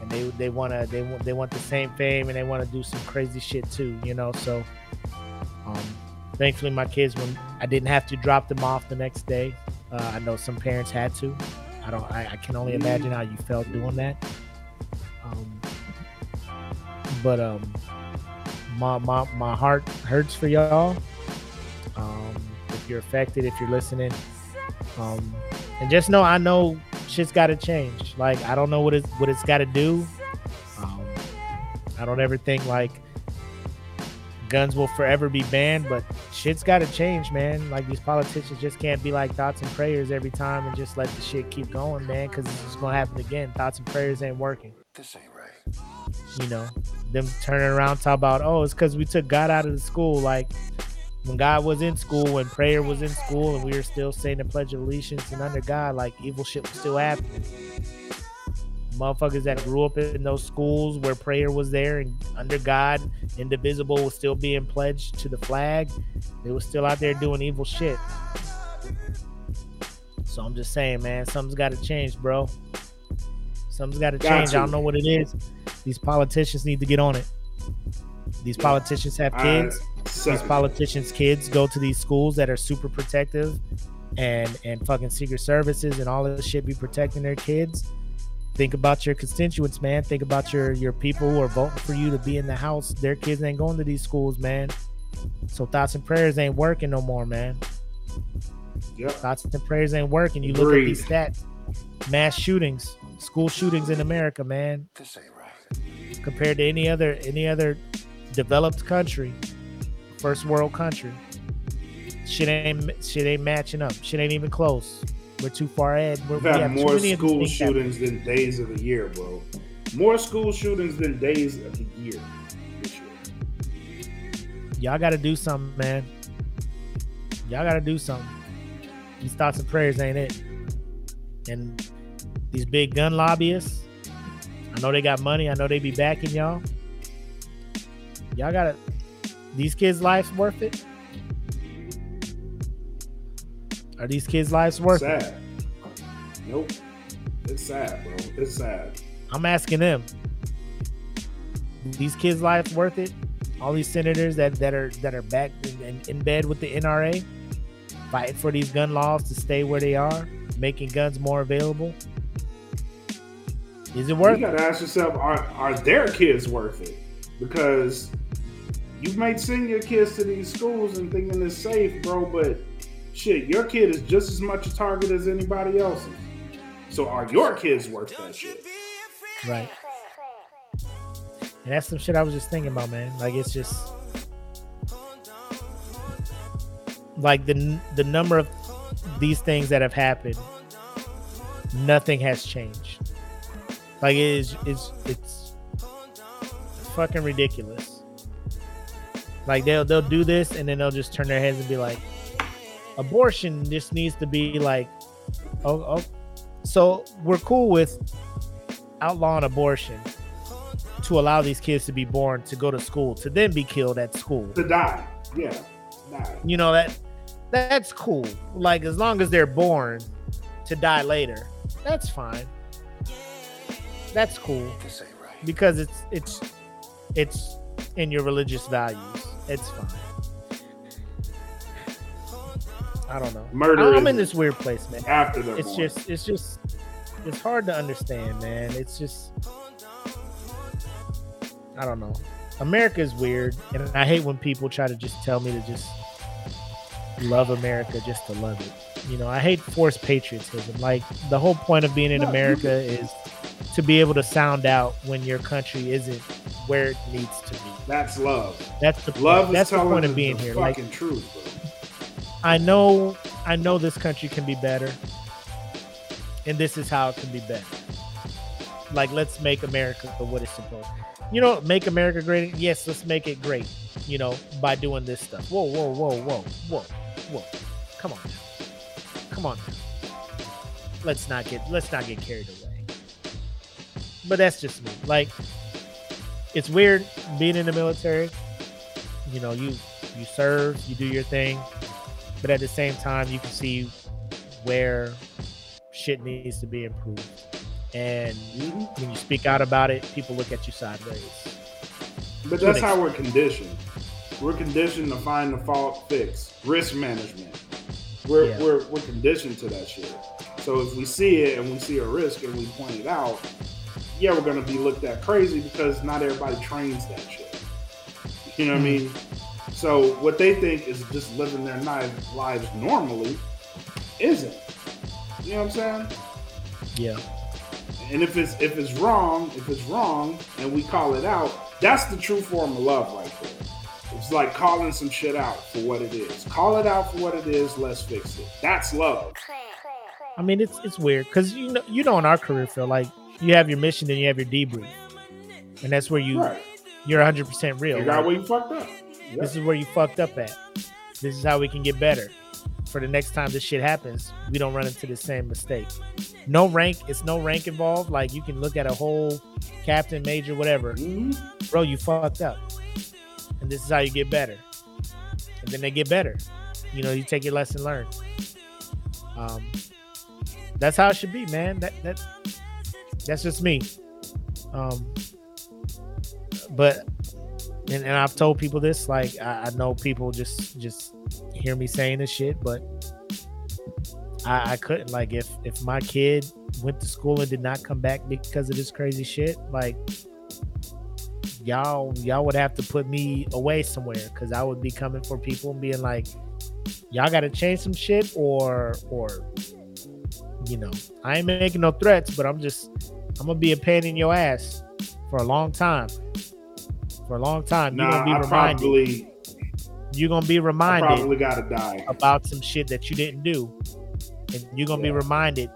and they they want to they want they want the same fame and they want to do some crazy shit too, you know. So, um, thankfully, my kids when I didn't have to drop them off the next day. Uh, I know some parents had to. I don't. I, I can only imagine how you felt doing that. Um, but um, my my my heart hurts for y'all. Um, if you're affected, if you're listening, um, and just know I know shit's got to change. Like I don't know what it's what it's got to do. Um, I don't ever think like guns will forever be banned, but shit's got to change, man. Like these politicians just can't be like thoughts and prayers every time and just let the shit keep going, man, because it's just gonna happen again. Thoughts and prayers ain't working. This ain't right. You know, them turning around talk about, oh, it's because we took God out of the school. Like when God was in school, when prayer was in school, and we were still saying the Pledge of Allegiance and under God, like evil shit was still happening. Motherfuckers that grew up in those schools where prayer was there and under God, indivisible was still being pledged to the flag. They were still out there doing evil shit. So I'm just saying, man, something's got to change, bro. Something's got to change. I don't know what it is. These politicians need to get on it. These politicians have kids these politicians' kids go to these schools that are super protective and and fucking secret services and all this shit be protecting their kids. Think about your constituents, man. Think about your your people who are voting for you to be in the house. Their kids ain't going to these schools, man. So thoughts and prayers ain't working no more, man. Yep. Thoughts and prayers ain't working. You look at these stats, mass shootings, school shootings in America, man This ain't right. compared to any other any other developed country, first world country. Shit ain't shit ain't matching up. Shit ain't even close. We're too far ahead. We're, We've we had more school shootings than days of the year, bro. More school shootings than days of the year. this year. Y'all got to do something, man. Y'all got to do something. These thoughts and prayers ain't it. And these big gun lobbyists, I know they got money. I know they be backing y'all. Y'all got to. These kids' lives worth it? Are these kids' lives worth it? sad. Nope. It's sad, bro. It's sad. I'm asking them. These kids' lives worth it? All these senators that, that are that are back in, in bed with the NRA, fighting for these gun laws to stay where they are, making guns more available. Is it worth you it? gotta ask yourself: Are are their kids worth it? Because you might send your kids to these schools and thinking it's safe, bro. But shit, your kid is just as much a target as anybody else's. So are your kids worth that shit? Right. And that's some shit I was just thinking about, man. Like it's just like the the number of these things that have happened, nothing has changed. Like it is it's it's fucking ridiculous. Like they'll they'll do this and then they'll just turn their heads and be like, abortion just needs to be like, oh, oh. so we're cool with outlawing abortion to allow these kids to be born to go to school to then be killed at school. To die, yeah, die. you know that that's cool. Like as long as they're born to die later that's fine. That's cool. Right. because it's it's it's in your religious values. It's fine i don't know Murder i'm in this weird place man After they're it's born. just it's just it's hard to understand man it's just i don't know america is weird and i hate when people try to just tell me to just love america just to love it you know i hate forced patriotism like the whole point of being in No, america is to be able to sound out when your country isn't where it needs to be That's love. that's the point. Love that's the point the, of being the here like fucking truth, bro. I know I know this country can be better. And this is how it can be better. Like let's make America what it's supposed. You know, make America great. Yes, let's make it great. You know, by doing this stuff. Whoa, whoa, whoa, whoa, whoa, whoa. Come on. Come on. Let's not get let's not get carried away. But that's just me. Like it's weird being in the military. You know, you you serve, you do your thing, but at the same time you can see where shit needs to be improved and when you speak out about it people look at you sideways But that's how we're conditioned. We're conditioned to find the fault, fix, risk management. We're, Yeah. we're we're conditioned to that shit. So if we see it and we see a risk and we point it out, yeah, we're gonna be looked at crazy because not everybody trains that shit. You know what I mm-hmm. mean? So what they think is just living their ni- lives normally isn't. You know what I'm saying? yeah And if it's if it's wrong, if it's wrong, and we call it out, that's the true form of love right there. It's like calling some shit out for what it is. Call it out for what it is. Let's fix it. That's love. i mean it's it's weird because you know you know in our career field like you have your mission and you have your debrief and that's where you Right. you're 100% real Figure out Like, where you fucked up. This is where you fucked up at this is how we can get better for the next time this shit happens we don't run into the same mistake no rank it's no rank involved like you can look at a whole captain major whatever Mhm. bro, you fucked up. And this is how you get better. And then they get better. You know, you take your lesson learned. Um, that's how it should be, man. That that that's just me. Um, but and, and I've told people this, like I, I know people just just hear me saying this shit, but I, I couldn't like if if my kid went to school and did not come back because of this crazy shit, like y'all y'all would have to put me away somewhere because I would be coming for people and being like, y'all got to change some shit or or you know I ain't making no threats, but I'm just I'm gonna be a pain in your ass for a long time. For a long time, you're gonna be I reminded. probably, You're gonna be I reminded probably gotta die. about some shit that you didn't do, and you're gonna be reminded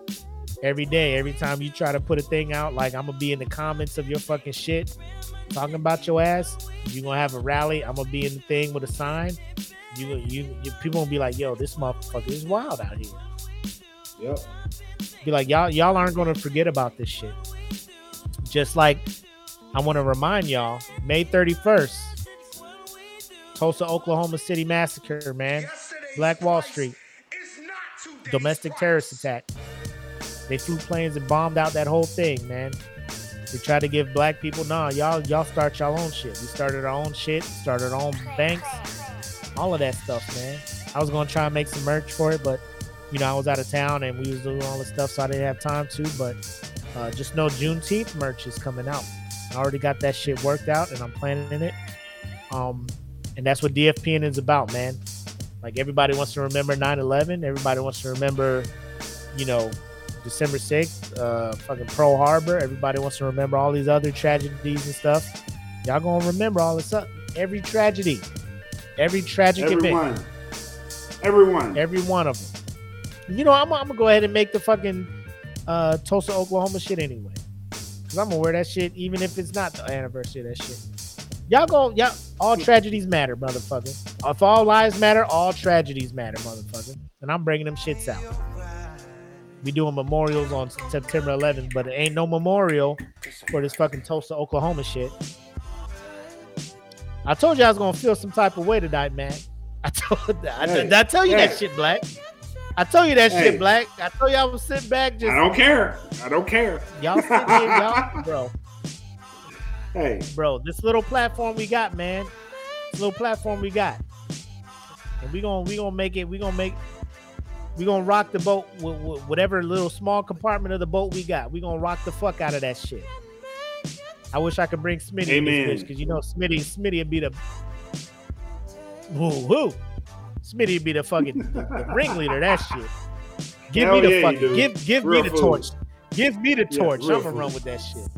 every day, every time you try to put a thing out. Like I'm gonna be in the comments of your fucking shit, talking about your ass. You're gonna have a rally. I'm gonna be in the thing with a sign. You, you, you people gonna be like, "Yo, this motherfucker is wild out here." Yep. Be like, y'all, y'all aren't gonna forget about this shit. Just like I want to remind y'all, May 31st, Tulsa, Oklahoma City massacre, man. Black Wall Street, domestic terrorist attack. They flew planes and bombed out that whole thing, man. We tried to give black people, nah, y'all, y'all start y'all own shit. We started our own shit, started our own banks, all of that stuff, man. I was gonna try and make some merch for it, but you know, I was out of town and we was doing all this stuff, so I didn't have time to. But uh, just know Juneteenth merch is coming out. I already got that shit worked out, and I'm planning it. Um, and that's what DFPN is about, man. Like everybody wants to remember 9/11. Everybody wants to remember, you know, December 6th, uh, fucking Pearl Harbor. Everybody wants to remember all these other tragedies and stuff. Y'all gonna remember all this up. Every tragedy, every tragic Everyone. event, Everyone. every one of them. You know, I'm, I'm gonna go ahead and make the fucking uh, Tulsa, Oklahoma shit anyway. Cause I'm gonna wear that shit even if it's not the anniversary of that shit. Y'all go, y'all, all tragedies matter, motherfucker. If all lives matter, all tragedies matter, motherfucker. And I'm bringing them shits out. We doing memorials on September 11th, but it ain't no memorial for this fucking Tulsa, Oklahoma shit. I told you I was gonna feel some type of way tonight, man. I told I, Hey, did I tell you that shit, Black. I told you that Hey. shit, Black. I told you I was sitting back just I don't care. I don't care. y'all sitting here, y'all, bro, Hey, bro. This little platform we got, man. This little platform we got, and we gonna we gonna make it. We gonna make. We gonna rock the boat with, with whatever little small compartment of the boat we got. We gonna rock the fuck out of that shit. I wish I could bring Smitty Amen. because you know Smitty Smitty would be the woo woo. Smitty would be the fucking the, the ringleader. That shit. Give Hell me the yeah, fucking give give Real me the fool. torch. Give me the torch. real I'm gonna run with that shit.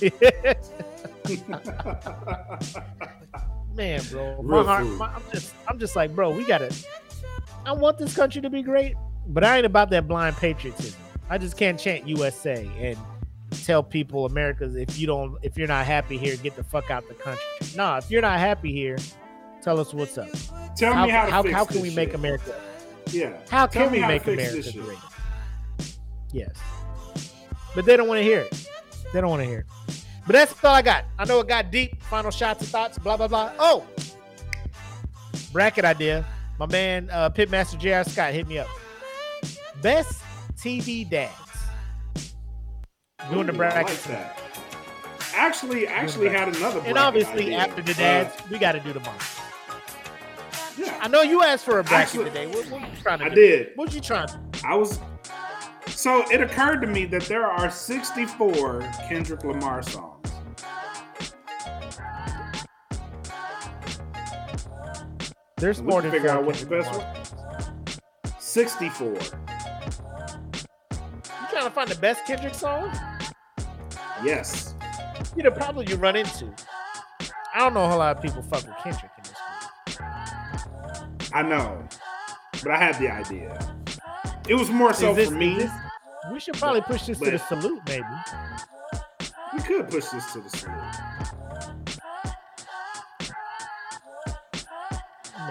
Man, bro, my Real heart. My, I'm just, I'm just like, bro, we gotta. I want this country to be great, but I ain't about that blind patriotism. I just can't chant USA and tell people America's if you don't, if you're not happy here, get the fuck out the country. Nah, if you're not happy here, tell us what's up. tell How, me how to how, fix how can we make. America? Yeah. How can me we how make America great? Yes, but they don't want to hear it. They don't want to hear it. But that's all I got. I know it got deep. Final shots and thoughts. Blah blah blah. Oh, bracket idea. My man uh, Pitmaster J.R. Scott hit me up. Best TV dads. Doing the Ooh, I brackets. like that. Actually, actually had another. and obviously, idea. after the Uh, dads, we got to do the moms. Yeah, I know you asked for a bracket Actually, today. What, what you trying to I do? did. What you trying to I was. So it occurred to me that there are 64 Kendrick Lamar songs. There's And more than figure out what's the best Lamar. one. 64. You trying to find the best Kendrick song? Yes. You know, probably you run into. I don't know a whole lot of people fuck with Kendrick in this group. I know, but I had the idea. It was more so Is this- for me. this- we should probably push this to the salute, maybe. We could push this to the salute.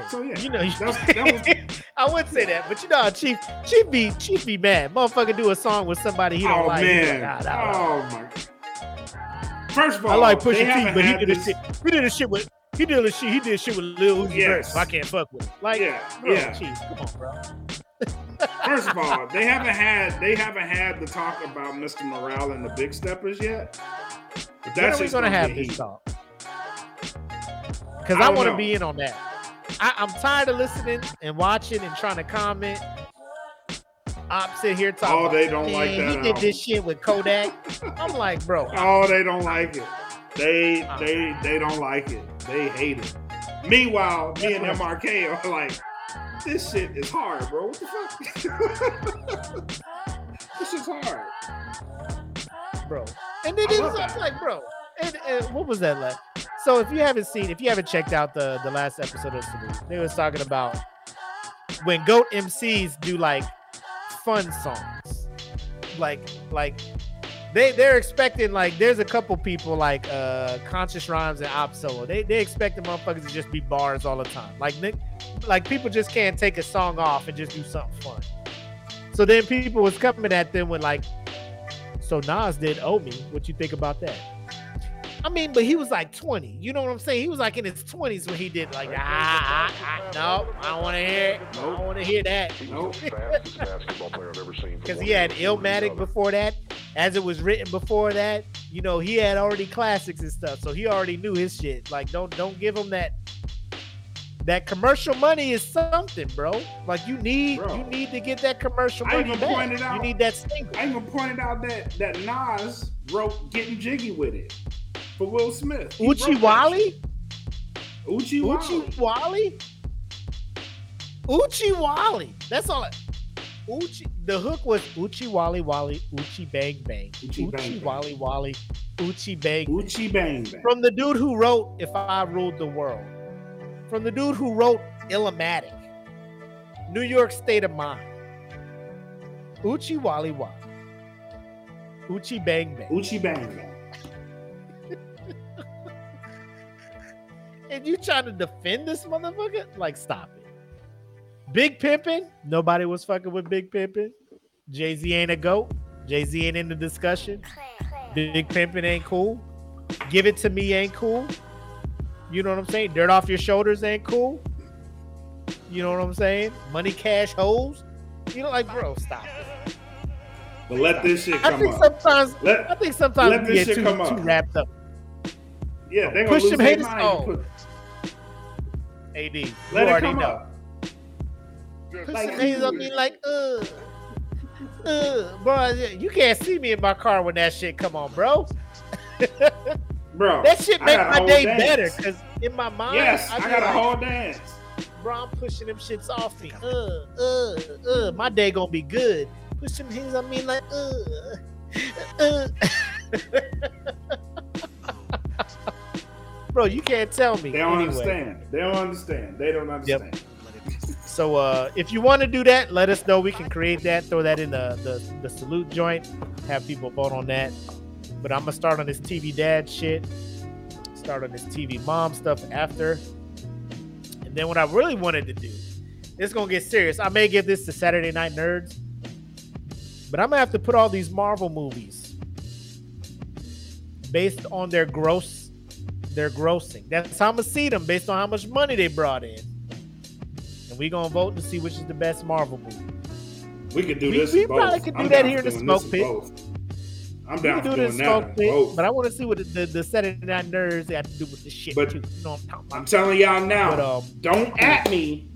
So yeah, You know, That's- that was- I would say that, but you know, Chief Chief be Chief be mad. Motherfucker do a song with somebody he don't oh like. man! like, "Ah, nah, nah, oh my! First of all, I like Pusha T, but he did this shit. He did this shit with he did this shit. He did shit with Lil Uzi Yes. I can't fuck with it. Like, Yeah, bro, yeah. Chief, come on, bro. First of all, they haven't had they haven't had the talk about Mr. Morale and the Big Steppers yet. But When are that's we gonna have this talk? Because I I, want to be in on that. I, I'm tired of listening and watching and trying to comment. I'm sitting here talking. Oh, they don't like "Man, that He did album." this shit with Kodak. I'm like, bro. Oh, they don't like it. They they they don't like it. They hate it. Meanwhile, me and MRK are like, this shit is hard, bro. What the fuck? this is hard. bro. And then I it I'm like, bro. And, and what was that like? So if you haven't seen, if you haven't checked out the the last episode of Salute, they was talking about when Goat MCs do like fun songs. Like like they they're expecting like there's a couple people like uh conscious rhymes and op solo. They they expect the motherfuckers to just be bars all the time. Like like people just can't take a song off and just do something fun. So then people was coming at them with like, so Nas did owe me. What you think about that? I mean, but he was like 20. You know what I'm saying? He was like in his 20s when he did like, ah, ah, ah no, I don't want to hear it. I don't want to hear that. Nope. Fastest basketball player I've ever seen. Because he had end Illmatic before that. As it was written before that, you know, he had already classics and stuff. So he already knew his shit. Like, don't don't give him that. That commercial money is something, bro. Like you need Bro. you need to get that commercial I money even back. pointed out- You need that single. I even pointed out that that Nas wrote "Getting Jiggy with It" for Will Smith. He Oochie Wally? Oochie Wally. Oochie Wally? Oochie Wally. That's all. I, Oochie. The hook was Oochie Wally Wally Oochie Bang Bang. Oochie Bang Bang. Wally Wally Oochie Bang. Bang. Oochie Bang Bang. From the dude who wrote If I Ruled the World. From the dude who wrote Illmatic. New York State of Mind. Oochie Wally Wally. Oochie Bang Bang. Oochie Bang Bang. And you trying to defend this motherfucker? Like, stop it. Big Pimpin'? Nobody was fucking with Big Pimpin'. Jay Z ain't a goat. Jay Z ain't in the discussion. Big Pimpin' ain't cool. Give it to me ain't cool. You know what I'm saying? Dirt off your shoulders ain't cool. You know what I'm saying? Money, cash, hoes. You know, like, bro, stop it. But let this shit come I think up. sometimes, I think sometimes let we get shit too, too wrapped up. yeah, they gonna Push lose them haters- mind. oh. Put- AD, you Let it already come know. up. Put Like, some hands on me like, uh, uh, bro. You can't see me in my car when that shit come on, bro. Bro, That shit I make my day dance. better because in my mind, Yes, I, I be got a like, whole dance. bro. I'm pushing them shits off me. Uh, uh, uh. My day gonna be good. Push some hands on me like, uh, uh. bro, you can't tell me. They don't anyway. understand. They don't understand. They don't understand. Yep. So uh, if you want to do that, let us know. We can create that, throw that in the, the the salute joint, have people vote on that. But I'm gonna start on this TV dad shit, start on this TV mom stuff after, and then what I really wanted to do, it's gonna get serious. I may give this to Saturday Night Nerds, but I'm gonna have to put all these Marvel movies based on their gross, their grossing. That's how I'm gonna see them based on how much money they brought in and we gonna vote to see which is the best Marvel movie. We could do We- this. we probably could do I'm that here in the smoke pit. I'm We down can for do doing that. smoke in pit, but I want to see what the, the, the Saturday Night Nerds got to do with this shit But- too. You know what I'm talking about. I'm telling y'all now. But, um, don't at me.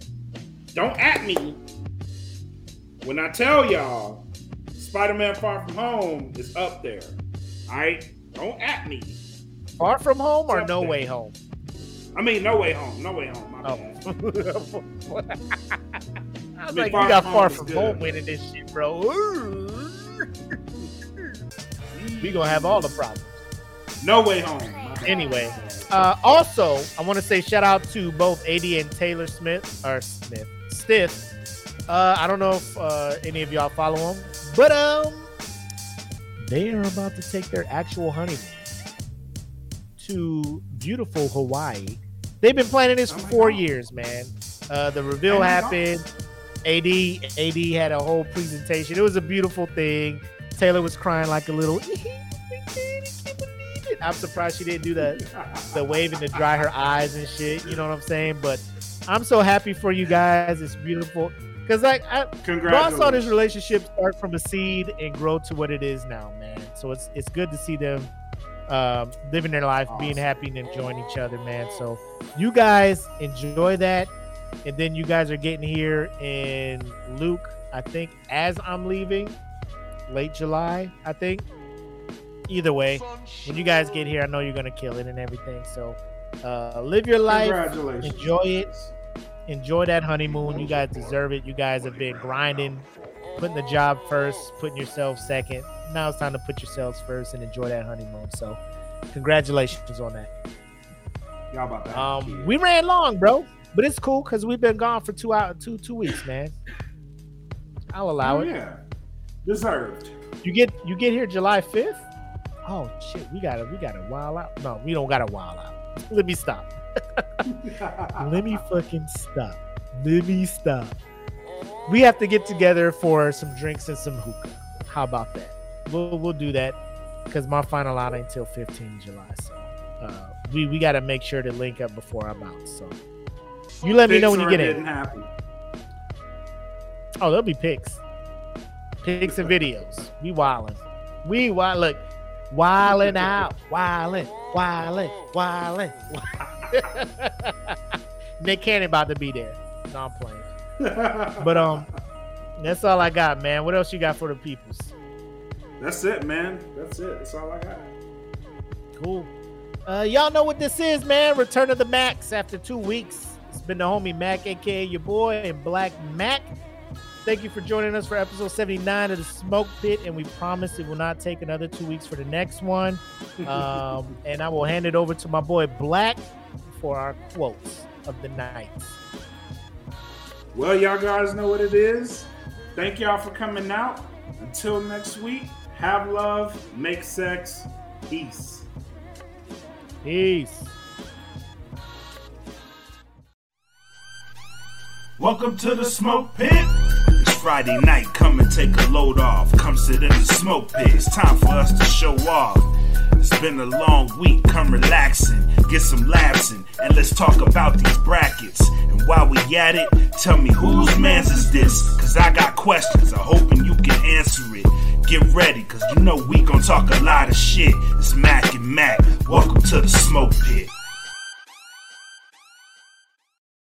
Don't at me. When I tell y'all, Spider-Man: Far From Home is up there. All right. Don't at me. Far From Home or No. Way Home? I mean, No Way Home. No Way Home. My Oh. bad. I was mean, like, you got Far From good. Home winning this shit, bro. we gonna have all the problems. No Way Home. Anyway, uh, also, I want to say shout out to both AD and Taylor Smith or Smith Stiff. Uh, I don't know if uh, any of y'all follow them, but um, they are about to take their actual honeymoon to beautiful Hawaii. They've been planning this Oh for four God. years, man. Uh, the reveal Oh happened. AD AD had a whole presentation. It was a beautiful thing. Taylor was crying like a little. I'm surprised she didn't do the the waving to dry her eyes and shit. You know what I'm saying? But I'm so happy for you guys. It's beautiful. Cause like I, I saw this relationship start from a seed and grow to what it is now, man. So it's it's good to see them um, living their life, being happy and enjoying each other, man. So you guys enjoy that, and then you guys are getting here in Luke. I think as I'm leaving, late July. I think. Either way, when you guys get here, I know you're gonna kill it and everything. So uh, live your life, enjoy it enjoy that honeymoon. You guys deserve it. You guys have been grinding, putting the job first, putting yourself second. Now it's time to put yourselves first and enjoy that honeymoon. So, congratulations on that. Y'all about to have Um, we ran long, bro, but it's cool because we've been gone for two hours, two two weeks, man. I'll allow Oh, it. yeah. Deserved. You get you get here July fifth. Oh shit, we gotta we gotta wild out. No, we don't gotta wild out. Let me stop. Let me fucking stop. Let me stop. We have to get together for some drinks and some hookah. How about that? We'll we'll do that because my final out ain't until 15 July. So uh, we we got to make sure to link up before I'm out. So you let me know when you get in. happen. Oh, there'll be pics, pics and videos. We wildin'. We wild look, wildin' out, wildin', wildin', wildin'. Nick Cannon about to be there. No, I'm playing. But um, that's all I got, man. What else you got for the peoples? That's it, man. That's it. That's all I got. Cool. Uh, y'all know what this is, man. Return of the Max after two weeks. It's been the homie Mac, aka your boy, and Black Mac. Thank you for joining us for episode 79 of the Smoke Pit, and we promise it will not take another two weeks for the next one. Um, and I will hand it over to my boy Black for our quotes of the night. Well, y'all guys know what it is. Thank y'all for coming out. Until next week, have love, make sex, peace. Peace. Welcome to the smoke pit. It's Friday night, come and take a load off. Come sit in the smoke pit. It's time for us to show off. It's been a long week, come relaxing, get some laughs in, and let's talk about these brackets. And while we at it, tell me whose man's is this? Cause I got questions, I'm hoping you can answer it. Get ready, cause you know we gon' talk a lot of shit. It's Mac and Mac. Welcome to the smoke pit.